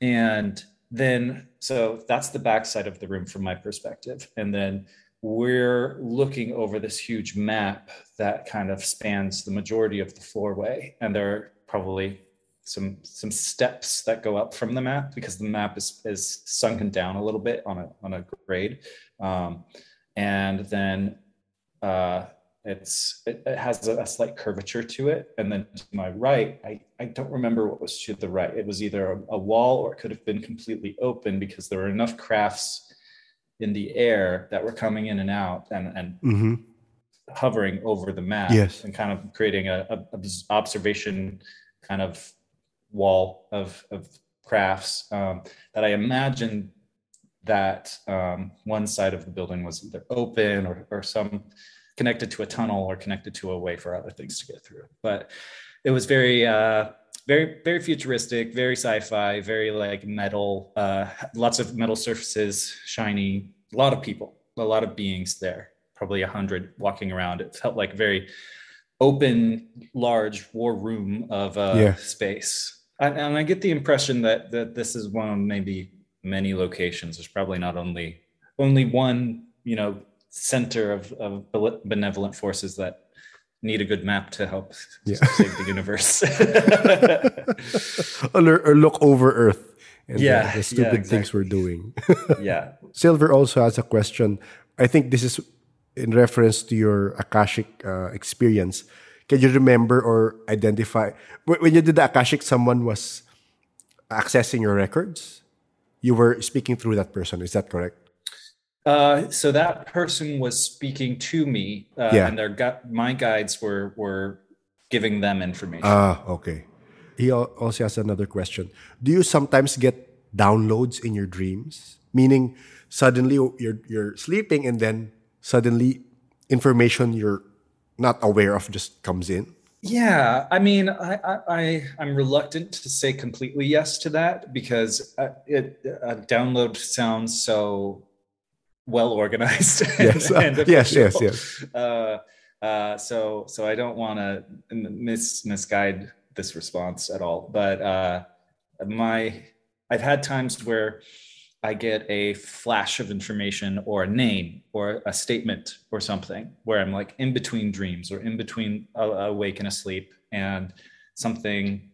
and then so that's the backside of the room from my perspective, and then we're looking over this huge map that kind of spans the majority of the floorway, and there are probably some some steps that go up from the map because the map is is sunken down a little bit on a on a grade, um, and then uh, it's it, it has a, a, slight curvature to it. And then to my right, I I don't remember what was to the right. It was either a, a wall or it could have been completely open because there were enough crafts in the air that were coming in and out and and. Mm-hmm. hovering over the map yes. and kind of creating a, a, a observation kind of wall of, of crafts um, that I imagine that um, one side of the building was either open or, or some connected to a tunnel or connected to a way for other things to get through. But it was very, uh, very, very futuristic, very sci-fi, very like metal, uh, lots of metal surfaces, shiny, a lot of people, a lot of beings there, probably a hundred walking around. It felt like very open, large war room of uh, yeah. space and I get the impression that that this is one of maybe many locations. There's probably not only only one, you know, center of, of benevolent forces that need a good map to help yeah. save the universe. or, or, look over Earth and yeah, the, the stupid yeah, exactly. things we're doing. yeah. Silver also has a question. I think this is in reference to your Akashic uh, experience. Can you remember or identify when you did the Akashic, someone was accessing your records? You were speaking through that person. Is that correct? Uh, so that person was speaking to me, uh, yeah. and their gu- my guides were were giving them information. Ah, okay. He also has another question. Do you sometimes get downloads in your dreams? Meaning, suddenly you're you're sleeping, and then suddenly information you're not aware of just comes in? Yeah, I mean, I, I, I am reluctant to say completely yes to that because uh, it a download sounds so well organized. Yes, and, and yes, yes, yes. Uh, uh, so so I don't want to mis misguide this response at all, but uh, my I've had times where I get a flash of information or a name or a statement or something where I'm like in between dreams or in between awake and asleep, and something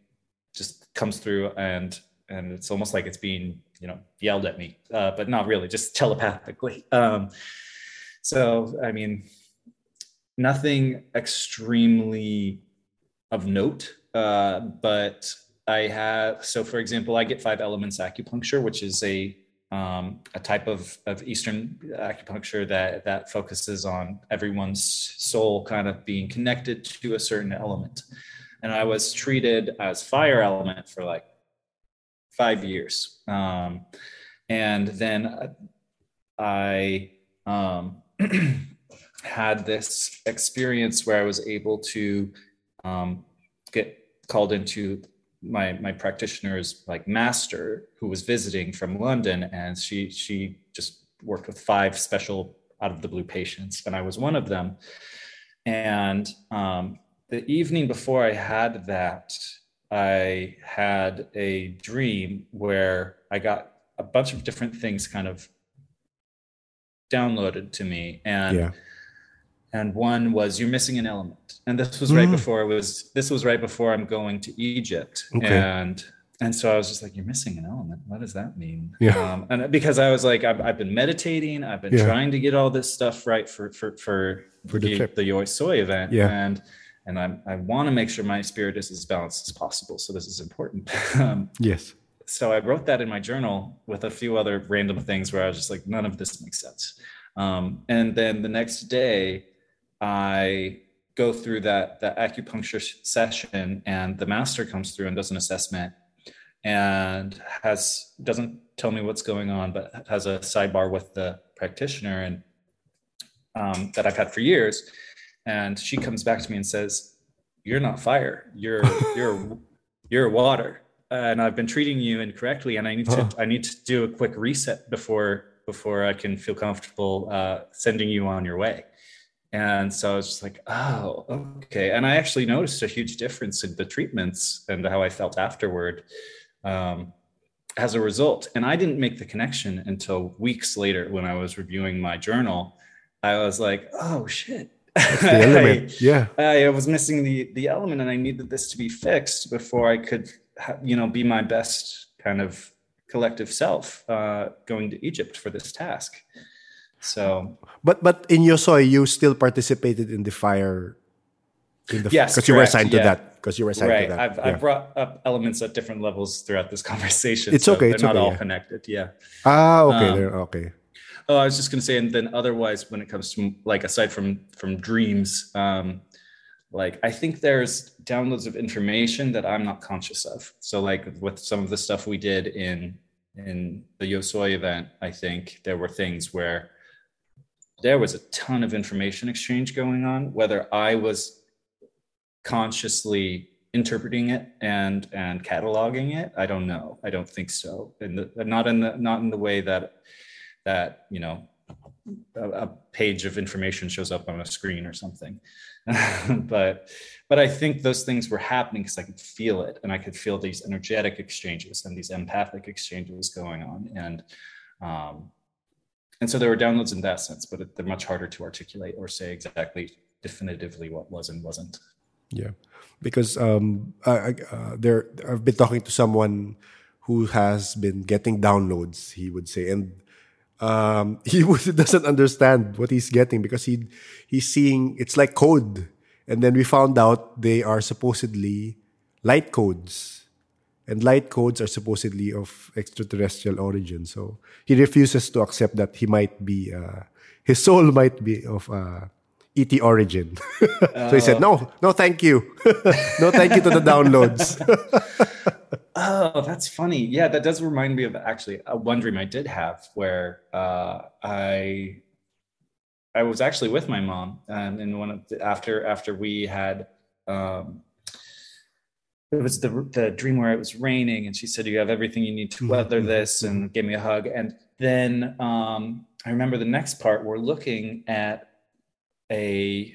just comes through and and it's almost like it's being you know yelled at me, uh, but not really, just telepathically. Um, so I mean, nothing extremely of note, uh, but I have so for example, I get five elements acupuncture, which is a um, a type of, of Eastern acupuncture that that focuses on everyone's soul kind of being connected to a certain element. And I was treated as fire element for like five years. Um, and then I um, had this experience where I was able to um, get called into my my practitioner's like master who was visiting from London, and she she just worked with five special out of the blue patients, and I was one of them. And um, the evening before I had that, I had a dream where I got a bunch of different things kind of downloaded to me, and. Yeah and one was you're missing an element and this was right mm. before it was this was right before i'm going to egypt okay. and and so I was just like, "You're missing an element. What does that mean?" Yeah. Um, and because I was like, I've, I've been meditating, I've been Yeah. trying to get all this stuff right for for for, For the the, trip. the Yosoy event, Yeah. and and I I want to make sure my spirit is as balanced as possible. So this is important. um, Yes. so I wrote that in my journal with a few other random things where I was just like, none of this makes sense. Um, and then the next day, I go through that that acupuncture session, and the master comes through and does an assessment, and has doesn't tell me what's going on, but has a sidebar with the practitioner and um, that I've had for years, and she comes back to me and says, "You're not fire. You're you're you're water." and I've been treating you incorrectly, and I need to. I need to do a quick reset before before I can feel comfortable uh, sending you on your way. And so I was just like, oh, okay. And I actually noticed a huge difference in the treatments and how I felt afterward um, as a result. And I didn't make the connection until weeks later when I was reviewing my journal. I was like, oh shit. The element. Yeah. I was missing the the element, and I needed this to be fixed before I could, you know, be my best kind of collective self uh, going to Egypt for this task. So But but in Yosoy, you still participated in the fire. In the, Yes, because you were assigned to that. Because you were assigned right, to that. I've, yeah. I've brought up elements at different levels throughout this conversation. It's so okay, They're it's not okay, all yeah. connected. Yeah. ah, okay. um, okay. Oh, I was just going to say, and then otherwise, when it comes to like aside from from dreams, um, like I think there's downloads of information that I'm not conscious of. So like with some of the stuff we did in in the Yosoy event, I think there were things where there was a ton of information exchange going on, whether I was consciously interpreting it and and cataloging it i don't know. I don't think so. And not in the not in the way that that you know a, a page of information shows up on a screen or something. But but i think those things were happening because i could feel it and i could feel these energetic exchanges and these empathic exchanges going on. And um and so there were downloads in that sense but they're much harder to articulate or say exactly definitively what was and wasn't. Yeah, because um, I, uh, there I've been talking to someone who has been getting downloads. He would say, and um, he would, doesn't understand what he's getting because he he's seeing it's like code, and then we found out they are supposedly light codes, and light codes are supposedly of extraterrestrial origin. So he refuses to accept that he might be uh, his soul might be of. Uh, ET origin. so he said, "No, no, thank you, no, thank you to the downloads." Oh, that's funny. Yeah, that does remind me of actually a one dream I did have where uh, I I was actually with my mom, and one of the, after after we had um, it was the the dream where it was raining, and she said, "You have everything you need to weather this," and gave me a hug. And then um, I remember the next part. We're looking at a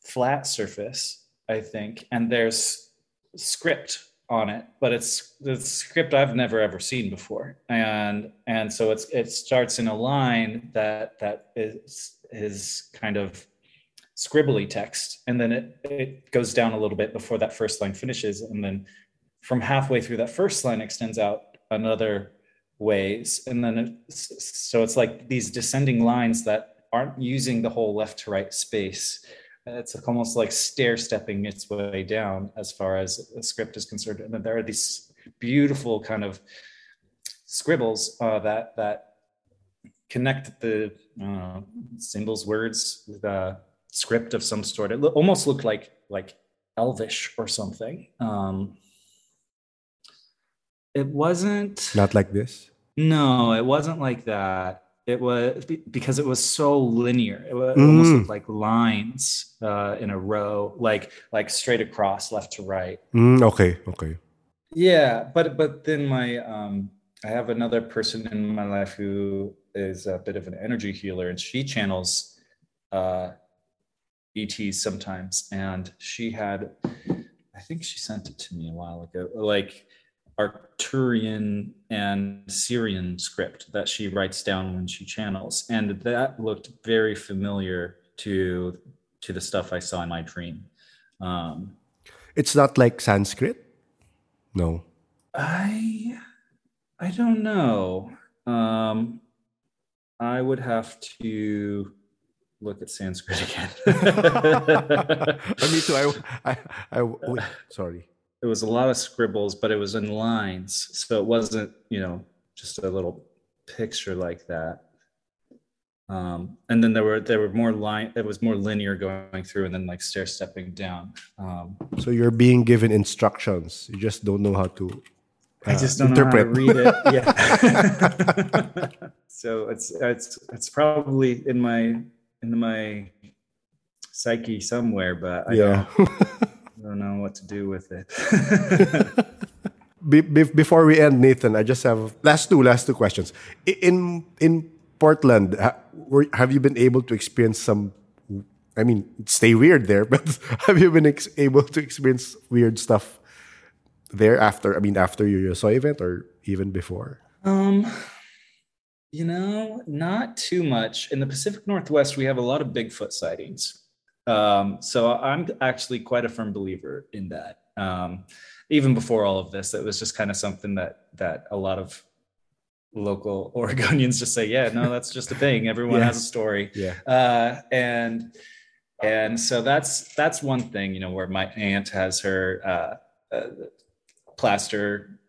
flat surface, I think, and there's script on it, but it's the script I've never ever seen before, and and so it's it starts in a line that that is is kind of scribbly text, and then it it goes down a little bit before that first line finishes, and then from halfway through that first line extends out another ways, and then so it's like these descending lines that aren't using the whole left to right space. It's almost like stair stepping its way down as far as the script is concerned. And then there are these beautiful kind of scribbles uh, that that connect the uh, symbols words the script of some sort it almost looked like like elvish or something um it wasn't Not like this. no, it wasn't like that. It was be- because it was so linear. It, was, it almost Mm. looked like lines uh, in a row, like like straight across, left to right. Mm, okay, okay. Yeah, but but then my um, I have another person in my life who is a bit of an energy healer, and she channels uh, ETs sometimes, and she had, I think she sent it to me a while ago, like Arcturian and Sirian script that she writes down when she channels, and that looked very familiar to to the stuff I saw in my dream. Um, It's not like Sanskrit. No. I I don't know. Um, I would have to look at Sanskrit again. Me too. I, I, I wait, sorry. It was a lot of scribbles, but it was in lines, so it wasn't, you know, just a little picture like that. Um, and then there were there were more line. It was more linear going through, and then like stair stepping down. Um, so you're being given instructions. You just don't know how to. Uh, I just don't interpret. know how to read it. Yeah. so it's it's it's probably in my in my psyche somewhere, but I yeah. don't, I don't know what to do with it. be, be, before we end, Nathan, I just have last two last two questions. In in Portland, have you been able to experience some? I mean, stay weird there, but have you been ex- able to experience weird stuff there after? I mean, after your Yosoy event or even before? Um, you know, not too much. In the Pacific Northwest, we have a lot of Bigfoot sightings. Um, so I'm actually quite a firm believer in that. Um, even before all of this, it was just kind of something that that a lot of local Oregonians just say, yeah, no, that's just a thing. Everyone yeah. has a story. Yeah. Uh, and and so that's that's one thing, you know, where my aunt has her uh, uh, plaster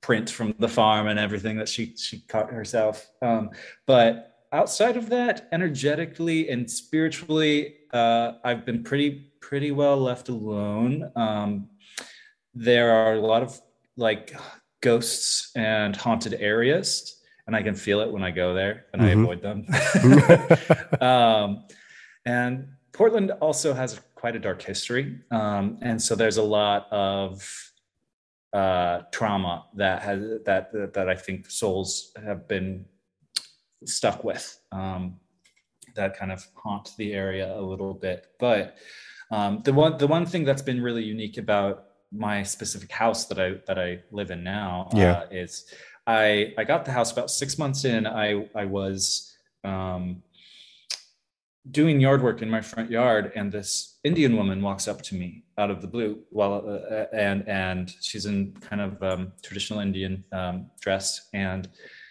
print from the farm and everything that she she caught herself. Um, but outside of that, energetically and spiritually, uh, I've been pretty pretty well left alone. Um, there are a lot of like ghosts and haunted areas and i can feel it when i go there and mm-hmm. i avoid them um, and portland also has quite a dark history um, and so there's a lot of uh, trauma that has that, that, that i think souls have been stuck with um, that kind of haunt the area a little bit but um, the one the one thing that's been really unique about my specific house that I that I live in now yeah. Uh, is I I got the house about six months in. I I was um, doing yard work in my front yard, and this Indian woman walks up to me out of the blue while uh, and and she's in kind of um, traditional Indian um, dress, and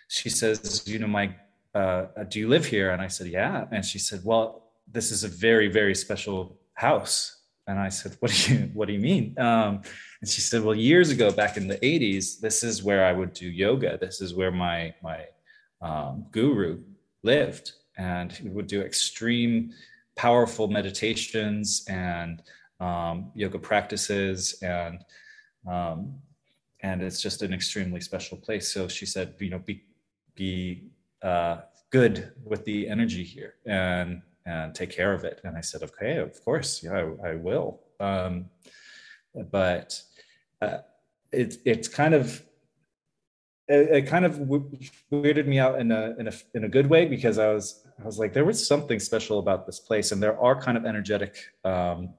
she says, you know, my uh, do you live here? And I said, yeah. And she said, well, this is a very very special house and I said, "What do you What do you mean?" Um, and she said, "Well, years ago, back in the '80s, this is where I would do yoga. This is where my my um, guru lived, and he would do extreme, powerful meditations and um, yoga practices, and um, and it's just an extremely special place." So she said, "You know, be be uh, good with the energy here, and and take care of it. And I said, okay, of course, yeah, I, I will. Um, but uh, it, it's kind of it, it, kind of weirded me out in a, in a in a good way because I was I was like there was something special about this place, and there are kind of energetic um,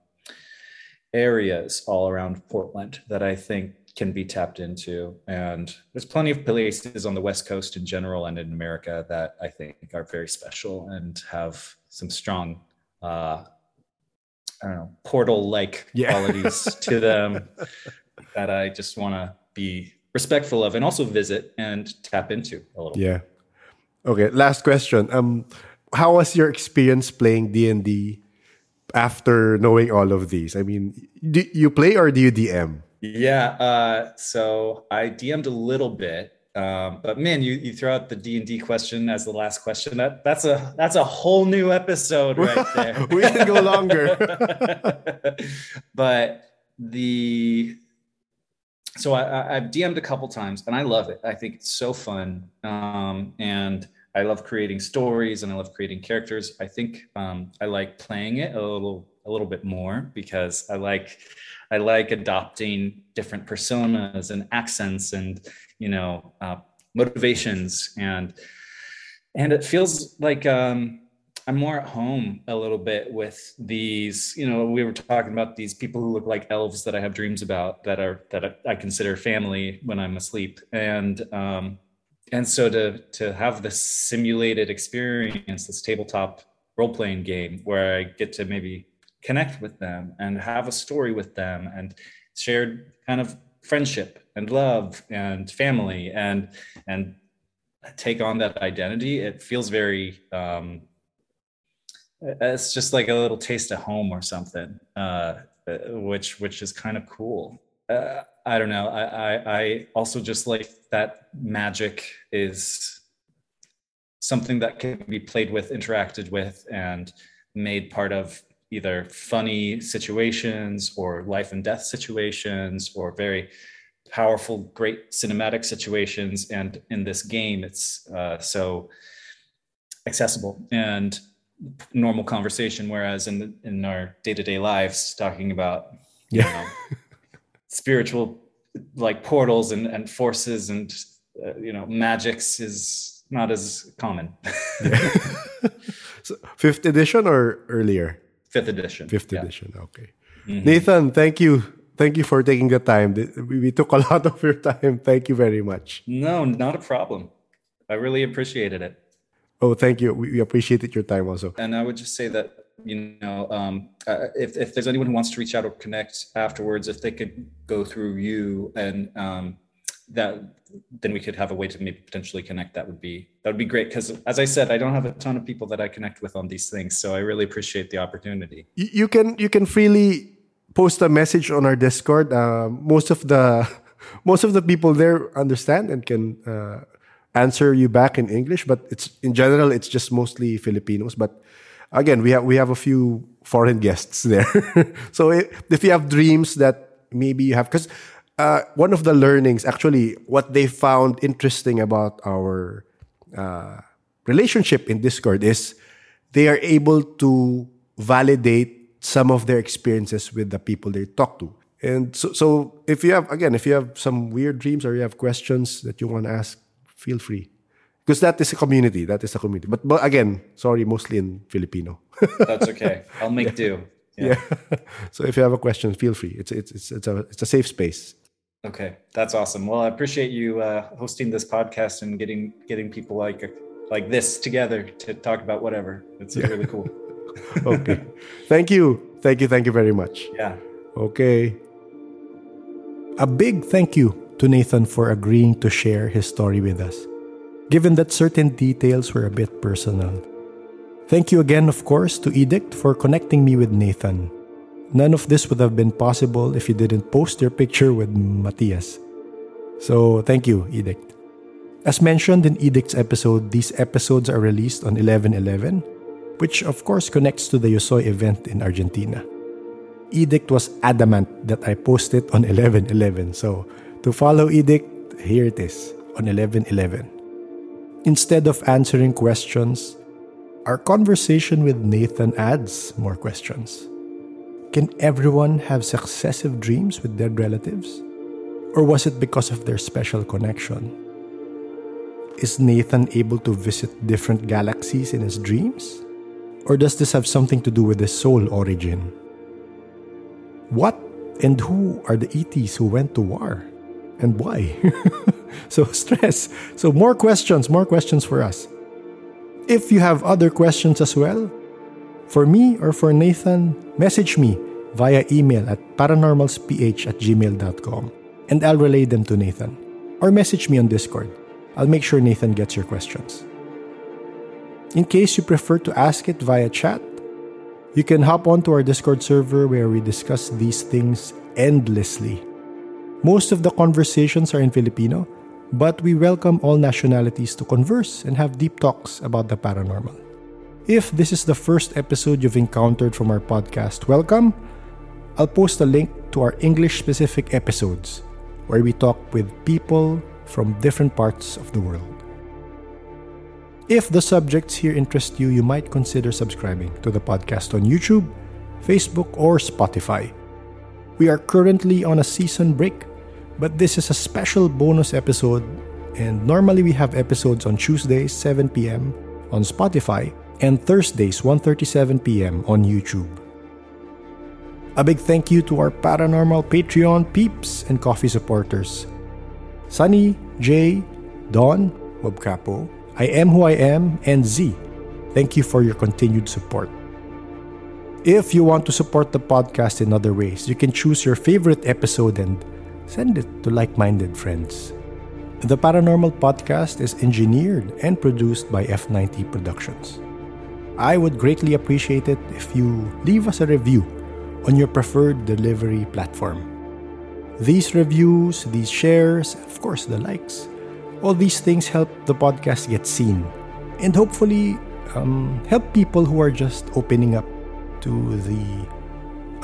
areas all around Portland that I think can be tapped into. And there's plenty of places on the West Coast in general and in America that I think are very special and have some strong uh, I don't know, portal like yeah. qualities to them that I just want to be respectful of and also visit and tap into a little. Bit. Yeah. Okay. Last question. Um, how was your experience playing D and D after knowing all of these? I mean, do you play or do you DM? Yeah. Uh, so I DM'd a little bit. Um, but man, you, you throw out the D and D question as the last question. That that's a that's a whole new episode right there. we can go longer. but the so I, I've DM'd a couple times and I love it. I think it's so fun, um, and I love creating stories and I love creating characters. I think um, I like playing it a little a little bit more because I like I like adopting different personas and accents and you know uh, motivations and and it feels like um, I'm more at home a little bit with these. You know, we were talking about these people who look like elves that I have dreams about that are that I consider family when I'm asleep, and um, and so to to have this simulated experience, this tabletop role playing game where I get to maybe connect with them and have a story with them and shared kind of friendship and love and family and and take on that identity it feels very um it's just like a little taste of home or something uh which which is kind of cool. Uh, i don't know I, I i also just like that magic is something that can be played with interacted with and made part of either funny situations or life and death situations or very powerful, great cinematic situations. And in this game, it's uh, so accessible and normal conversation. Whereas in in our day to day lives, talking about yeah. You know, spiritual like portals and, and forces and uh, you know magics is not as common. so, fifth edition or earlier? Fifth edition. Fifth yeah. edition. Okay. Mm-hmm. Nathan, thank you. Thank you for taking the time. We took a lot of your time. Thank you very much. No, not a problem. I really appreciated it. Oh, thank you. We appreciated your time also. And I would just say that you know, um, uh, if if there's anyone who wants to reach out or connect afterwards, if they could go through you and um, that then we could have a way to maybe potentially connect that would be that would be great. Because as i said i don't have a ton of people that i connect with on these things so i really appreciate the opportunity. You can you can freely post a message on our discord. Uh, most of the most of the people there understand and can uh, answer you back in english but it's in general it's just mostly filipinos but again we have we have a few foreign guests there so if, you have dreams that maybe you have because uh, one of the learnings, actually, what they found interesting about our uh, relationship in Discord is they are able to validate some of their experiences with the people they talk to. And so, so if you have, again, if you have some weird dreams or you have questions that you want to ask, feel free. Because that is a community. That is a community. But, but again, sorry, mostly in Filipino. That's okay. I'll make do. Yeah. yeah. so if you have a question, feel free. It's, it's, it's, it's, a, it's a safe space. Okay, that's awesome. Well, I appreciate you uh, hosting this podcast and getting getting people like like this together to talk about whatever. It's yeah. really cool. okay, thank you, thank you, thank you very much. Yeah. Okay. A big thank you to Nathan for agreeing to share his story with us, given that certain details were a bit personal. Thank you again, of course, to Edict for connecting me with Nathan None of this would have been possible if you didn't post your picture with Matthias. So, thank you, Edict. As mentioned in Edict's episode, these episodes are released on 11-11, which of course connects to the Yosoy event in Argentina. Edict was adamant that I post it on 11-11, so to follow Edict, here it is, on 11-11. Instead of answering questions, our conversation with Nathan adds more questions. Can everyone have successive dreams with dead relatives? Or was it because of their special connection? Is Nathan able to visit different galaxies in his dreams? Or does this have something to do with his soul origin? What and who are the ETs who went to war? And why? so, stress. So, more questions, more questions for us. If you have other questions as well, for me or for Nathan, message me via email at paranormalsph at gmail.com and I'll relay them to Nathan. Or message me on Discord. I'll make sure Nathan gets your questions. In case you prefer to ask it via chat, you can hop onto our Discord server where we discuss these things endlessly. Most of the conversations are in Filipino, but we welcome all nationalities to converse and have deep talks about the paranormal. If this is the first episode you've encountered from our podcast, welcome. I'll post a link to our English specific episodes where we talk with people from different parts of the world. If the subjects here interest you, you might consider subscribing to the podcast on YouTube, Facebook, or Spotify. We are currently on a season break, but this is a special bonus episode, and normally we have episodes on Tuesdays, 7 p.m. on Spotify and Thursdays 1:37 p.m. on YouTube. A big thank you to our paranormal Patreon peeps and coffee supporters. Sunny, Jay, Don, Capo, I am who I am, and Z. Thank you for your continued support. If you want to support the podcast in other ways, you can choose your favorite episode and send it to like minded friends. The Paranormal Podcast is engineered and produced by F90 Productions. I would greatly appreciate it if you leave us a review on your preferred delivery platform. These reviews, these shares, of course, the likes, all these things help the podcast get seen and hopefully um, help people who are just opening up to the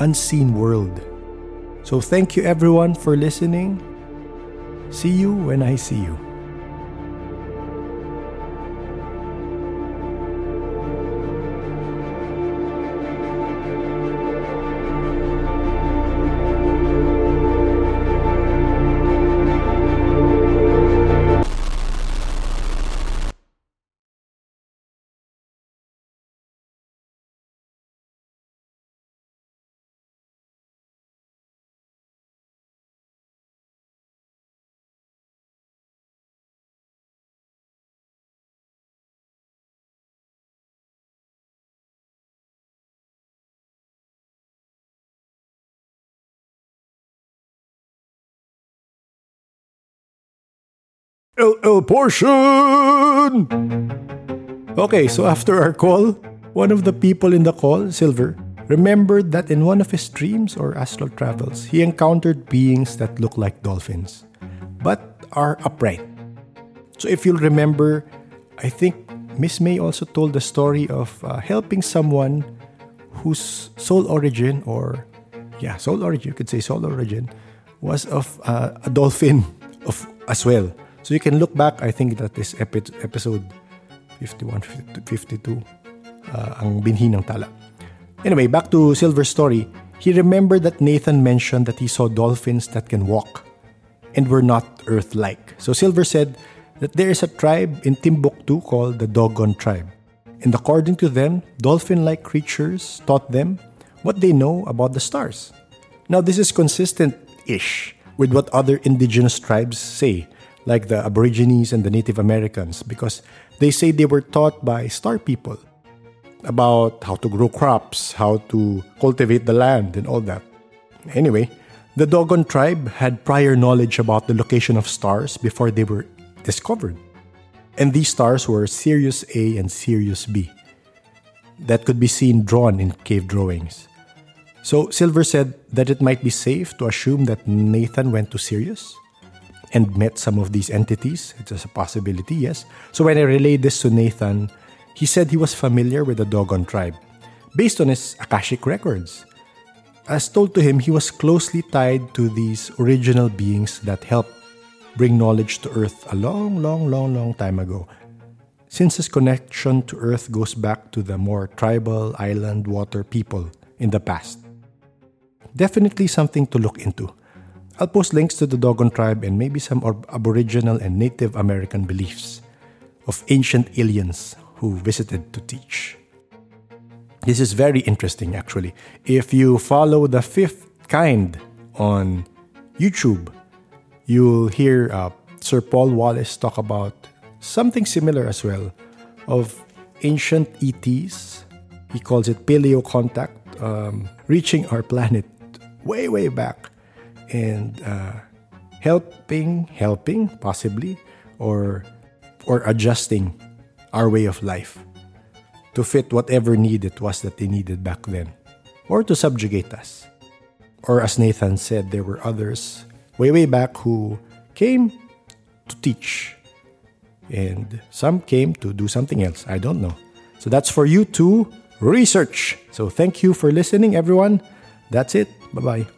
unseen world. So, thank you everyone for listening. See you when I see you. LL portion! Okay, so after our call, one of the people in the call, Silver, remembered that in one of his dreams or astral travels, he encountered beings that look like dolphins, but are upright. So if you'll remember, I think Miss May also told the story of uh, helping someone whose soul origin, or yeah, soul origin, you could say soul origin, was of uh, a dolphin of as well. So you can look back, I think that is epi- episode 51, 52, uh, ang binhi ng tala. Anyway, back to Silver's story. He remembered that Nathan mentioned that he saw dolphins that can walk and were not Earth-like. So Silver said that there is a tribe in Timbuktu called the Dogon tribe. And according to them, dolphin-like creatures taught them what they know about the stars. Now, this is consistent-ish with what other indigenous tribes say like the Aborigines and the Native Americans, because they say they were taught by star people about how to grow crops, how to cultivate the land, and all that. Anyway, the Dogon tribe had prior knowledge about the location of stars before they were discovered. And these stars were Sirius A and Sirius B that could be seen drawn in cave drawings. So Silver said that it might be safe to assume that Nathan went to Sirius and met some of these entities. It's just a possibility, yes. So when I relayed this to Nathan, he said he was familiar with the Dogon tribe based on his Akashic records. As told to him, he was closely tied to these original beings that helped bring knowledge to Earth a long, long, long, long time ago. Since his connection to Earth goes back to the more tribal island water people in the past. Definitely something to look into. I'll post links to the Dogon tribe and maybe some Aboriginal and Native American beliefs of ancient aliens who visited to teach. This is very interesting, actually. If you follow the fifth kind on YouTube, you'll hear uh, Sir Paul Wallis talk about something similar as well of ancient ETs. He calls it paleo contact, um, reaching our planet way, way back and uh, helping, helping possibly, or or adjusting our way of life to fit whatever need it was that they needed back then, or to subjugate us. Or as Nathan said, there were others way way back who came to teach, and some came to do something else. I don't know. So that's for you to research. So thank you for listening, everyone. That's it. Bye bye.